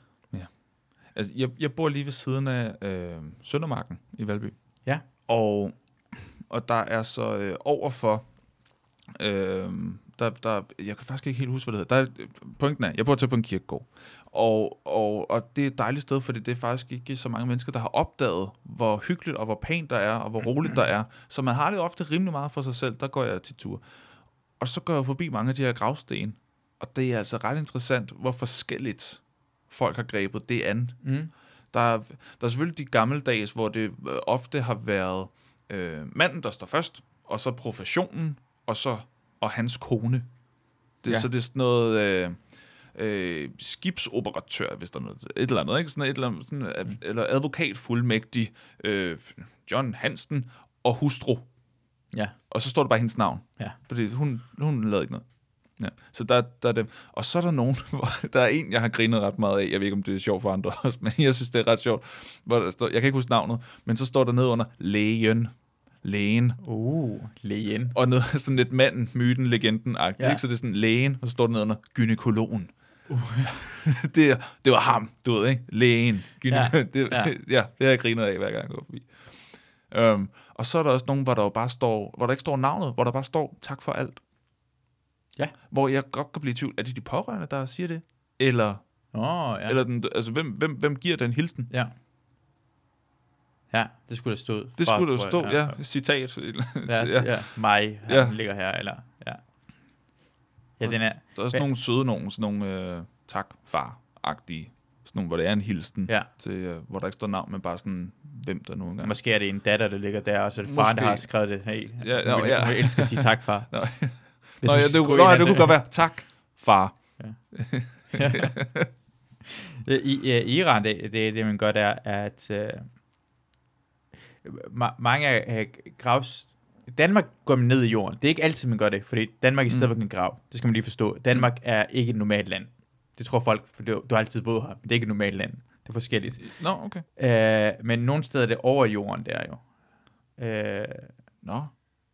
S2: Altså, jeg, jeg bor lige ved siden af øh, Søndermarken i Valby.
S1: Ja.
S2: Og, og der er så øh, overfor... Øh, der, der, jeg kan faktisk ikke helt huske, hvad det hedder. Der, er- pointen er, jeg bor til på en kirkegård. Og, og, og det er et dejligt sted, fordi det er faktisk ikke så mange mennesker, der har opdaget, hvor hyggeligt og hvor pænt der er, og hvor roligt der er. Så man har det ofte rimelig meget for sig selv. Der går jeg til tur. Og så går jeg forbi mange af de her gravsten. Og det er altså ret interessant, hvor forskelligt folk har grebet det an.
S1: Mm.
S2: Der er, der er selvfølgelig de gammeldags, hvor det øh, ofte har været øh, manden, der står først, og så professionen, og så og hans kone. Det,
S1: Ja.
S2: ja. Så det er sådan noget øh, øh, skibsoperatør, hvis der er noget, et eller andet, ikke? Sådan et eller andet, sådan, mm. eller advokatfuldmægtig øh, John Hansen og hustru.
S1: Ja.
S2: Og så står der bare hendes navn.
S1: Ja.
S2: Fordi hun, hun lavede ikke noget. Ja. Så der, der er dem. Og så er der nogen, hvor der er en, jeg har grinet ret meget af. Jeg ved ikke, om det er sjovt for andre også, men jeg synes, det er ret sjovt. Hvor der står, jeg kan ikke huske navnet, men så står der ned under lægen. Lægen.
S1: Uh, lægen.
S2: Og noget sådan lidt manden, myten, legenden
S1: Ja.
S2: ja. ikke? Så det er sådan lægen, og så står der ned under gynekologen. Uh. det, det var ham, du ved, ikke? Lægen. Gyne-
S1: Ja.
S2: Det,
S1: ja.
S2: ja, det har jeg grinet af, hver gang jeg går forbi. Um, og så er der også nogen, hvor der jo bare står, hvor der ikke står navnet, hvor der bare står, tak for alt.
S1: Ja.
S2: Hvor jeg godt kan blive i tvivl, er det de pårørende, der siger det? Eller,
S1: oh, ja.
S2: eller den, altså, hvem, hvem, hvem giver den hilsen?
S1: Ja. Ja, det skulle der stå.
S2: Det
S1: fra-
S2: skulle der stå, ja,
S1: ja.
S2: citat.
S1: Ja, ja. ja. mig, han
S2: Ja.
S1: ligger her, eller, ja. Ja, den er,
S2: Der er også
S1: Hvad-
S2: nogle søde nogen, sådan nogle øh, tak, far-agtige. Sådan nogle, hvor det er en hilsen,
S1: ja.
S2: til, øh, hvor der ikke står navn, men bare sådan, hvem der nu engang.
S1: Måske er det en datter, der ligger der, og så er det faren, der har skrevet det. Hey,
S2: Ja, nå,
S1: vil,
S2: ja.
S1: jeg elsker at sige tak, far.
S2: Nå, Nå,
S1: du
S2: ja, det, kunne, nå, ja, det kunne godt være, tak, far.
S1: I, i, i Iran, det, det, det man gør, der er, at øh, ma- mange af øh, gravs... Danmark går man ned i jorden. Det er ikke altid, man gør det, fordi Danmark er
S2: Mm.
S1: stadigvæk en grav. Det skal man lige forstå. Danmark er ikke et normalt land. Det tror folk, for du, du har altid boet her, men det er ikke et normalt land. Det er forskelligt.
S2: Nå, okay.
S1: Øh, men nogle steder er det over jorden, der jo. Øh,
S2: Nå,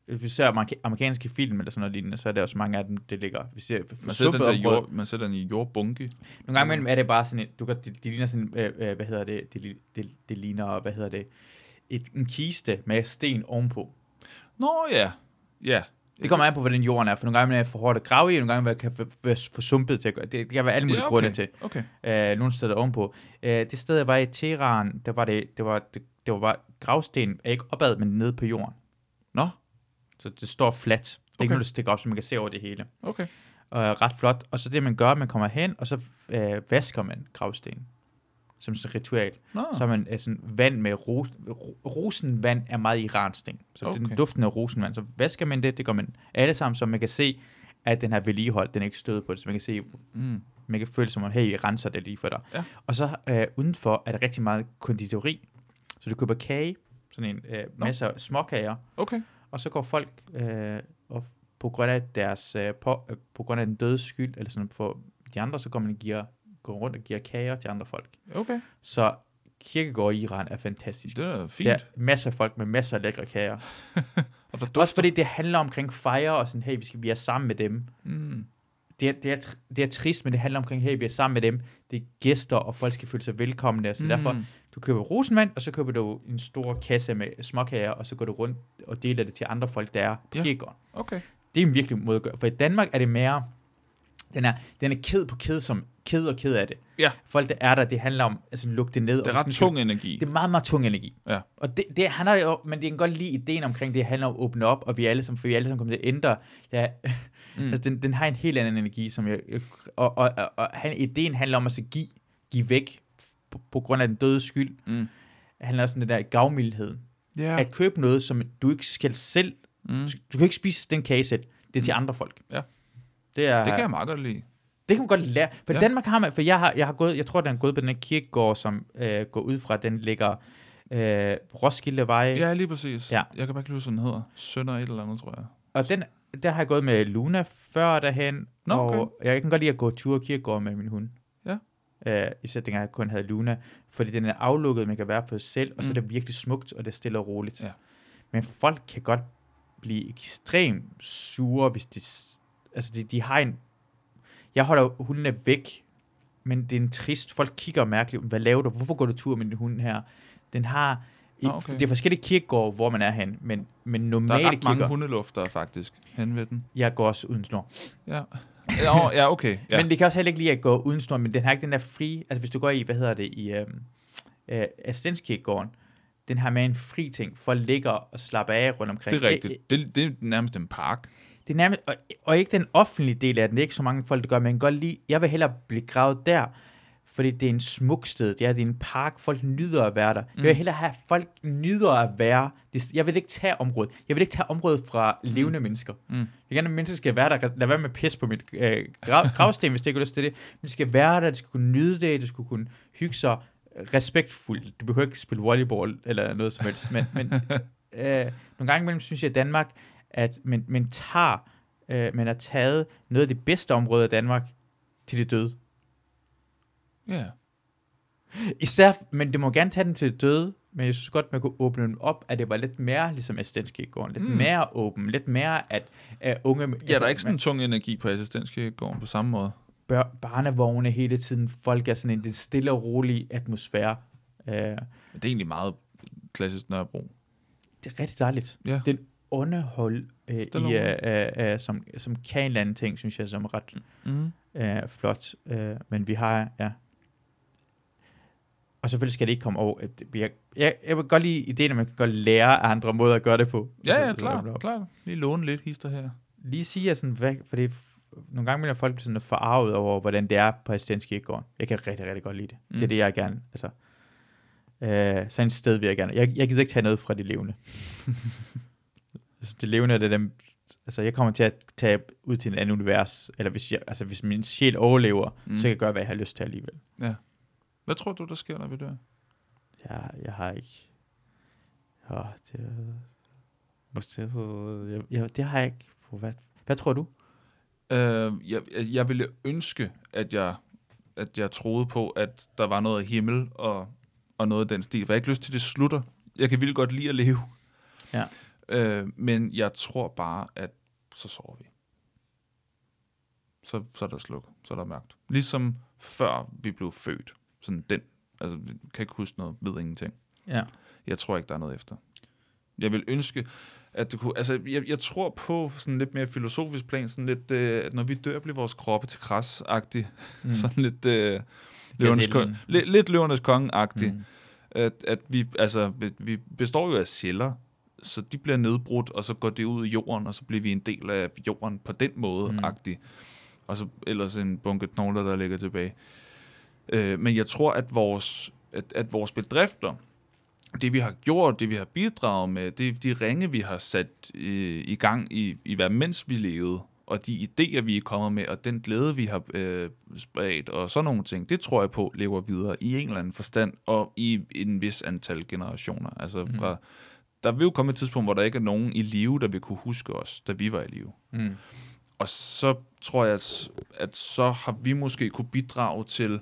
S1: hvis vi ser amerika- amerikanske film eller sådan noget lignende, så er der også mange af dem, det ligger. Vi ser
S2: man sætter, den der jord, man sætter den i jordbunke.
S1: Nogle gange imellem er det bare sådan et, du kan, det, det ligner sådan, øh, øh, hvad hedder det, det, det, det ligner, hvad hedder det, et, en kiste med sten ovenpå.
S2: Nå, ja. Ja.
S1: Det kommer an på, hvordan jorden er, for nogle gange er det for hårdt at grave i, og nogle gange kan det være for sumpet til at gøre. Det, kan være alle mulige
S2: ja,
S1: grunde
S2: okay.
S1: til.
S2: Okay.
S1: Øh, nogle steder ovenpå. Øh, det sted, jeg var i Teheran, der var det, det var, det, det var bare, gravsten ikke opad, men nede på jorden.
S2: Nå,
S1: Så det står fladt. Det er okay. ikke noget, der stikker op, så man kan se over det hele.
S2: okay.
S1: Og ret flot. Og så det, man gør, man kommer hen, og så øh, vasker man gravstenen. Som sådan et ritual.
S2: Nå,
S1: Så har man øh, sådan vand med ros, ro, rosenvand er meget iransk ting. Så okay. den duften af rosenvand. Så vasker man det, det gør man alle sammen, så man kan se, at den har vedligeholdt, den er ikke stød på det. Så man kan se,
S2: mm.
S1: man kan føle som om, hey, vi renser det lige for dig.
S2: Ja.
S1: Og så øh, udenfor er der rigtig meget konditori. Så du køber kage, sådan en øh,
S2: Nå.
S1: masse småkager,
S2: okay.
S1: og så går folk øh, og på grund af deres øh, på, øh, på grund af den døde skyld eller sådan for de andre, så går man og giver går rundt og giver kager til andre folk.
S2: Okay.
S1: Så kirkegård i Iran er fantastisk.
S2: Det er fint.
S1: Der er masser af folk med masser af lækre kager.
S2: Og der dufter.
S1: Også fordi det handler omkring fejre og sådan, hey, vi skal er sammen med dem.
S2: Mm.
S1: Det er, det, er, det er trist, men det handler omkring, hey, vi er sammen med dem. Det er gæster, og folk skal føle sig velkomne. Så mm. derfor, du køber rosenvand, og så køber du en stor kasse med småkager, og så går du rundt og deler det til andre folk, der er på
S2: Ja.
S1: kirkegården.
S2: Okay.
S1: Det er en virkelig måde at gøre. For i Danmark er det mere, den er, den er ked på ked som ked og ked af det.
S2: Ja.
S1: Folk, der er der, det handler om at lukke det ned.
S2: Det er
S1: og
S2: ret
S1: sådan-
S2: tung energi.
S1: Det er meget, meget tung energi.
S2: Ja.
S1: Og det, det handler jo, men det kan godt lide ideen omkring, det handler om at åbne op, og vi alle sammen, for vi alle sammen kommer til at ændre. Ja,
S2: Mm.
S1: mm. altså, den, den har en helt anden energi, som jeg, og, og, og, og han, ideen handler om at så give, give væk på, på, grund af den døde skyld.
S2: Mm.
S1: Det handler også om den der gavmildhed.
S2: Ja.
S1: At købe noget, som du ikke skal selv,
S2: Mm.
S1: du, du kan ikke spise den kage selv. Det er til andre folk.
S2: Ja.
S1: Det, er,
S2: Det kan jeg meget godt lide.
S1: det kan man godt lære. For
S2: Ja.
S1: Danmark har man, for jeg har, jeg har gået, jeg tror, den er gået på den her kirkegård, som øh, går ud fra, den ligger øh, Roskildevej.
S2: Ja, lige præcis.
S1: Ja.
S2: Jeg kan bare ikke huske, hvad den hedder. Sønder et eller andet, tror jeg.
S1: Og den, der har jeg gået med Luna før derhen,
S2: Nå, okay.
S1: og jeg kan godt lide at gå tur kirkegård med min hund.
S2: Ja.
S1: Øh, især dengang jeg kun havde Luna, fordi den er aflukket, man kan være på sig selv, og så er
S2: Mm.
S1: det virkelig smukt, og det er stille og roligt.
S2: Ja.
S1: Men folk kan godt blive ekstremt sure, hvis de, altså de, de har en, jeg holder jo hundene væk, men det er en trist, folk kigger mærkeligt, hvad laver du, hvorfor går du tur med din hund her? Den har, i,
S2: okay.
S1: det er forskellige kirkegårde, hvor man er hen, men, men
S2: Der
S1: normale
S2: er ret mange
S1: kirker,
S2: hundelufter, faktisk, hen ved den.
S1: jeg går også uden snor.
S2: Ja. Ja, ja okay. Ja.
S1: Men det kan også heller ikke lide at gå uden snor, men den har ikke den der fri, altså hvis du går i, hvad hedder det, i øhm, øh, Astenskirkegården, den har med en fri ting, for at ligge og slappe af rundt omkring.
S2: det er
S1: Øh,
S2: rigtigt. Det, det er nærmest en park.
S1: Det er nærmest, og, og ikke den offentlige del af den, det er ikke så mange folk, der gør, men godt lide, jeg vil hellere blive gravet der, fordi det er en smuk sted. Ja, det er en park. Folk nyder at være der. Mm. Jeg vil
S2: Mm.
S1: hellere have, at folk nyder at være. Det, jeg vil ikke tage området. Jeg vil ikke tage området fra levende mennesker.
S2: Mm.
S1: Jeg vil gerne, at mennesker skal være der. Lad være med at pisse på mit øh, grav, gravsten, hvis det ikke har lyst til det. Men de skal være der, de skal kunne nyde det, de skal kunne hygge sig respektfuldt. Du behøver ikke spille volleyball eller noget som helst. Men, men øh, nogle gange imellem synes jeg i Danmark, at man, man tager, øh, man har taget noget af det bedste område af Danmark til det døde.
S2: Ja.
S1: Især, men det må gerne tage dem til det døde, men jeg synes godt, man kunne åbne dem op, at det var lidt mere ligesom assistenskirkegården. Lidt
S2: Mm.
S1: mere åben, lidt mere at uh, unge...
S2: Ja, der er ikke sådan en tung energi på assistenskirkegården på samme måde.
S1: bør, barnevogne hele tiden. Folk er sådan en lidt stille og rolig atmosfære. Uh, det
S2: Det er egentlig meget klassisk Nørrebro.
S1: er rigtig dejligt.
S2: Ja.
S1: Den underhold uh, i, uh, uh, uh, som, som kan en eller anden ting, synes jeg, som er ret
S2: Mm.
S1: uh, flot. Uh, men vi har, ja. Og selvfølgelig skal det ikke komme over. at- Jeg, jeg, jeg vil godt lide ideen, at man kan godt lære andre måder at gøre det på.
S2: Ja, ja,
S1: Altså,
S2: klart, klart. Lige låne lidt hister her.
S1: Lige sige, sådan, hvad, for det, nogle gange bliver folk sådan forarvet over, hvordan det er på assistenskirkegården. Jeg kan rigtig, rigtig godt lide det. Mm. Det er
S2: Mm.
S1: det, jeg gerne, altså, øh, sådan et sted vil jeg gerne. Jeg, jeg gider ikke tage noget fra de levende. altså, det levende er det dem, altså jeg kommer til at tage ud til en anden univers, eller hvis, jeg, altså, hvis min sjæl overlever, mm. Så kan jeg gøre, hvad jeg har lyst til alligevel.
S2: Hvad tror du, der sker, når vi dør?
S1: Jeg, jeg har ikke, ja, det, måske, jeg, jeg, det har jeg ikke, hvad, hvad tror du?
S2: Øh, jeg, jeg ville ønske, at jeg, at jeg troede på, at der var noget himmel og, og noget af den stil. For jeg har ikke lyst til, at det slutter. Jeg kan vildt godt lide at leve.
S1: Ja.
S2: Øh, men jeg tror bare, at så sover vi. Så, så er der slukket. Så er der mørkt. Ligesom før vi blev født. Sådan den. Altså, vi kan ikke huske noget, ved ingenting.
S1: Ja.
S2: Jeg tror ikke, der er noget efter. Jeg vil ønske, at det kunne... Altså, jeg, jeg tror på sådan lidt mere filosofisk plan, sådan lidt, øh, at når vi dør, bliver vores kroppe til græs mm.
S1: Mm.
S2: Sådan lidt... Øh, løvernes,
S1: selv
S2: kon-
S1: en-
S2: lidt, lidt løvernes konge-agtigt. Mm. At, at vi, altså, vi- vi består jo af celler, så de bliver nedbrudt, og så går det ud i jorden, og så bliver vi en del af jorden på den måde,
S1: Mm.
S2: mm. Og så ellers en bunke knogler, der ligger tilbage. Øh, men jeg tror, at vores, at, at vores bedrifter, det vi har gjort, det vi har bidraget med, det, de ringe, vi har sat øh, i gang i, i hver mens vi levede, og de idéer, vi er kommet med, og den glæde, vi har øh, spredt, og sådan nogle ting, det tror jeg på lever videre i en eller anden forstand, og i en vis antal generationer. Altså
S1: Mhm.
S2: fra, der vil jo komme et tidspunkt, hvor der ikke er nogen i live, der vil kunne huske os, da vi var i live.
S1: Mm.
S2: Og så tror jeg, at, at så har vi måske kunne bidrage til,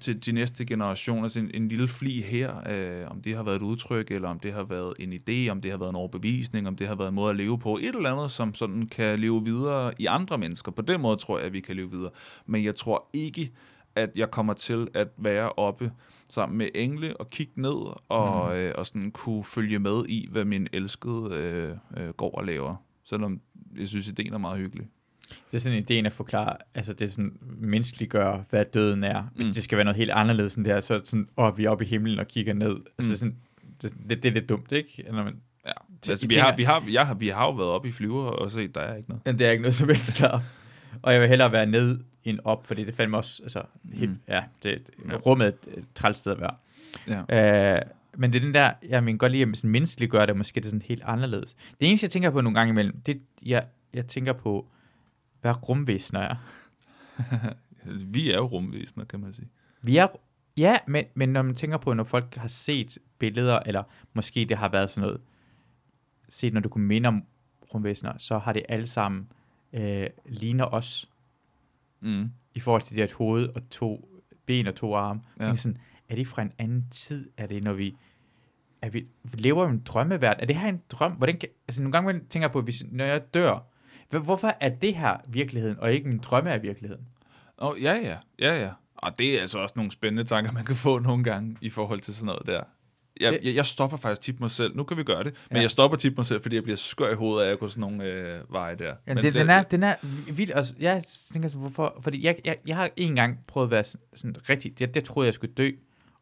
S2: til de næste generationer, altså en, en lille fli her, øh, om det har været et udtryk, eller om det har været en idé, om det har været en overbevisning, om det har været en måde at leve på, et eller andet, som sådan kan leve videre i andre mennesker. På den måde tror jeg, at vi kan leve videre. Men jeg tror ikke, at jeg kommer til at være oppe sammen med engle og kigge ned og, mm. øh, og sådan kunne følge med i, hvad min elskede øh, øh, går og laver. Selvom jeg synes, ideen er meget hyggelig.
S1: Det er sådan ideen at forklare, altså det er sådan menneskeliggøre, hvad døden er. Hvis
S2: Mm.
S1: det skal være noget helt anderledes end det her, så er det sådan, åh, vi er oppe i himlen og kigger ned. Altså
S2: Mm.
S1: sådan, det, det, det er lidt dumt, ikke? Når man,
S2: Ja,
S1: Så
S2: altså, vi, har,
S1: tænker-
S2: vi, har, jeg har, vi har jo været oppe i flyver og set, der er ikke noget.
S1: men det er ikke noget som helst der. Og jeg vil hellere være ned end op, fordi det fandme også, altså, helt,
S2: Mm.
S1: ja, det,
S2: Ja.
S1: rummet er et- træls sted at være.
S2: Ja.
S1: Øh, men det er den der, jeg mener godt lide, at man sådan menneskeliggør det, måske det er sådan helt anderledes. Det eneste, jeg tænker på nogle gange imellem, det jeg, jeg tænker på, hvad rumvæsener er.
S2: Vi er jo rumvæsener, kan man sige.
S1: Vi er, ja, men, men når man tænker på, når folk har set billeder, eller måske det har været sådan noget, set når du kunne minde om rumvæsener, så har det alle sammen øh, ligner os,
S2: Mm.
S1: i forhold til det at hoved og to ben og to arme.
S2: Ja.
S1: Sådan, er det fra en anden tid? Er det, når vi, er vi lever i en drømmeverden? Er det her en drøm? Hvordan kan, altså nogle gange tænker jeg på, hvis, når jeg dør, hvor- hvorfor er det her virkeligheden, og ikke min drømme er virkeligheden?
S2: Oh, ja, ja, ja, ja. Og det er altså også nogle spændende tanker, man kan få nogle gange i forhold til sådan noget der. Jeg, jeg, jeg stopper faktisk tit mig selv. Nu kan vi gøre det. Men
S1: Ja.
S2: jeg stopper tit mig selv, fordi jeg bliver skør i hovedet af at gå sådan nogle øh, veje der.
S1: Ja,
S2: men
S1: det, den, er, den er vildt. Altså, jeg tænker, hvorfor? Fordi jeg, jeg, jeg har en gang prøvet at være sådan, sådan rigtig... Det, det troede jeg skulle dø,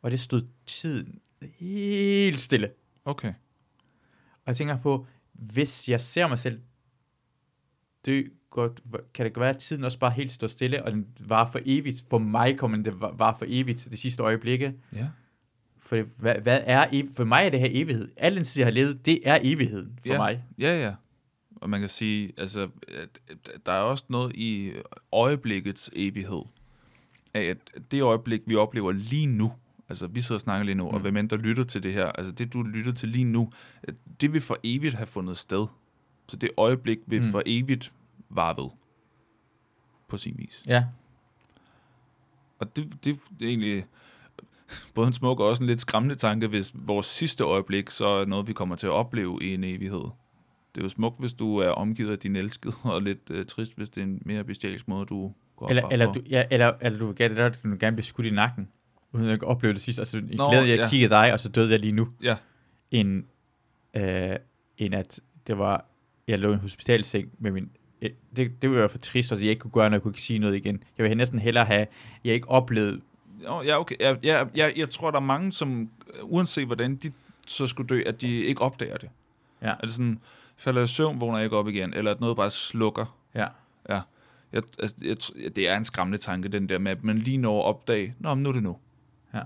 S1: og det stod tiden helt stille.
S2: Okay.
S1: Og jeg tænker på, hvis jeg ser mig selv dø, godt, kan det være, at tiden også bare helt står stille, og den var for evigt? For mig kommer det var, var for evigt det sidste øjeblikke.
S2: Ja.
S1: For hvad, hvad er ev- For mig er det her evighed. Al den tid, jeg har levet, det er evigheden for
S2: Ja.
S1: mig.
S2: Ja, ja. Og man kan sige, altså, at, der er også noget i øjeblikkets evighed. Af at det øjeblik, vi oplever lige nu, altså vi sidder og snakker lige nu, mm. og hvem end der lytter til det her, altså det du lytter til lige nu, det vil for evigt have fundet sted. Så det øjeblik vil. Mm. for evigt vare ved. På sin vis.
S1: Ja.
S2: Og det, det, det er egentlig både en smuk og også en lidt skræmmende tanke, hvis vores sidste øjeblik så er noget, vi kommer til at opleve i en evighed. Det er jo smukt, hvis du er omgivet af din elskede, og lidt uh, trist, hvis det er en mere bestialsk måde, du går
S1: Eller,
S2: op
S1: eller,
S2: på.
S1: du, ja, eller, eller du vil gerne, du vil gerne blive skudt i nakken, uden at opleve det sidste. Altså, i
S2: Nå,
S1: glæde, jeg
S2: ja.
S1: kiggede dig, og så døde jeg lige nu.
S2: Ja,
S1: End, øh, end at det var, jeg lå i en hospitalseng med min, øh, det, det ville være for trist, at jeg ikke kunne gøre noget, jeg kunne ikke sige noget igen. Jeg vil næsten hellere have, jeg ikke oplevede,
S2: Nå, ja okay. Ja, ja, ja, jeg tror, der er mange, som øh, uanset hvordan de så skulle dø, at de ikke opdager det.
S1: ja,
S2: Er det sådan, falder jeg i søvn, vågner jeg ikke op igen, eller at noget bare slukker.
S1: ja,
S2: Ja. Jeg, altså, jeg, det er en skræmmende tanke, den der med, at man lige når at opdage, nå, men nu er det nu.
S1: ja.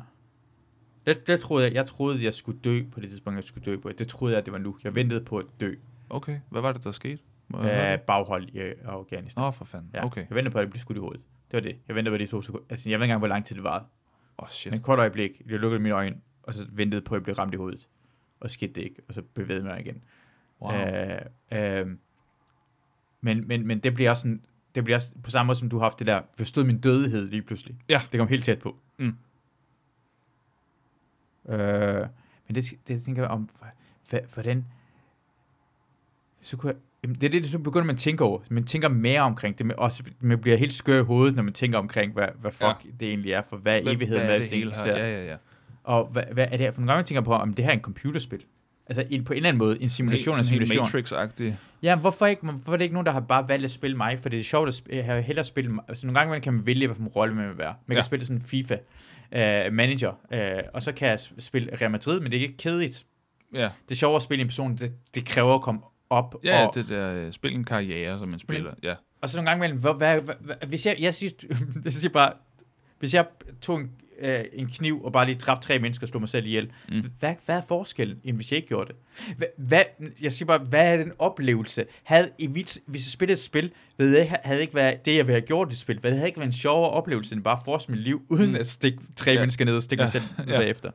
S1: Det, det troede jeg, jeg troede, jeg skulle dø på det tidspunkt, jeg skulle dø på. Det troede jeg, at det var nu. Jeg ventede på at dø
S2: Okay, hvad var det, der skete? Må jeg det?
S1: baghold i øh, Afghanistan.
S2: Nå, for fanden.
S1: Ja.
S2: Okay.
S1: Jeg ventede på, at det blev skudt i hovedet. Det var det. Jeg ventede på de to sekunder. Altså, jeg ved ikke engang, hvor lang tid det var.
S2: Åh, oh, shit.
S1: Men et kort øjeblik, jeg lukkede mine øjne, og så ventede på, at jeg blev ramt i hovedet. Og skete det ikke, og så bevægede mig igen.
S2: Wow.
S1: Øh, øh, men, men, men det bliver også sådan, det bliver også på samme måde, som du har haft det der, forstod min dødelighed lige pludselig.
S2: Ja.
S1: Det kom helt tæt på.
S2: Mm.
S1: Øh, men det, det tænker jeg om, hvordan, så kunne jeg, jamen, det er det, så begynder man tænke over. Man tænker mere omkring det, også, man bliver helt skør i hovedet, når man tænker omkring, hvad, hvad fuck ja. det egentlig er, for hvad
S2: Hvad-
S1: evigheden,
S2: hvad er det
S1: det
S2: hele her? Ja, ja, ja.
S1: Og hvad, hvad er det her? For nogle gange man tænker på, om det her er en computerspil. Altså en, på en eller anden måde, en simulation af
S2: Helt, sådan
S1: simulation.
S2: helt Matrix-agtig.
S1: Ja, hvorfor, ikke, hvorfor er det ikke nogen, der har bare valgt at spille mig? For det er sjovt at spille, jeg hellere spille mig. Altså nogle gange kan man vælge, hvilken rolle man vil være. Man kan
S2: Ja.
S1: spille sådan en FIFA uh, manager, uh, og så kan jeg spille Real Madrid, men det er ikke kedeligt.
S2: Ja,
S1: Det er sjovt at spille en person, det, det kræver at komme op.
S2: ja
S1: og,
S2: det der, øh, spil en karriere, som man spiller. Ja.
S1: og så nogle gange imellem, hvad, hvad, hvad, hvad, hvis jeg, jeg siger, jeg siger bare, hvis jeg tog en, øh, en kniv og bare lige dræbte tre mennesker og slog mig selv ihjel,
S2: Mm.
S1: hvad, hvad er forskellen, end hvis jeg ikke gjorde det? Hvad, hvad, jeg siger bare, hvad er den oplevelse? Havde, i mit, hvis jeg spillede et spil, ved jeg, havde ikke været det, jeg ville have gjort i et spil, hvad havde ikke været en sjovere oplevelse, end bare at force mit liv, uden
S2: Mm.
S1: at stikke tre
S2: Ja.
S1: mennesker ned og stikke
S2: Ja.
S1: mig selv
S2: ja.
S1: bagefter.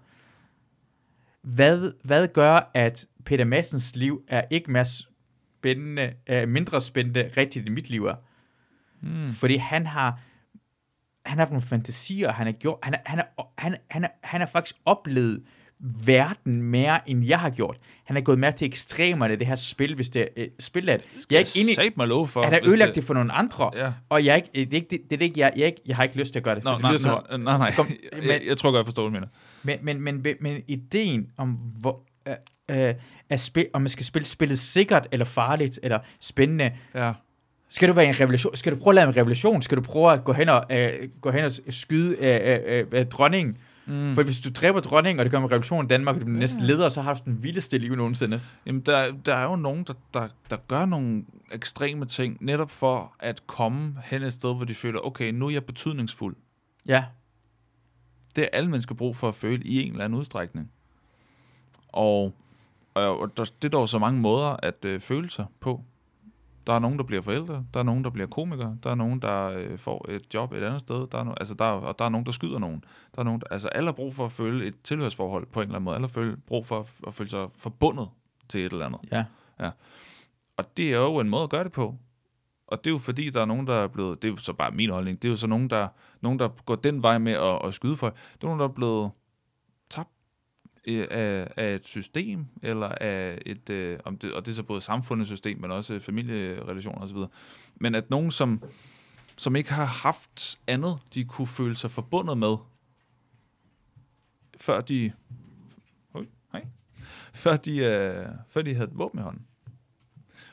S1: Hvad, hvad gør, at Peter Madsens liv er ikke mere spændende, er mindre spændende rigtigt i mit liv er?
S2: Hmm.
S1: Fordi han har han har nogle fantasier, han har gjort, han, er- han, er, han, han, er, han har faktisk oplevet verden mere, end jeg har gjort. Han er gået mere til ekstremerne det her spil, hvis det er øh, spil, at jeg er ikke inde i,
S2: Sat mig lov for.
S1: han har ødelagt det for nogle andre,
S2: Ja.
S1: og jeg er ikke, det, er ikke, det, det er ikke, jeg, jeg, ikke, jeg har ikke lyst til at gøre det,
S2: Nå,
S1: det
S2: nej,
S1: lyder som,
S2: nej, nej, nej.
S1: Kom,
S2: jeg,
S1: men-
S2: jeg tror godt, jeg forstår, hvad du mener.
S1: men, men, men, men ideen om, hvor, øh, øh, at spil, om man skal spille spillet sikkert, eller farligt, eller spændende,
S2: Ja.
S1: Skal du være en revolution? Skal du prøve at lave en revolution? Skal du prøve at gå hen og, øh, gå hen og skyde øh, øh, øh, dronningen?
S2: Mm.
S1: For hvis du dræber dronningen, og det kommer en revolution i Danmark, og du bliver
S2: Ja.
S1: næste leder, så har du den vildeste liv nogensinde.
S2: Jamen, der, der er jo nogen, der, der, der gør nogle ekstreme ting, netop for at komme hen et sted, hvor de føler, okay, nu er jeg betydningsfuld.
S1: Ja.
S2: Det er alle mennesker brug for at føle i en eller anden udstrækning. Og, og, og der, det er dog så mange måder at øh, føle sig på. Der er nogen, der bliver forældre, der er nogen, der bliver komikere, der er nogen, der øh, får et job et andet sted, der er, no, altså der, og der er nogen, der skyder nogen. Der er nogen, der, altså alle har brug for at føle et tilhørsforhold på en eller anden måde. Alle har brug for at, at føle sig forbundet til et eller andet.
S1: Ja.
S2: Og det er jo en måde at gøre det på. Og det er jo fordi, der er nogen, der er blevet, det er jo så bare min holdning, det er jo så nogen, der, nogen, der går den vej med at, at skyde folk. Det er nogen, der er blevet af, af et system, eller af et, øh, om det, og det er så både samfundets system, men også familierelationer osv. Men at nogen, som, som ikke har haft andet, de kunne føle sig forbundet med, før de, Oj, hej. før de, øh, før de havde et våben i hånden.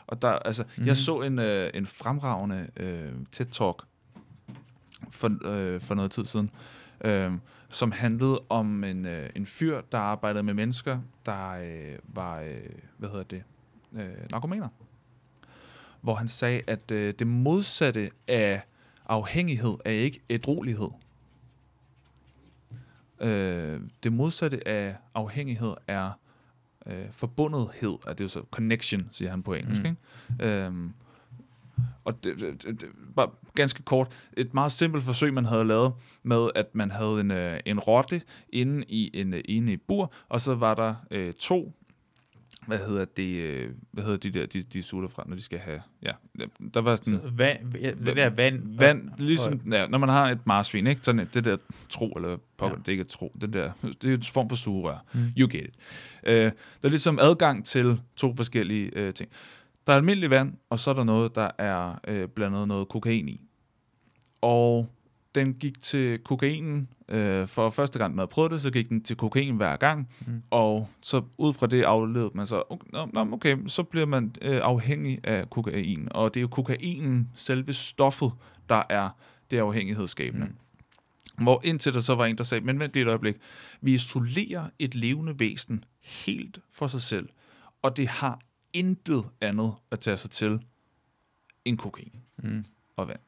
S2: Og der, altså, mm. jeg
S1: Mhm.
S2: så en, øh, en fremragende øh, TED-talk for, øh, for noget tid siden, øh, som handlede om en, øh, en fyr, der arbejdede med mennesker, der øh, var, øh, hvad hedder det, øh, narkomaner. hvor han sagde, at øh, det modsatte af afhængighed er ikke ædrolighed. Øh, det modsatte af afhængighed er øh, forbundethed, at det er jo så connection, siger han på engelsk.
S1: Mm.
S2: Ikke? Øhm, og det, det, det, bare ganske kort, et meget simpelt forsøg, man havde lavet med, at man havde en, øh, en rotte inde i en øh, inde i bur, og så var der øh, to hvad hedder det, øh, hvad hedder de der, de, de sutter fra, når de skal have, ja, der var sådan,
S1: Så vand, det der vand,
S2: vand, ligesom, ja, når man har et marsvin, ikke? Sådan et, det der tro, eller pokker,
S1: Ja.
S2: ja. det er ikke et tro, den der, det er en form for sugerør.
S1: Mm.
S2: You get it. Øh, der er ligesom adgang til to forskellige øh, ting. Der er almindelig vand, og så er der noget, der er øh, blandet noget kokain i. Og den gik til kokainen, øh, for første gang, man havde prøvet det, så gik den til kokain hver gang,
S1: Mm.
S2: og så ud fra det afledte man så, okay, okay så bliver man øh, afhængig af kokain, og det er jo kokainen, selve stoffet, der er det afhængighedsskabende.
S1: Mm.
S2: Hvor indtil der så var en, der sagde, men vent lige et øjeblik, vi isolerer et levende væsen helt for sig selv, og det har intet andet at tage sig til end kokain
S1: Mm.
S2: og vand.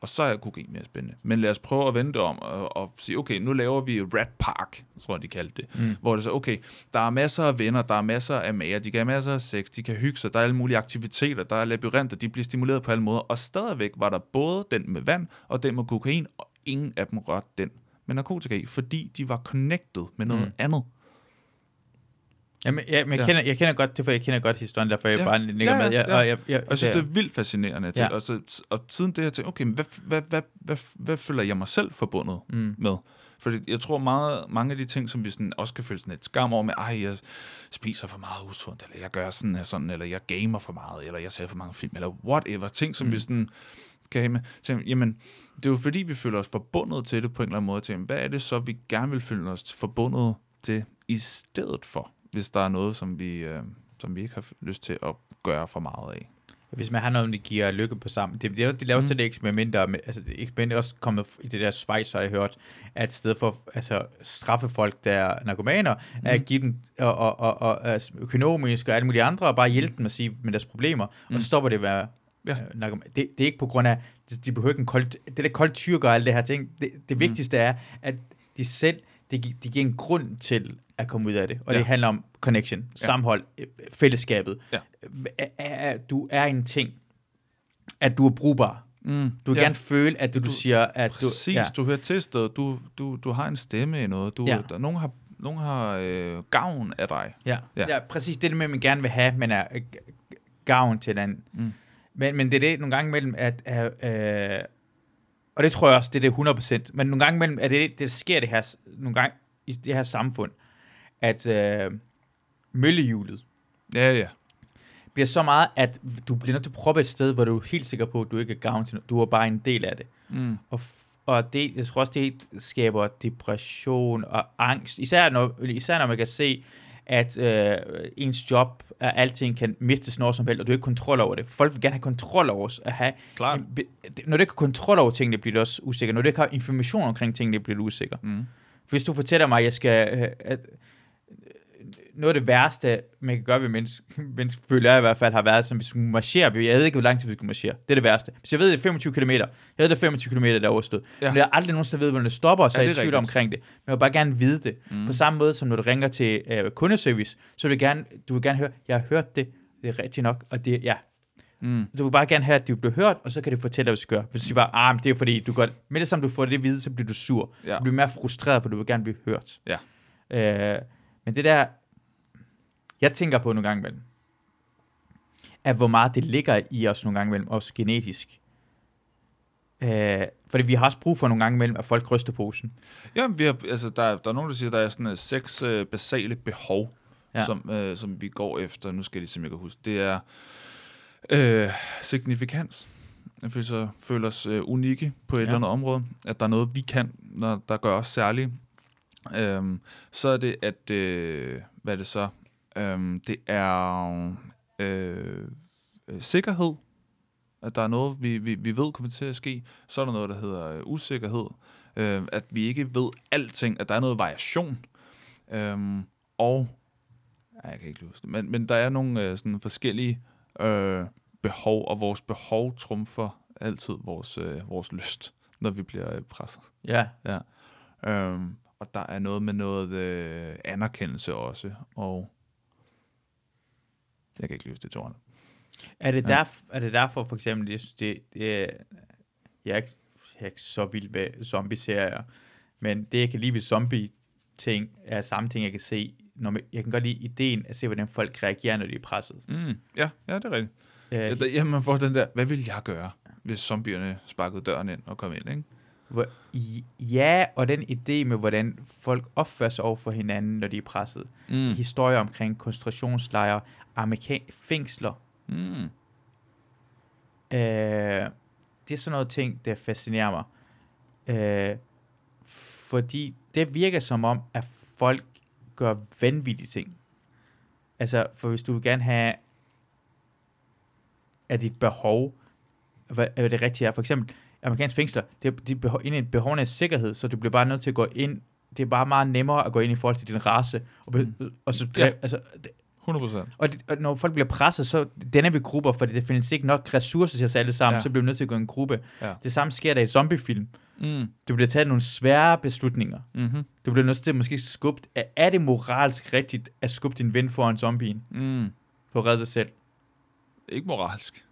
S2: Og så er kokain mere spændende. Men lad os prøve at vente om og, og sige, okay, nu laver vi Rat Park, tror jeg, de kaldte det.
S1: Mm.
S2: Hvor det så, okay, der er masser af venner, der er masser af mager, de kan have masser af sex, de kan hygge sig, der er alle mulige aktiviteter, der er labyrinter, de bliver stimuleret på alle måder. Og stadigvæk var der både den med vand og den med kokain, og ingen af dem rørte den med narkotika i, fordi de var connected med noget
S1: Mm.
S2: andet.
S1: Jamen, ja, men jeg,
S2: Ja.
S1: kender, jeg kender godt det, for jeg kender godt historien, derfor jeg
S2: Ja.
S1: bare ligger
S2: Ja, ja,
S1: med. Jeg,
S2: ja.
S1: og jeg, jeg,
S2: Og jeg synes, det er vildt fascinerende. Til.
S1: Ja.
S2: Og, så, og siden det her til, okay, men hvad, hvad, hvad, hvad, hvad føler jeg mig selv forbundet
S1: Mm.
S2: med? Fordi jeg tror meget, mange af de ting, som vi sådan også kan føle sådan et skam over med, ej, jeg spiser for meget usundt, eller jeg gør sådan her sådan, eller jeg gamer for meget, eller jeg ser for mange film, eller whatever, ting, som
S1: mm.
S2: vi sådan kan have med. Så, jamen, det er jo fordi, vi føler os forbundet til det på en eller anden måde, til, hvad er det så, vi gerne vil føle os forbundet til i stedet for, hvis der er noget, som vi, øh, som vi ikke har lyst til at gøre for meget af.
S1: Hvis man har noget, der giver lykke på sammen. Det, det, de laver mm. Sådan et eksperiment, der, med, altså det eksperiment er også kommet i det der Schweiz, har jeg hørt, at i stedet for altså, straffe folk, der er narkomaner, mm. at give dem og, og, og, og, altså, økonomisk og alle mulige andre, og bare hjælpe dem at sige med deres problemer, mm. og så stopper det at være
S2: Ja.
S1: øh. Det, det er ikke på grund af, de, de behøver ikke en kold, det der kold tyrker og alt det her ting. Det, det
S2: Mm.
S1: vigtigste er, at de selv, de, gi- de giver en grund til at komme ud af det, og ja.
S2: Ja.
S1: det handler om connection, sammenhold, øh, fællesskabet.
S2: Ja.
S1: Du er en ting, at du er brugbar.
S2: Mm.
S1: Du vil ja. gerne føle, at du, du siger, at
S2: Præcis,
S1: du... Ja.
S2: du hører til stedet, du, du, du har en stemme i noget, du,
S1: Ja.
S2: ja. der, nogen har, nogen har øh, gavn af dig.
S1: Ja. Ja.
S2: Ja.
S1: ja, præcis det, er man gerne vil have, men er øh, gavn til den.
S2: Mm.
S1: Men, men det er det nogle gange mellem, at... Øh, og det tror jeg også, det er det 100%. Men nogle gange mellem, at det, det sker det her, nogle gange i det her samfund, at øh, møllehjulet
S2: Ja, ja.
S1: bliver så meget, at du bliver nødt til at proppe et sted, hvor du er helt sikker på, at du ikke er gavn til noget. Du er bare en del af det.
S2: Mm.
S1: Og, og det, jeg tror også, det skaber depression og angst. Især når, især når man kan se, at øh, ens job, at alting kan mistes når som helst, og du har ikke kontrol over det. Folk vil gerne have kontrol over os. At have be- når du ikke har kontrol over tingene, bliver du også usikker. Når du ikke har information omkring tingene, bliver du usikker.
S2: Mm.
S1: Hvis du fortæller mig, at jeg skal... Øh, at, noget af det værste, man kan gøre ved menneske, menneske føler jeg i hvert fald, har været, som hvis vi skulle marchere. Jeg ved ikke, hvor lang tid vi skulle marchere. Det er det værste. Hvis jeg ved, det er 25 km, jeg ved, det er 25 km, der er overstået. Ja. Men jeg har aldrig nogensinde ved, hvordan det stopper, så
S2: Ja, det
S1: jeg er
S2: er
S1: i tvivl omkring det. Men jeg vil bare gerne vide det. Mm. På samme måde, som når du ringer til øh, kundeservice, så vil du gerne, du vil gerne høre, jeg har hørt det, det er rigtigt nok, og det, ja,
S2: Mm.
S1: du vil bare gerne have, at det bliver hørt, og så kan det fortælle dig, hvad du skal gøre. Hvis du siger bare, ah, men det er fordi, du godt, med det samme du får det at vide, så bliver du sur.
S2: Ja.
S1: Du bliver mere frustreret, for du vil gerne blive hørt.
S2: Ja.
S1: Øh, men det der, jeg tænker på nogle gange imellem, at hvor meget det ligger i os nogle gange imellem, også genetisk. Øh, fordi vi har også brug for nogle gange imellem, at folk ryster posen.
S2: Ja, vi har, altså, der, der er nogen, der siger, at der er sådan uh, seks uh, basale behov,
S1: Ja.
S2: som, uh, som vi går efter. Nu skal jeg lige se, om jeg kan huske. Det er uh, signifikans. At vi så føler os uh, unikke på et
S1: Ja.
S2: eller andet område. At der er noget, vi kan, når, der gør os særlige. Um, så er det, at... Uh, hvad er det så? Um, det er uh, sikkerhed. At der er noget, vi, vi, vi ved kommer til at ske. Så er der noget, der hedder uh, usikkerhed. Uh, at vi ikke ved alting. At der er noget variation. Um, og... Ej, jeg kan ikke huske det. Men, men der er nogle uh, sådan forskellige... Uh, behov, og vores behov trumfer altid vores, øh, vores lyst, når vi bliver øh, presset.
S1: Ja.
S2: Ja. Øhm, og der er noget med noget øh, anerkendelse også, og jeg kan ikke løse det til ordene.
S1: Er det,
S2: Ja.
S1: derf, er det derfor for eksempel, jeg synes, det, det, er- jeg, er ikke, jeg er ikke så vild med zombie-serier, men det jeg kan lide ved zombie-ting, er samme ting, jeg kan se, når man, jeg kan godt lide ideen at se, hvordan folk reagerer, når de er presset.
S2: Mm, ja, ja, det er rigtigt.
S1: Øh,
S2: Ja, der, man får den der, hvad vil jeg gøre, hvis zombierne sparkede døren ind og kom ind, ikke?
S1: Hvor, i- ja, og den idé med, hvordan folk opfører sig over for hinanden, når de er presset.
S2: Mm.
S1: Historier omkring koncentrationslejre, amerikan fængsler.
S2: Mm.
S1: Øh, det er sådan noget ting, der fascinerer mig. Øh, fordi det virker som om, at folk gør vanvittige ting. Altså, for hvis du vil gerne have, at dit behov, hvad er det rigtige er, for eksempel, amerikanske fængsler, det er, de behov, ind i et behov af sikkerhed, så du bliver bare nødt til at gå ind, det er bare meget nemmere at gå ind i forhold til din race, og, be, og så,
S2: Ja.
S1: altså, det,
S2: 100 procent.
S1: og, det, og når folk bliver presset, så danner vi grupper, fordi der findes ikke nok ressourcer til os alle sammen,
S2: Ja.
S1: så bliver vi nødt til at gå i en gruppe.
S2: Ja.
S1: Det samme sker der i zombiefilm.
S2: Mm.
S1: Du bliver taget nogle svære beslutninger.
S2: Mm-hmm.
S1: Du bliver nødt til at måske skubbe. Er, er det moralsk rigtigt at skubbe din ven foran zombien
S2: Mm.
S1: for at redde dig selv?
S2: Ikke moralsk.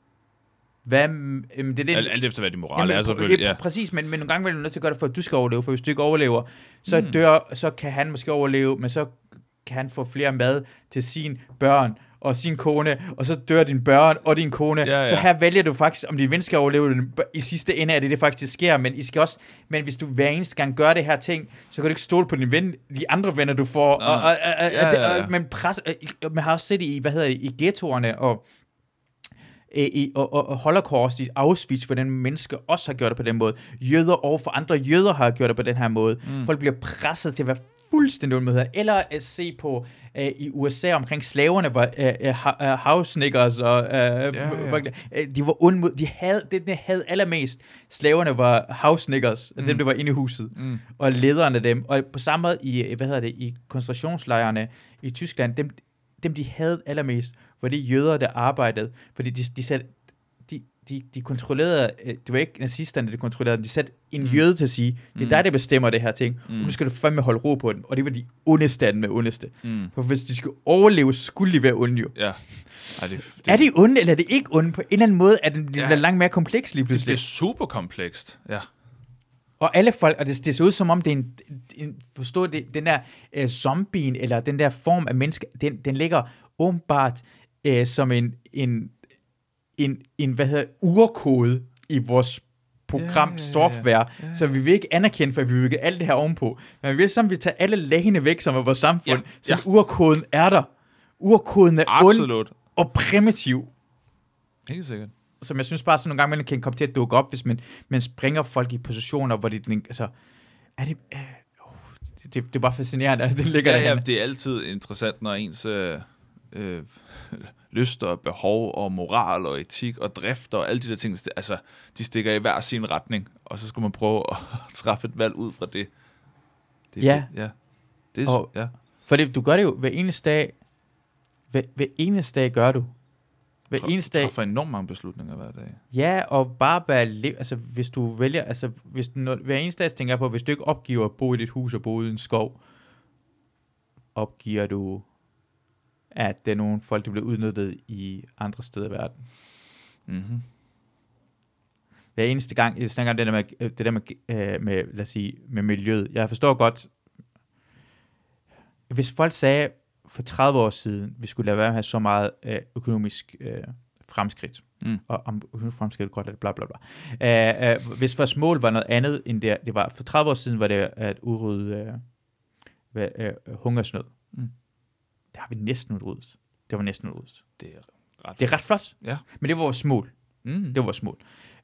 S1: Hvad, mm, det er det,
S2: Alt, alt efter, hvad din moral
S1: Jamen,
S2: er, selvfølgelig.
S1: ja. Præcis, men, men nogle gange er du nødt til at gøre det for, at du skal overleve, for hvis du ikke overlever, så
S2: mm.
S1: dør, så kan han måske overleve, men så kan han få flere mad til sine børn og sin kone, og så dør dine børn og din kone.
S2: Ja, ja.
S1: Så her vælger du faktisk, om din ven skal overleve. I sidste ende er det, det faktisk sker, men I skal også, men hvis du hver eneste gang gør det her ting, så kan du ikke stole på din ven, de andre venner, du får. Og, og, og, og,
S2: Ja, ja, ja.
S1: og, men pres, og, man har også set i, hvad hedder det, i ghettoerne, og i, og, og, og Holocaust i Auschwitz, hvordan mennesker også har gjort det på den måde. Jøder over for andre jøder har gjort det på den her måde. Mm. Folk bliver presset til at være fuldstændig undmøder. Eller at se på øh, i USA omkring slaverne, hvor øh, øh, ha- øh, house snickers og øh,
S2: ja.
S1: hvor- øh, de var undmod, de havde, det de havde allermest, slaverne var house snickers, mm. dem der var inde i huset,
S2: Mm.
S1: og lederne af dem. Og på samme måde i, hvad hedder det, i koncentrationslejrene i Tyskland, dem, dem de havde allermest, var de jøder, der arbejdede, fordi de, de satte de, de, de kontrollerede, øh, det var ikke nazisterne, der kontrollerede dem, de satte en
S2: Mm.
S1: jøde til at sige, det er
S2: Mm.
S1: dig, der bestemmer det her ting,
S2: Mm.
S1: og nu skal du fandme holde ro på den, og det var de ondeste af dem med ondeste.
S2: Mm.
S1: For hvis de skulle overleve, skulle de være onde jo.
S2: Ja. Ej, det, det,
S1: Er de onde, eller er det ikke onde? På en eller anden måde er det, det
S2: Ja.
S1: langt mere komplekst lige
S2: det
S1: pludselig.
S2: bliver super komplekst. Ja.
S1: Og alle folk, og det, det ser ud som om, det er en, en forstå det, den der øh, zombien, eller den der form af menneske, den, den ligger åbenbart øh, som en, en, en, en, hvad hedder, urkode i vores program,
S2: Ja, ja,
S1: ja,
S2: ja,
S1: software,
S2: ja,
S1: så vi vil ikke anerkende, for vi vil bygge alt det her ovenpå. Men vi vil samtidig tage alle lagene væk, som er vores samfund,
S2: Ja,
S1: så
S2: ja.
S1: urkoden er der. Urkoden er ond
S2: Absolut.
S1: og primitiv.
S2: Helt sikkert.
S1: som jeg synes bare, sådan nogle gange, man kan komme til at dukke op, hvis man, man springer folk i positioner, hvor det, altså, er det, øh, det, det, er bare fascinerende, at det ligger
S2: Ja,
S1: ja,
S2: det er altid interessant, når ens øh, øh, lyster og behov og moral og etik og drift og alle de der ting, altså, de stikker i hver sin retning, og så skal man prøve at træffe et valg ud fra det. det
S1: Ja.
S2: Det, ja. Det er,
S1: Og-
S2: ja.
S1: For det, du gør det jo hver eneste dag, hver, hver eneste dag gør du. Hver
S2: Tra-
S1: eneste dag,
S2: træffer enormt mange beslutninger hver dag.
S1: ja, og bare være, liv, altså hvis du vælger, altså hvis du, når, hver eneste dag tænker jeg på, hvis du ikke opgiver at bo i dit hus og bo i en skov, opgiver du, at der er nogle folk, der bliver udnyttet i andre steder i verden.
S2: Mm-hmm.
S1: hver eneste gang, jeg snakker om det der med, øh, det der med, øh, med, lad os sige, med miljøet. Jeg forstår godt, hvis folk sagde for 30 år siden, vi skulle lade være med at have så meget øh, økonomisk øh, fremskridt,
S2: Mm.
S1: og om økonomisk fremskridt godt, det bla bla bla. Øh, øh, hvis vores mål var noget andet end det, det var, for 30 år siden var det at udrydde øh, øh, hungersnød.
S2: Mm.
S1: Det har vi næsten udryddet. Det var næsten udryddet.
S2: Det er ret.
S1: Det er ret flot.
S2: Ja.
S1: Men det var vores mål.
S2: Mm.
S1: Det var vores mål.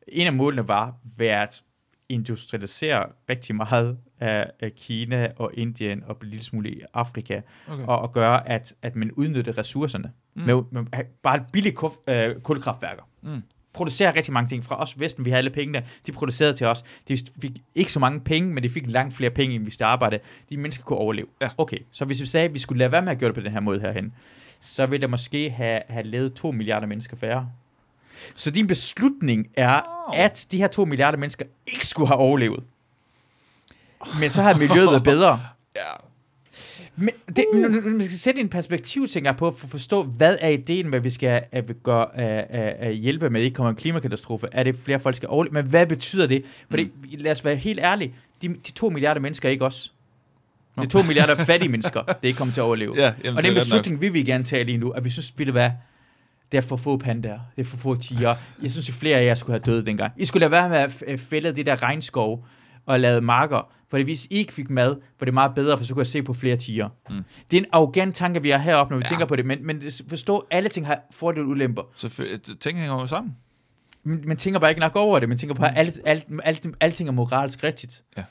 S1: En af målene var at industrialisere rigtig meget af, af Kina og Indien og en lille smule i Afrika,
S2: Okay.
S1: og, og gøre, at, at man udnytter ressourcerne.
S2: Mm.
S1: Med, med bare billige kuf, øh, kulkraftværker.
S2: Mm.
S1: Producerer rigtig mange ting fra os Vesten. Vi havde alle pengene. De producerede til os. De fik ikke så mange penge, men de fik langt flere penge, end hvis de arbejdede. De mennesker kunne overleve.
S2: Ja.
S1: Okay, så hvis vi sagde, at vi skulle lade være med at gøre det på den her måde herhen, så ville der måske have, have levet 2 milliarder mennesker færre. Så din beslutning er,
S2: Wow.
S1: at de her to milliarder mennesker ikke skulle have overlevet. Men så har miljøet været bedre.
S2: Ja.
S1: Men det, uh. nu, man skal sætte en perspektiv, tænker jeg på, for at forstå, hvad er ideen med, at vi skal at vi gør, at, at, at hjælpe med, at det ikke kommer en klimakatastrofе? Er det, flere folk skal overleve? Men hvad betyder det? Fordi, mm. lad os være helt ærlige, de, de to milliarder mennesker er ikke os. Det er to milliarder fattige mennesker, det ikke kommer til at overleve.
S2: Ja, jamen,
S1: og det er en
S2: ret nok.
S1: beslutning, vi vil gerne tage lige nu, at vi synes, ved du hvad, det er for få pandaer, det er for få tiger. Jeg synes, at flere af jer skulle have døde dengang. I skulle lade være med at fælde det der regnskov og lave marker, for hvis I ikke fik mad, var det meget bedre, for så kunne jeg se på flere tiger.
S2: Mm.
S1: Det er en arrogant tanke, vi har heroppe, når vi ja. Tænker på det, men, men forstå, alle ting har fordele og ulemper.
S2: Selvfølgelig, ting hænger jo sammen.
S1: Men man tænker bare ikke nok over det, man tænker på, at alt, alt, alt, alting er moralsk rigtigt.
S2: Ja.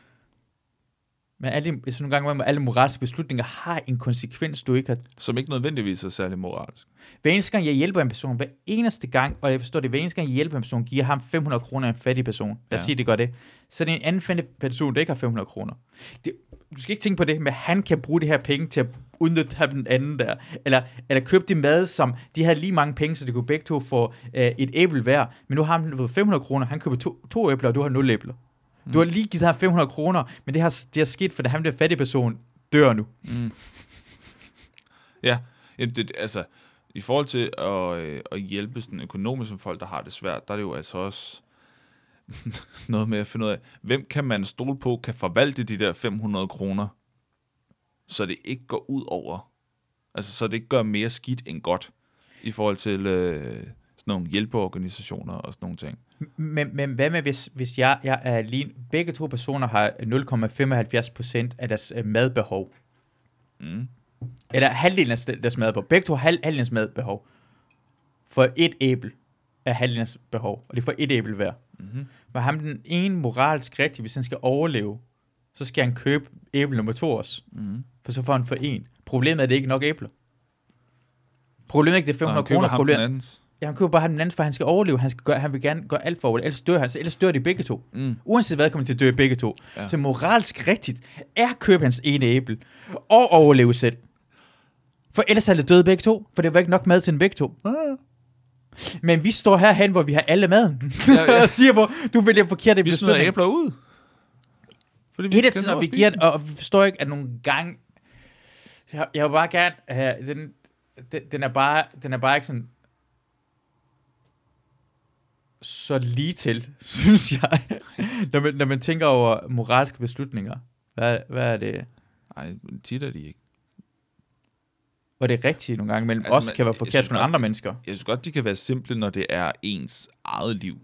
S1: Men alle, så nogle gange, hvor alle moralske beslutninger har en konsekvens, du ikke har
S2: Som ikke nødvendigvis er særlig moralsk.
S1: Hver eneste gang, jeg hjælper en person, hver eneste gang, og jeg forstår det, hver eneste gang, jeg hjælper en person, giver ham 500 kroner af en fattig person. Lad os ja. Sige, det gør det. Så er det en anden fattig person, der ikke har 500 kroner. Det, du skal ikke tænke på det, men han kan bruge de her penge til at udnytte den anden der. Eller, eller købe de mad, som de havde lige mange penge, så de kunne begge to få øh, et æble hver. Men nu har han fået 500 kroner, han køber to, to æbler, og du har 0 æbler. Du har lige givet ham 500 kroner, men det har, det har sket, fordi han der fattige person dør nu.
S2: Mm. ja, det, altså, i forhold til at, øh, at hjælpe sådan økonomisk som folk, der har det svært, der er det jo altså også noget med at finde ud af, hvem kan man stole på, kan forvalte de der 500 kroner, så det ikke går ud over, altså så det ikke gør mere skidt end godt, i forhold til øh, sådan nogle hjælpeorganisationer og sådan nogle ting.
S1: Men, men hvad med, hvis, hvis jeg, jeg er lige, begge to personer har 0,75% af deres øh, madbehov?
S2: Mm.
S1: Eller halvdelen af deres madbehov. Begge to har halv, halvdelens madbehov. For et æble er halvdelens behov, og det er for et æble hver.
S2: Mm-hmm.
S1: Men ham den ene moralsk rigtig, hvis han skal overleve, så skal han købe æble nummer to også.
S2: Mm-hmm.
S1: For så får han for en. Problemet er, at det ikke er nok æbler. Problemet er ikke, det er 500 kroner. Problemet. Ja, han køber bare den anden, for han skal overleve. Han, skal gøre, han vil gerne gøre alt for at overleve. Ellers dør han. Så ellers dør de begge to.
S2: Mm.
S1: Uanset hvad, kommer de til at dø begge to. Ja. Så moralsk rigtigt er at købe hans ene æble og overleve selv. For ellers er det døde begge to, for det var ikke nok mad til den begge to. Men vi står herhen, hvor vi har alle maden. Ja,
S2: Ja,
S1: og siger, hvor du vælger forkert
S2: Vi smider æbler ud. Fordi
S1: Et af
S2: kan
S1: tiden,
S2: at
S1: vi giver og vi forstår ikke, at nogle gange, jeg, jeg vil bare gerne have, den, den, den, er bare, den er bare ikke sådan, så lige til, synes jeg, når man, når man tænker over moralske beslutninger. Hvad, hvad er det?
S2: Nej, tit er de ikke.
S1: Hvor det er rigtigt nogle gange mellem
S2: Altså,
S1: os,
S2: man-
S1: kan være forkert for andre mennesker.
S2: Jeg synes godt, de kan være simple, når det er ens eget liv,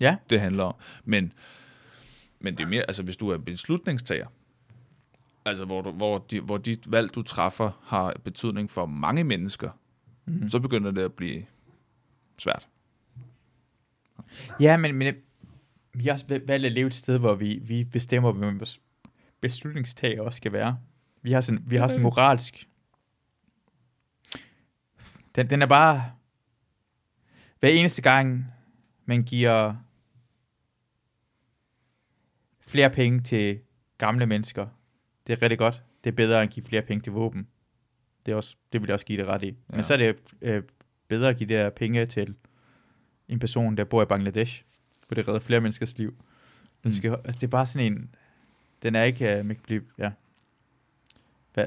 S1: Ja,
S2: det handler om. Men, men det er mere, altså hvis du er beslutningstager, altså hvor, du, hvor, de, hvor dit valg, du træffer, har betydning for mange mennesker,
S1: Mhm.
S2: mm. så begynder det at blive svært.
S1: Ja men, men vi har også valgt at leve et sted, hvor vi, vi bestemmer, hvem vores beslutningstager også skal være. Vi har sådan, vi har sådan moralsk. Den, den er bare... Hver eneste gang, man giver flere penge til gamle mennesker, det er rigtig godt. Det er bedre end at give flere penge til våben. Det, er også, det vil jeg også give det ret i. Ja. Men så er det øh, bedre at give de her penge til en person, der bor i Bangladesh, for det redder flere menneskers liv. Den
S2: Mm.
S1: skal, altså, det er bare sådan en... Den er ikke... Uh, man kan blive, ja. Hvad,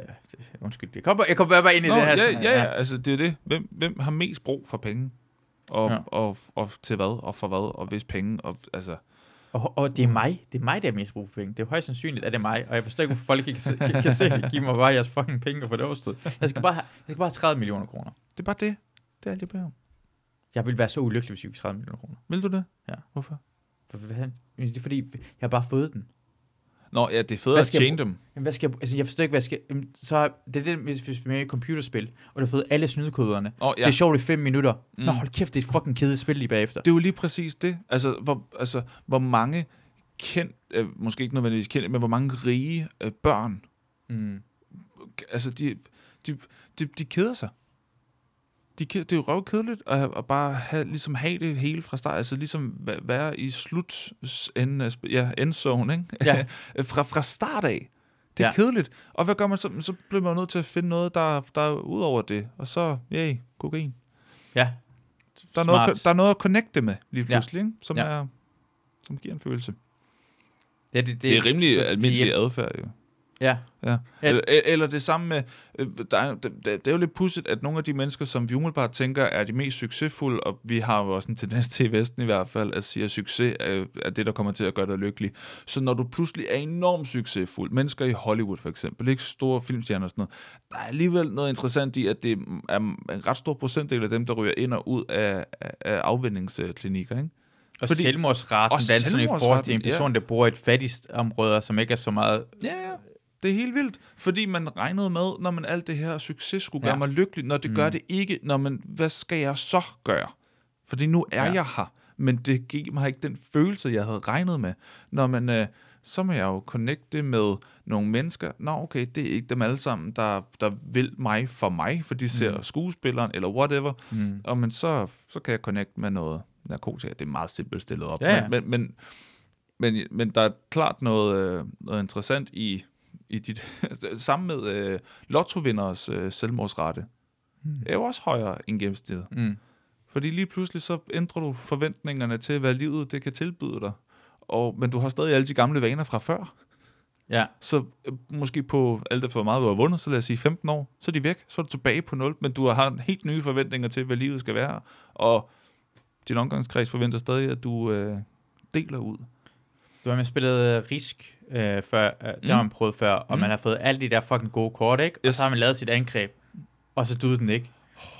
S1: undskyld, jeg kommer, jeg kommer bare ind i
S2: Nå,
S1: det her.
S2: ja,
S1: sådan-
S2: ja, ja, altså det er det. Hvem, hvem har mest brug for penge? Og,
S1: Ja.
S2: ja. og, og, til hvad? Og for hvad? Og hvis penge? Og, altså,
S1: Og, og det er mig. Det er mig, der er mest brug for penge. Det er højst sandsynligt, at det er mig. Og jeg forstår ikke, hvorfor folk ikke kan, se, kan, kan se, giv mig bare jeres fucking penge og få det overstået. Jeg skal bare have, jeg skal bare have 30 millioner kroner.
S2: det er bare det. Det er alt, jeg beder om.
S1: Jeg vil være så ulykkelig, hvis jeg fik 30 millioner kroner.
S2: Vil du det?
S1: Ja.
S2: Hvorfor?
S1: For, hvad, det er fordi, jeg har bare fået den.
S2: Nå, ja, det er federe at tjene dem.
S1: Jamen, hvad skal jeg, altså, jeg forstår ikke, hvad jeg skal... Jamen, Så det er det, hvis vi er med i computerspil, og du har fået alle snydekoderne.
S2: Nå,
S1: Ja. Det er sjovt i fem minutter. Mm. Nå, hold kæft, det er et fucking kedeligt spil lige bagefter.
S2: Det er jo lige præcis det. Altså, hvor, altså, hvor mange kendt, øh, måske ikke nødvendigvis kendte, men hvor mange rige øh, børn,
S1: Mm.
S2: altså, de, de, de, de keder sig. De, det er jo røvkedeligt at, at bare have, ligesom have det hele fra start, altså ligesom væ- være i slut enden af, sp- ja, endzone, ikke?
S1: Ja.
S2: fra, fra start af. Det er
S1: Ja.
S2: ja. kedeligt. Og hvad gør man så? Så bliver man nødt til at finde noget, der, der er ud over det. Og så, yay, kokain.
S1: Ja.
S2: Der er,
S1: Smart.
S2: noget, der er noget at connecte med lige
S1: Ja.
S2: pludselig, ikke? Som,
S1: Ja.
S2: er, som giver en følelse.
S1: Ja, det, det,
S2: Det er rimelig almindelig adfærd, jo.
S1: Ja,
S2: Ja.
S1: Ja.
S2: Eller, eller det samme med, øh, der er, det, det er jo lidt pudsigt, at nogle af de mennesker, som vi umiddelbart tænker er de mest succesfulde, og vi har jo også en tendens til i Vesten i hvert fald, at sige, at succes er, er det, der kommer til at gøre dig lykkelig. Så når du pludselig er enormt succesfuld, mennesker i Hollywood for eksempel, ikke store filmstjerner og sådan noget, der er alligevel noget interessant i, at det er en ret stor procentdel af dem, der ryger ind og ud af, af, af afvendingsklinikker, ikke?
S1: og
S2: Fordi-
S1: selvmordsraten,
S2: og
S1: den sådan i forhold til en person, der bor i et fattigst område, som ikke er så meget...
S2: Ja, ja. Det er helt vildt, fordi man regnede med, når man alt det her succes skulle gøre
S1: Ja.
S2: mig lykkelig, når det mm. gør det ikke, når man, hvad skal jeg så gøre? Fordi nu er ja. Jeg her, men det giver mig ikke den følelse, jeg havde regnet med. Når man, øh, så må jeg jo connecte med nogle mennesker. Nå, okay, det er ikke dem alle sammen, der, der vil mig for mig, for de ser mm. skuespilleren eller whatever.
S1: Mm.
S2: Og men så, så kan jeg connecte med noget narkotika. Det er meget simpelt stillet op.
S1: Ja, ja.
S2: Men, men, men, men, men der er klart noget, øh, noget interessant i, i dit, sammen med øh, lottovinderes øh, selvmordsrate. Mm. er jo også højere end gennemsnittet.
S1: Mm.
S2: Fordi lige pludselig så ændrer du forventningerne til, hvad livet det kan tilbyde dig. Og, men du har stadig alle de gamle vaner fra før.
S1: Ja,
S2: Så øh, måske på alt det for meget, du har vundet, så lad os sige 15 år, så er de væk, så er du tilbage på 0, men du har helt nye forventninger til, hvad livet skal være, og din omgangskreds forventer stadig, at du øh, deler ud.
S1: du har man spillet uh, Risk øh, før, øh, det
S2: Mm.
S1: har man prøvet før, og
S2: Mm.
S1: man har fået alle de der fucking gode kort, ikke? Og
S2: Yes.
S1: så har man lavet sit angreb, og så duede den ikke.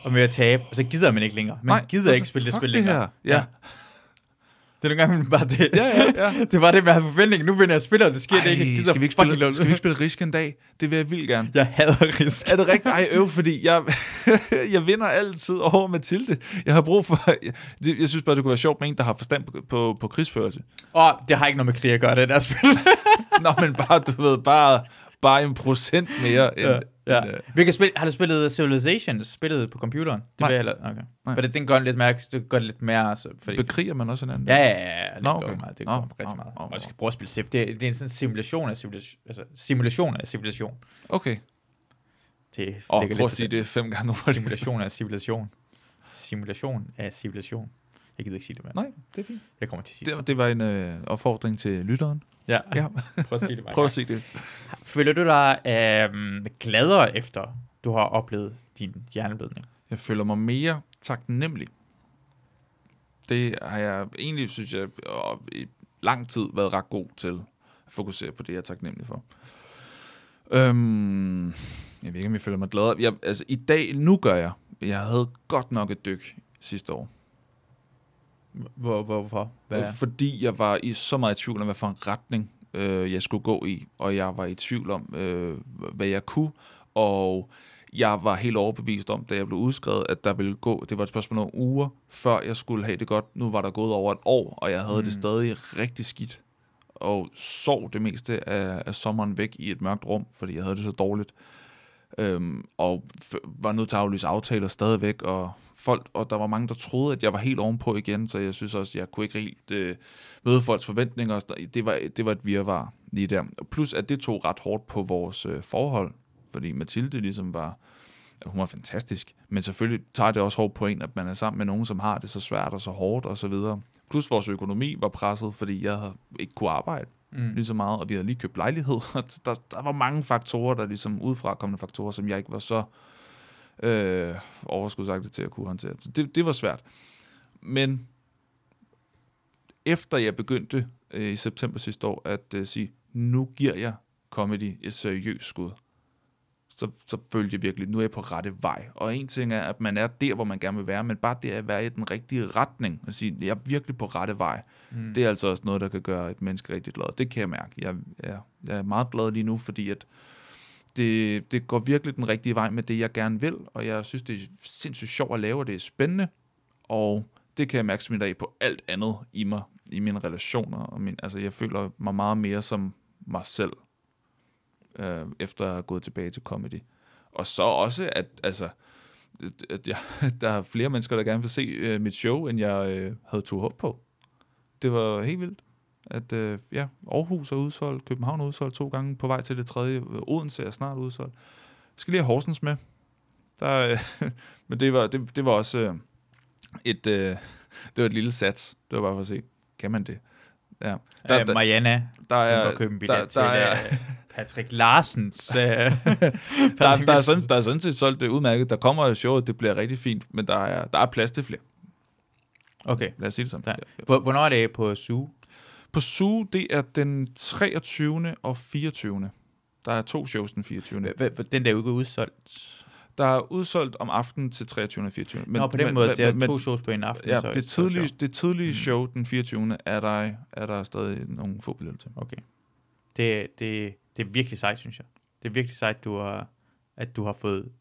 S1: Og med at tabe, og så gider man ikke længere. Man
S2: Nej,
S1: gider ikke spille det spil
S2: det
S1: længere.
S2: her. Ja.
S1: Det er nogle gange bare det.
S2: Ja, ja, ja.
S1: det var det, man havde forventning. Nu vinder jeg spiller, og det sker det ikke. Jeg
S2: skal, vi ikke spille, skal vi ikke spille Risk en dag? Det vil jeg vildt gerne.
S1: Jeg hader Risk.
S2: Er det rigtigt? Ej, øv, fordi jeg, jeg vinder altid over Mathilde. Jeg har brug for... Jeg, det- jeg synes bare, det kunne være sjovt med en, der har forstand på, på, på krigsførelse.
S1: Åh, det har ikke noget med krig at gøre, det der spil.
S2: Nå, men bare, du ved, bare, bare en procent mere. End,
S1: ja, ja.
S2: end, øh,
S1: Hvilket spil, har du spillet Civilization, spillet på computeren? Det
S2: Nej.
S1: vil jeg heller, okay.
S2: Nej.
S1: Men det, den gør lidt mere, det gør lidt mere, altså, fordi,
S2: bekriger man også hinanden?
S1: ja, ja, ja, ja, det
S2: Nå,
S1: Nå,
S2: okay.
S1: meget, det
S2: Nå,
S1: går rigtig
S2: nå,
S1: meget.
S2: nå,
S1: Og
S2: nå.
S1: jeg skal prøve at spille Civ. Det, det er en sådan simulation af civilisation, altså simulation af civilisation.
S2: Okay.
S1: Det
S2: Og
S1: ligger
S2: prøv
S1: lidt
S2: at sige det fem gange hurtigt.
S1: Simulation af civilisation. Simulation af civilisation. Jeg gider ikke sige det mere.
S2: Nej, det er fint.
S1: Jeg kommer til at sige det.
S2: Det, det var en øh, opfordring til lytteren.
S1: Ja,
S2: Ja.
S1: prøv at sige det bare.
S2: Prøv at se det.
S1: Føler du dig øh, gladere efter, du har oplevet din hjerneblødning?
S2: Jeg føler mig mere taknemmelig. Det har jeg egentlig, synes jeg, i lang tid været ret god til at fokusere på det, jeg er taknemmelig for. Øhm, jeg ved ikke, om jeg føler mig gladere. Jeg, altså, i dag, nu gør jeg. Jeg havde godt nok et dyk sidste år.
S1: Hvor, hvor, hvorfor? Hvad?
S2: Hvad? Fordi jeg var i så meget i tvivl om, hvad for en retning øh, jeg skulle gå i, og jeg var i tvivl om, øh, hvad jeg kunne, og jeg var helt overbevist om, da jeg blev udskrevet, at der ville gå, det var et spørgsmål om uger, før jeg skulle have det godt. Nu var der gået over et år, og jeg havde mm. det stadig rigtig skidt, og sov det meste af, af sommeren væk i et mørkt rum, fordi jeg havde det så dårligt. Øhm, og f- var nødt til at aflyse aftaler stadigvæk, og folk, og der var mange, der troede, at jeg var helt ovenpå igen, så jeg synes også, jeg kunne ikke helt øh, møde folks forventninger. og. Det var, det var et virvar lige der. Plus, at det tog ret hårdt på vores øh, forhold, fordi Mathilde ligesom var, hun var fantastisk, men selvfølgelig tager det også hårdt på en, at man er sammen med nogen, som har det så svært og så hårdt og så videre. Plus vores økonomi var presset, fordi jeg ikke kunne arbejde
S1: Mm.
S2: lige så meget, og vi havde lige købt lejlighed, og der, der var mange faktorer, der ligesom udefrakommende faktorer, som jeg ikke var så øh, overskudsagtig til at kunne håndtere. Så det, det var svært. Men efter jeg begyndte øh, i september sidste år at øh, sige, nu giver jeg comedy et seriøst skud, så, så følte jeg virkelig, nu er jeg på rette vej. Og en ting er, at man er der, hvor man gerne vil være, men bare det at være i den rigtige retning, at sige, jeg er virkelig på rette vej,
S1: Mm.
S2: det er altså også noget, der kan gøre et menneske rigtig glad. Det kan jeg mærke. Jeg, jeg, jeg er meget glad lige nu, fordi at det, det går virkelig den rigtige vej med det, jeg gerne vil, og jeg synes, det er sindssygt sjovt at lave, og det er spændende, og det kan jeg mærke smitter af på alt andet i mig, i mine relationer. Og min, altså, jeg føler mig meget mere som mig selv, øh, efter at have gået tilbage til comedy. Og så også, at, altså, at jeg, der er flere mennesker, der gerne vil se øh, mit show, end jeg øh, havde tog håb på. Det var helt vildt, at øh, ja, Aarhus er udsolgt, København er udsolgt to gange, på vej til det tredje, øh, Odense er snart udsolgt. Jeg skal lige have Horsens med. Der, øh, men det var, det, det var også... Øh, et, øh, det var et lille sats. Det var bare for at se, kan man det? Ja.
S1: Der,
S2: Der,
S1: øh,
S2: der,
S1: Mariana,
S2: der,
S1: der,
S2: er,
S1: billet
S2: der,
S1: til
S2: der, er,
S1: øh, Patrick Larsens... Øh,
S2: der, der, er sådan, der er sådan set solgt det udmærket. Der kommer et show, det bliver rigtig fint, men der er, der er plads til flere.
S1: Okay.
S2: Lad os sige det sådan.
S1: Der.
S2: Ja, ja.
S1: Hvor- Hvornår er det på Zoo?
S2: På Zoo, det er den 23. og 24. Der er to shows den 24.
S1: H- h- Den der er jo ikke udsolgt.
S2: Der er udsolgt om aftenen til 23. og 24.
S1: Men, Nå, på den måde, det er
S2: men,
S1: to shows på en aften.
S2: Ja,
S1: så-
S2: det tidlige, det tidlige
S1: Mm.
S2: show den 24. er der, er der stadig nogle få billetter til.
S1: Okay. Det, det, det er virkelig sejt, synes jeg. Det er virkelig sejt, du har, at du har fået...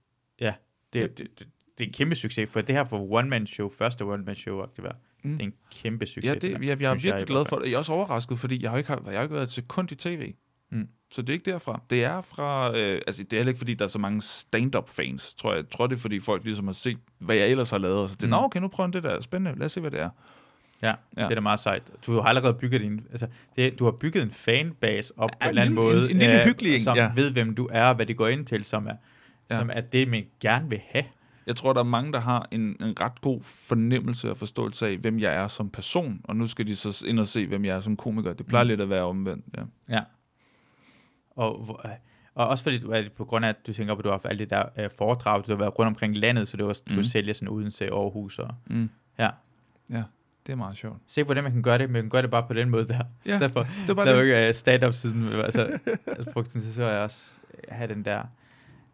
S1: Ja, det, det, det, det er en kæmpe succes, for det her for one-man-show, første one-man-show, det, var,
S2: Mm.
S1: det er en kæmpe succes.
S2: Ja, det, jeg, jeg er virkelig glad for det. Jeg er også overrasket, fordi jeg har ikke, jeg har ikke været til kun i tv.
S1: Mm.
S2: Så det er ikke derfra. Det er fra, øh, altså det er heller ikke fordi, der er så mange stand-up fans, tror jeg. Jeg tror, det er fordi folk ligesom har set, hvad jeg ellers har lavet, og så det er,
S1: Mm.
S2: nå okay, nu prøver det der, spændende, lad os se, hvad det er.
S1: Ja,
S2: Ja.
S1: det er da meget sejt. Du har allerede bygget din, altså, det, du har bygget en fanbase op på
S2: Ja,
S1: en eller anden
S2: en
S1: måde,
S2: en lille
S1: øh,
S2: hyggelig en,
S1: som
S2: ja.
S1: ved, hvem du er, og hvad det går ind til, som er,
S2: ja.
S1: som er det, man gerne vil have.
S2: Jeg tror, der er mange, der har en, en ret god fornemmelse og forståelse af, hvem jeg er som person, og nu skal de så ind og se, hvem jeg er som komiker. Det plejer
S1: Mm.
S2: lidt at være omvendt, ja.
S1: Ja. Og, øh, og også fordi, du, er på grund af, at du tænker på, at du har haft alle de der øh, foredrag, du har været rundt omkring landet, så det var, du
S2: Mm.
S1: kunne sælge sådan Odense, Aarhus og...
S2: Mm.
S1: Ja.
S2: Ja, det er meget sjovt.
S1: Se, hvordan man kan gøre det, men man kan gøre det bare på den måde der.
S2: Ja,
S1: derfor,
S2: Det er bare
S1: der er
S2: det.
S1: ikke uh, stand-up siden, altså, altså frugten, så jeg også øh, have den der...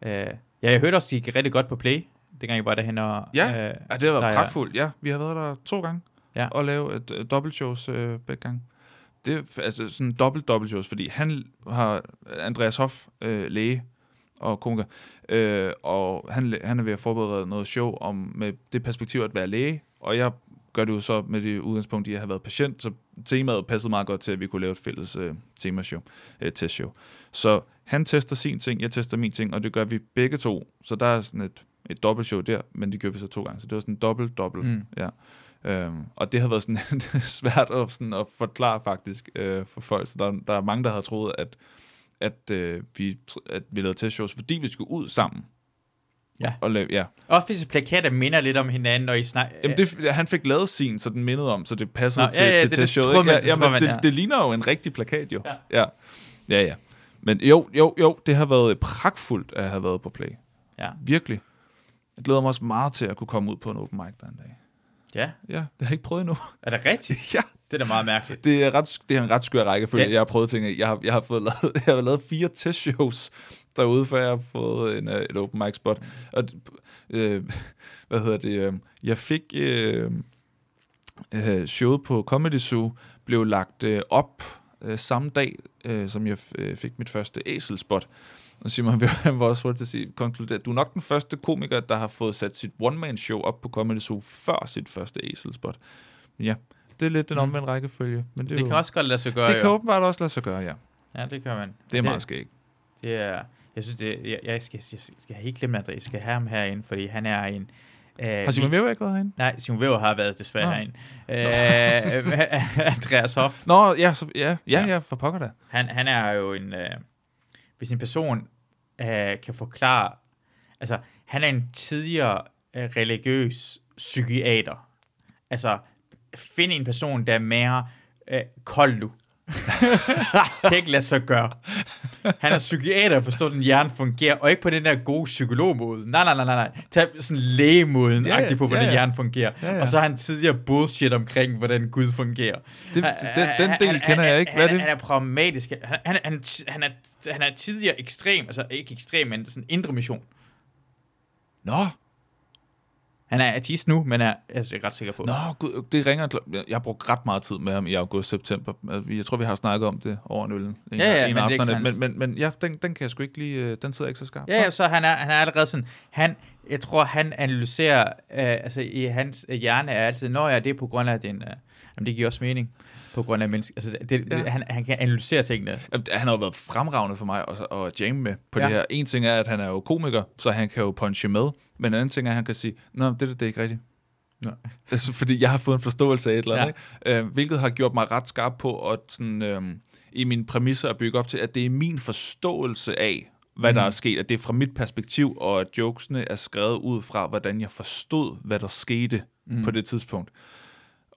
S1: Uh, ja, jeg hørte også, de gik rigtig godt på Play, dengang jeg var derhen og...
S2: Ja,
S1: øh,
S2: Ja, det har
S1: der
S2: været pragtfuldt. Ja, vi har været der to gange
S1: Ja.
S2: og lavet et uh, dobbeltshows uh, begge gange. Det er altså sådan dobbelt dobbeltshows, fordi han har Andreas Hoff, øh, læge og komiker, øh, og han, han er ved at forberede noget show om med det perspektiv at være læge, og jeg gør det jo så med det udgangspunkt, at jeg har været patient, så temaet passede meget godt til, at vi kunne lave et fælles øh, temashow, øh, testshow. Så han tester sin ting, jeg tester min ting, og det gør vi begge to. Så der er sådan et, et dobbeltshow der, men det gør vi så to gange. Så det var sådan dobbelt, dobbelt.
S1: Mm.
S2: Ja. Øhm, og det har været sådan svært at, sådan at forklare faktisk øh, for folk. Så der, der er mange, der har troet, at, at, øh, vi, at vi lavede testshows, fordi vi skulle ud sammen.
S1: Ja.
S2: Og lave, ja.
S1: Hvis plakater minder lidt om hinanden, og I snakker...
S2: Jamen, det, han fik lavet sin, så den mindede om, så det passede
S1: Nå,
S2: til,
S1: ja, ja,
S2: til
S1: det- det
S2: testshowet.
S1: tror man-
S2: ikke?
S1: det
S2: ja,
S1: tror
S2: jamen,
S1: man,
S2: det,
S1: ja.
S2: det ligner jo en rigtig plakat, jo.
S1: Ja.
S2: Ja, ja. ja. Men jo, jo, jo, det har været pragtfuldt at have været på Play.
S1: Ja.
S2: Virkelig. Jeg glæder mig også meget til at kunne komme ud på en open mic der en dag.
S1: Ja.
S2: Ja, det har jeg ikke prøvet endnu.
S1: Er det rigtigt?
S2: ja.
S1: Det er da meget mærkeligt.
S2: Det er, ret, det er en ret skør rækkefølge,
S1: Ja.
S2: jeg har prøvet ting. Jeg har, jeg har, fået lavet, jeg har lavet fire testshows derude, før jeg har fået en, øh, et open mic spot. Og, øh, hvad hedder det? Øh, jeg fik øh, øh, showet på Comedy Zoo, blev lagt øh, op øh, samme dag, øh, som jeg øh, fik mit første æselspot. Og Simon han var også hurtigt til at sige, konkludere, du er nok den første komiker, der har fået sat sit one-man-show op på Comedy Zoo før sit første æselspot. Men ja, det er lidt den
S1: Mm.
S2: omvendte rækkefølge. Men det,
S1: Det,
S2: er
S1: kan
S2: jo,
S1: også godt lade sig gøre,
S2: det kan
S1: jo.
S2: åbenbart også lade sig gøre, ja.
S1: Ja, det kan man.
S2: Det er meget skægt.
S1: Det er, jeg synes, det, jeg, jeg, skal, jeg skal helt glemme, at jeg skal have ham herinde, fordi han er en... Øh,
S2: Har Simon Væver ikke været herinde?
S1: Nej, Simon Væver har været desværre
S2: Nå.
S1: herinde. Øh, Andreas Hoff,
S2: Nå, ja, så, ja, ja,
S1: Ja.
S2: ja, for pokker da.
S1: han, han er jo en... Øh, hvis en person øh, kan forklare... Altså, han er en tidligere øh, religiøs psykiater. Altså, find en person, der er mere øh, kold nu. kan ikke lade sig gøre. Han er psykiater, forstår den hjerne fungerer, og ikke på den der gode psykologmåde. Nej, nej, nej, nej, nej. Tag sådan lægemåden,
S2: Ja,
S1: ja, på, hvordan
S2: ja, ja.
S1: hjernen fungerer.
S2: Ja, ja.
S1: Og så har han tidligere bullshit omkring, hvordan Gud fungerer.
S2: Det,
S1: Han-
S2: den, den
S1: han-
S2: del
S1: han-
S2: kender jeg ikke. Hvad er
S1: han,
S2: det?
S1: Han er pragmatisk. Han, han, han, han, er, han er tidligere ekstrem, altså ikke ekstrem, men sådan indre mission.
S2: Nå,
S1: Han er artist nu, men er, er jeg ret sikker på.
S2: nå, gud, det ringer. Jeg har brugt ret meget tid med ham i august-september. Jeg tror, vi har snakket om det over en øl. En,
S1: Ja, ja,
S2: en
S1: men det er
S2: men, men, men ja, den, den kan jeg sgu ikke lige, øh, den sidder ikke så skarpt.
S1: Ja, ja, så han er, han er allerede sådan, han, jeg tror, han analyserer, øh, altså i hans hjerne er altid, når jeg det er på grund af den, øh, jamen det giver også mening, på grund af mennesker, altså det,
S2: Ja.
S1: han, han kan analysere tingene.
S2: Han har jo været fremragende for mig at, at jamme med på
S1: Ja.
S2: det her. En ting er, at han er jo komiker, så han kan jo punche med. Men en anden ting er, at han kan sige, Nå, det, det, det er ikke rigtigt.
S1: Nå.
S2: Altså, fordi jeg har fået en forståelse af et eller andet,
S1: Ja.
S2: Øh, hvilket har gjort mig ret skarp på at sådan, øh, i mine præmisser at bygge op til, at det er min forståelse af, hvad mm. der er sket, at det er fra mit perspektiv, og at jokesene er skrevet ud fra, hvordan jeg forstod, hvad der skete mm. på det tidspunkt.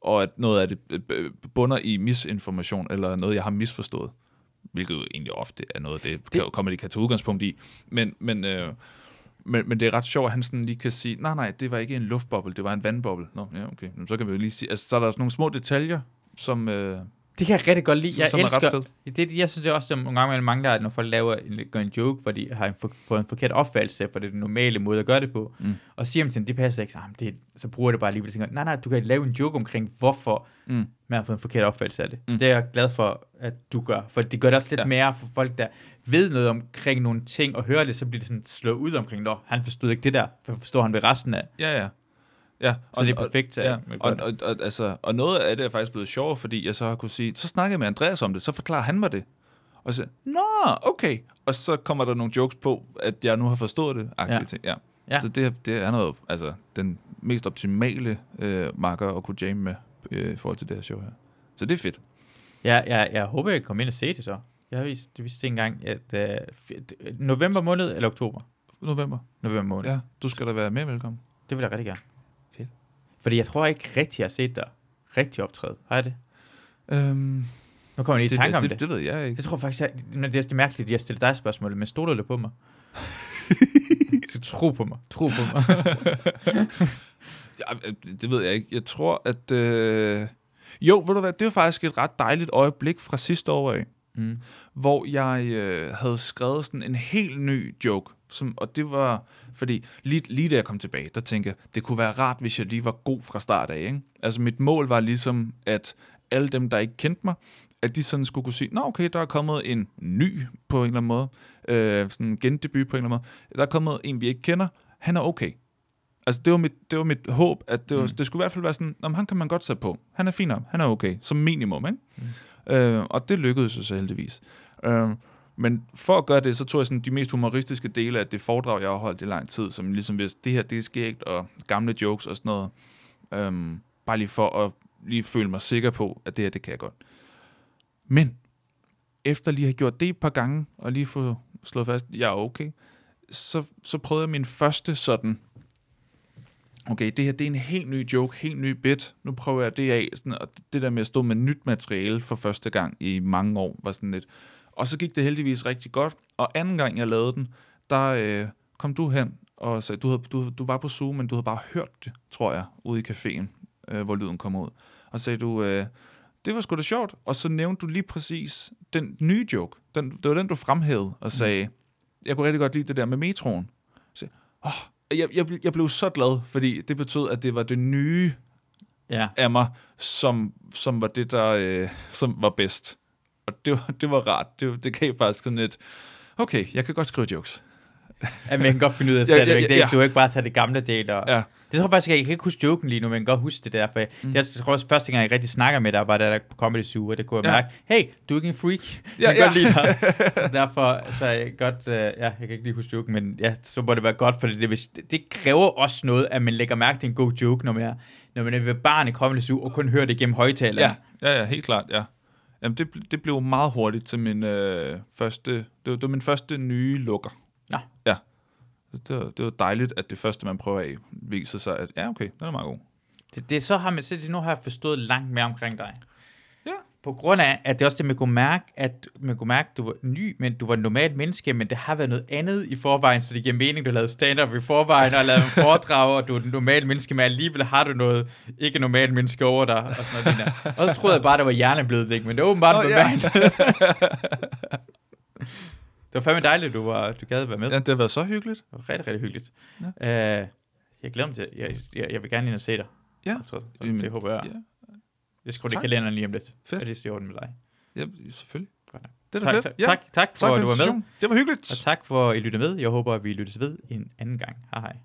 S2: Og at noget af det øh, bunder i misinformation, eller noget, jeg har misforstået. Hvilket egentlig ofte er noget, det, det de kan tage udgangspunkt i. Men, men, øh, men, men det er ret sjovt, at han sådan lige kan sige, nej, nej, det var ikke en luftboble, det var en vandboble. Nå, ja, okay. Så kan vi jo lige sige, altså, så er der sådan nogle små detaljer, som... Øh,
S1: det kan jeg rigtig godt lide. Jeg
S2: som er ret
S1: elsker,
S2: fedt.
S1: det, jeg synes det er også, at nogle gange imellem mangler, at når folk laver en, gør en joke, hvor de har en, for, fået en forkert opfattelse, for det er den normale måde at gøre det på,
S2: Mm.
S1: og siger dem det passer ikke, så, "Ah, det, så bruger det bare alligevel. Tænker, nej, nej, du kan lave en joke omkring, hvorfor
S2: mm,
S1: man har fået en forkert opfattelse af det.
S2: Mm.
S1: Det er jeg glad for, at du gør, for det gør det også lidt
S2: Ja.
S1: mere for folk, der ved noget omkring nogle ting, og hører det, så bliver det sådan slået ud omkring, nå, han forstod ikke det der, for forstår han ved resten af.
S2: ja, ja. Ja,
S1: Så det er perfekt,
S2: ja,
S1: at man
S2: og, og, og, altså, og noget af det er faktisk blevet sjovere, fordi jeg så har kunne sige, så snakkede jeg med Andreas om det, så forklarer han mig det. Og så, nå, okay. Og så kommer der nogle jokes på, at jeg nu har forstået det. Ja.
S1: Ja.
S2: Ting. Ja.
S1: Ja.
S2: Så det, det er noget, altså, den mest optimale øh, marker at kunne jamme med øh, i forhold til det her show her. Så det er fedt.
S1: Ja, jeg, jeg håber, jeg kan komme ind og se det så. Jeg har vist, vidste ikke engang, at uh, november måned eller oktober?
S2: November.
S1: November måned. Ja.
S2: Ja, du skal da være med velkommen.
S1: Det vil jeg rigtig gerne. Fordi jeg tror ikke rigtig, jeg har set dig rigtig optræde. Har jeg det?
S2: Øhm,
S1: Nu kommer jeg lige i tanke om
S2: det,
S1: det.
S2: det ved jeg ikke.
S1: Det tror jeg faktisk, jeg, men det er mærkeligt, at jeg stiller dig spørgsmål, men stoler du på mig? Så tro på mig. Tro på mig.
S2: Ja, øh, det ved jeg ikke. Jeg tror, at... Øh... Jo, ved du hvad, det var faktisk et ret dejligt øjeblik fra sidste år af,
S1: mm.
S2: hvor jeg øh, havde skrevet sådan en helt ny joke. Som, og det var, fordi lige, lige da jeg kom tilbage, der tænkte jeg, det kunne være rart, hvis jeg lige var god fra start af. Ikke? Altså mit mål var ligesom, at alle dem, der ikke kendte mig, at de sådan skulle kunne sige, nå okay, der er kommet en ny på en eller anden måde, øh, sådan en gendebut på en eller anden måde. Der er kommet en, vi ikke kender, han er okay. Altså, det var mit, det var mit håb, at det, var, mm. Det skulle i hvert fald være sådan, om han kan man godt sætte på. Han er fin han er okay, som minimum, ikke? Mm. Øh, og det lykkedes så heldigvis. Øh, men for at gøre det, så tog jeg sådan de mest humoristiske dele af det foredrag, jeg har holdt i lang tid, som ligesom hvis det her, det er skægt, og gamle jokes og sådan noget. Øhm, bare lige for at lige føle mig sikker på, at det her, det kan jeg godt. Men, efter lige at have gjort det et par gange, og lige få slået fast, at jeg er okay, så, så prøvede jeg min første sådan, okay, det her det er en helt ny joke, helt ny bit, nu prøver jeg det af, sådan, og det der med at stå med nyt materiale for første gang i mange år, var sådan lidt, og så gik det heldigvis rigtig godt, og anden gang jeg lavede den, der øh, kom du hen, og sagde, du, havde, du, du var på Zoom, men du havde bare hørt det, tror jeg, ude i caféen, øh, hvor lyden kom ud, og sagde du, øh, det var sgu da sjovt, og så nævnte du lige præcis den nye joke, den, det var den, du fremhævede, og sagde, jeg kunne rigtig godt lide det der med metroen. Så, åh, jeg, jeg, jeg blev så glad, fordi det betød, at det var det nye
S1: Ja.
S2: af mig, som, som var det, der øh, som var bedst. Og det var, det var rart. Det, det gav faktisk sådan et, okay, jeg kan godt skrive jokes.
S1: ja, men jeg kan godt finde ud af
S2: Ja,
S1: det.
S2: ja,
S1: Ja,
S2: ja,
S1: det. Du har ikke bare taget det gamle del. Og,
S2: Ja.
S1: Det tror jeg faktisk, jeg, jeg kan ikke huske joken lige nu, men jeg kan godt huske det der. For mm. jeg tror også, første gang, jeg rigtig snakker med dig, var da der på Comedy Zoo, og det kunne jeg
S2: Ja.
S1: mærke, hey, du er ikke en freak.
S2: Ja,
S1: jeg kan godt
S2: ja.
S1: lide dig. Derfor, så jeg godt, uh, ja, jeg kan ikke lige huske joken, men ja, så må det være godt, for det, det, det, det kræver også noget, at man lægger mærke til en god joke, når man er, når man er ved barn i Comedy Zoo, og kun hører det gennem højtaleren.
S2: Ja, ja, ja, helt klart, ja. Jamen, det, det blev meget hurtigt til min øh, første, det var, det var min første nye lukker.
S1: Nå.
S2: Ja. Det var, det var dejligt, at det første, man prøver af, viser sig, at ja, okay, den er meget god.
S1: Det, det så har man, så det, nu har jeg forstået langt mere omkring dig. På grund af, at det også det, man kunne mærke, at man kunne mærke, at du var ny, men du var et normalt menneske, men det har været noget andet i forvejen, så det giver mening, du lavede stand-up i forvejen, og lavede en foredrag, og du er et normalt menneske, men alligevel har du noget ikke normalt menneske over dig, og sådan noget lignende. Og så troede jeg bare, det var hjerneblødning, men det var åbenbart oh, normalt. det var fandme dejligt, du, var, du gad at være med.
S2: Ja, det har været så hyggeligt.
S1: Det var rigtig, rigtig hyggeligt.
S2: Ja.
S1: Uh, jeg glæder mig til, jeg, jeg, jeg vil gerne ind og se dig.
S2: Ja.
S1: Så, så
S2: Jamen,
S1: det håber jeg.
S2: Ja,
S1: Jeg skriver det i
S2: Tak.
S1: kalenderen lige om lidt.
S2: Fedt.
S1: Er det i orden med dig?
S2: ja selvfølgelig.
S1: Godt nok.
S2: Det er
S1: Tak,
S2: fedt.
S1: tak,
S2: ja.
S1: tak, tak for,
S2: tak
S1: at du var med.
S2: Det var hyggeligt.
S1: Og tak for, at I lyttede med. Jeg håber, at vi lyttes ved en anden gang. Hej hej.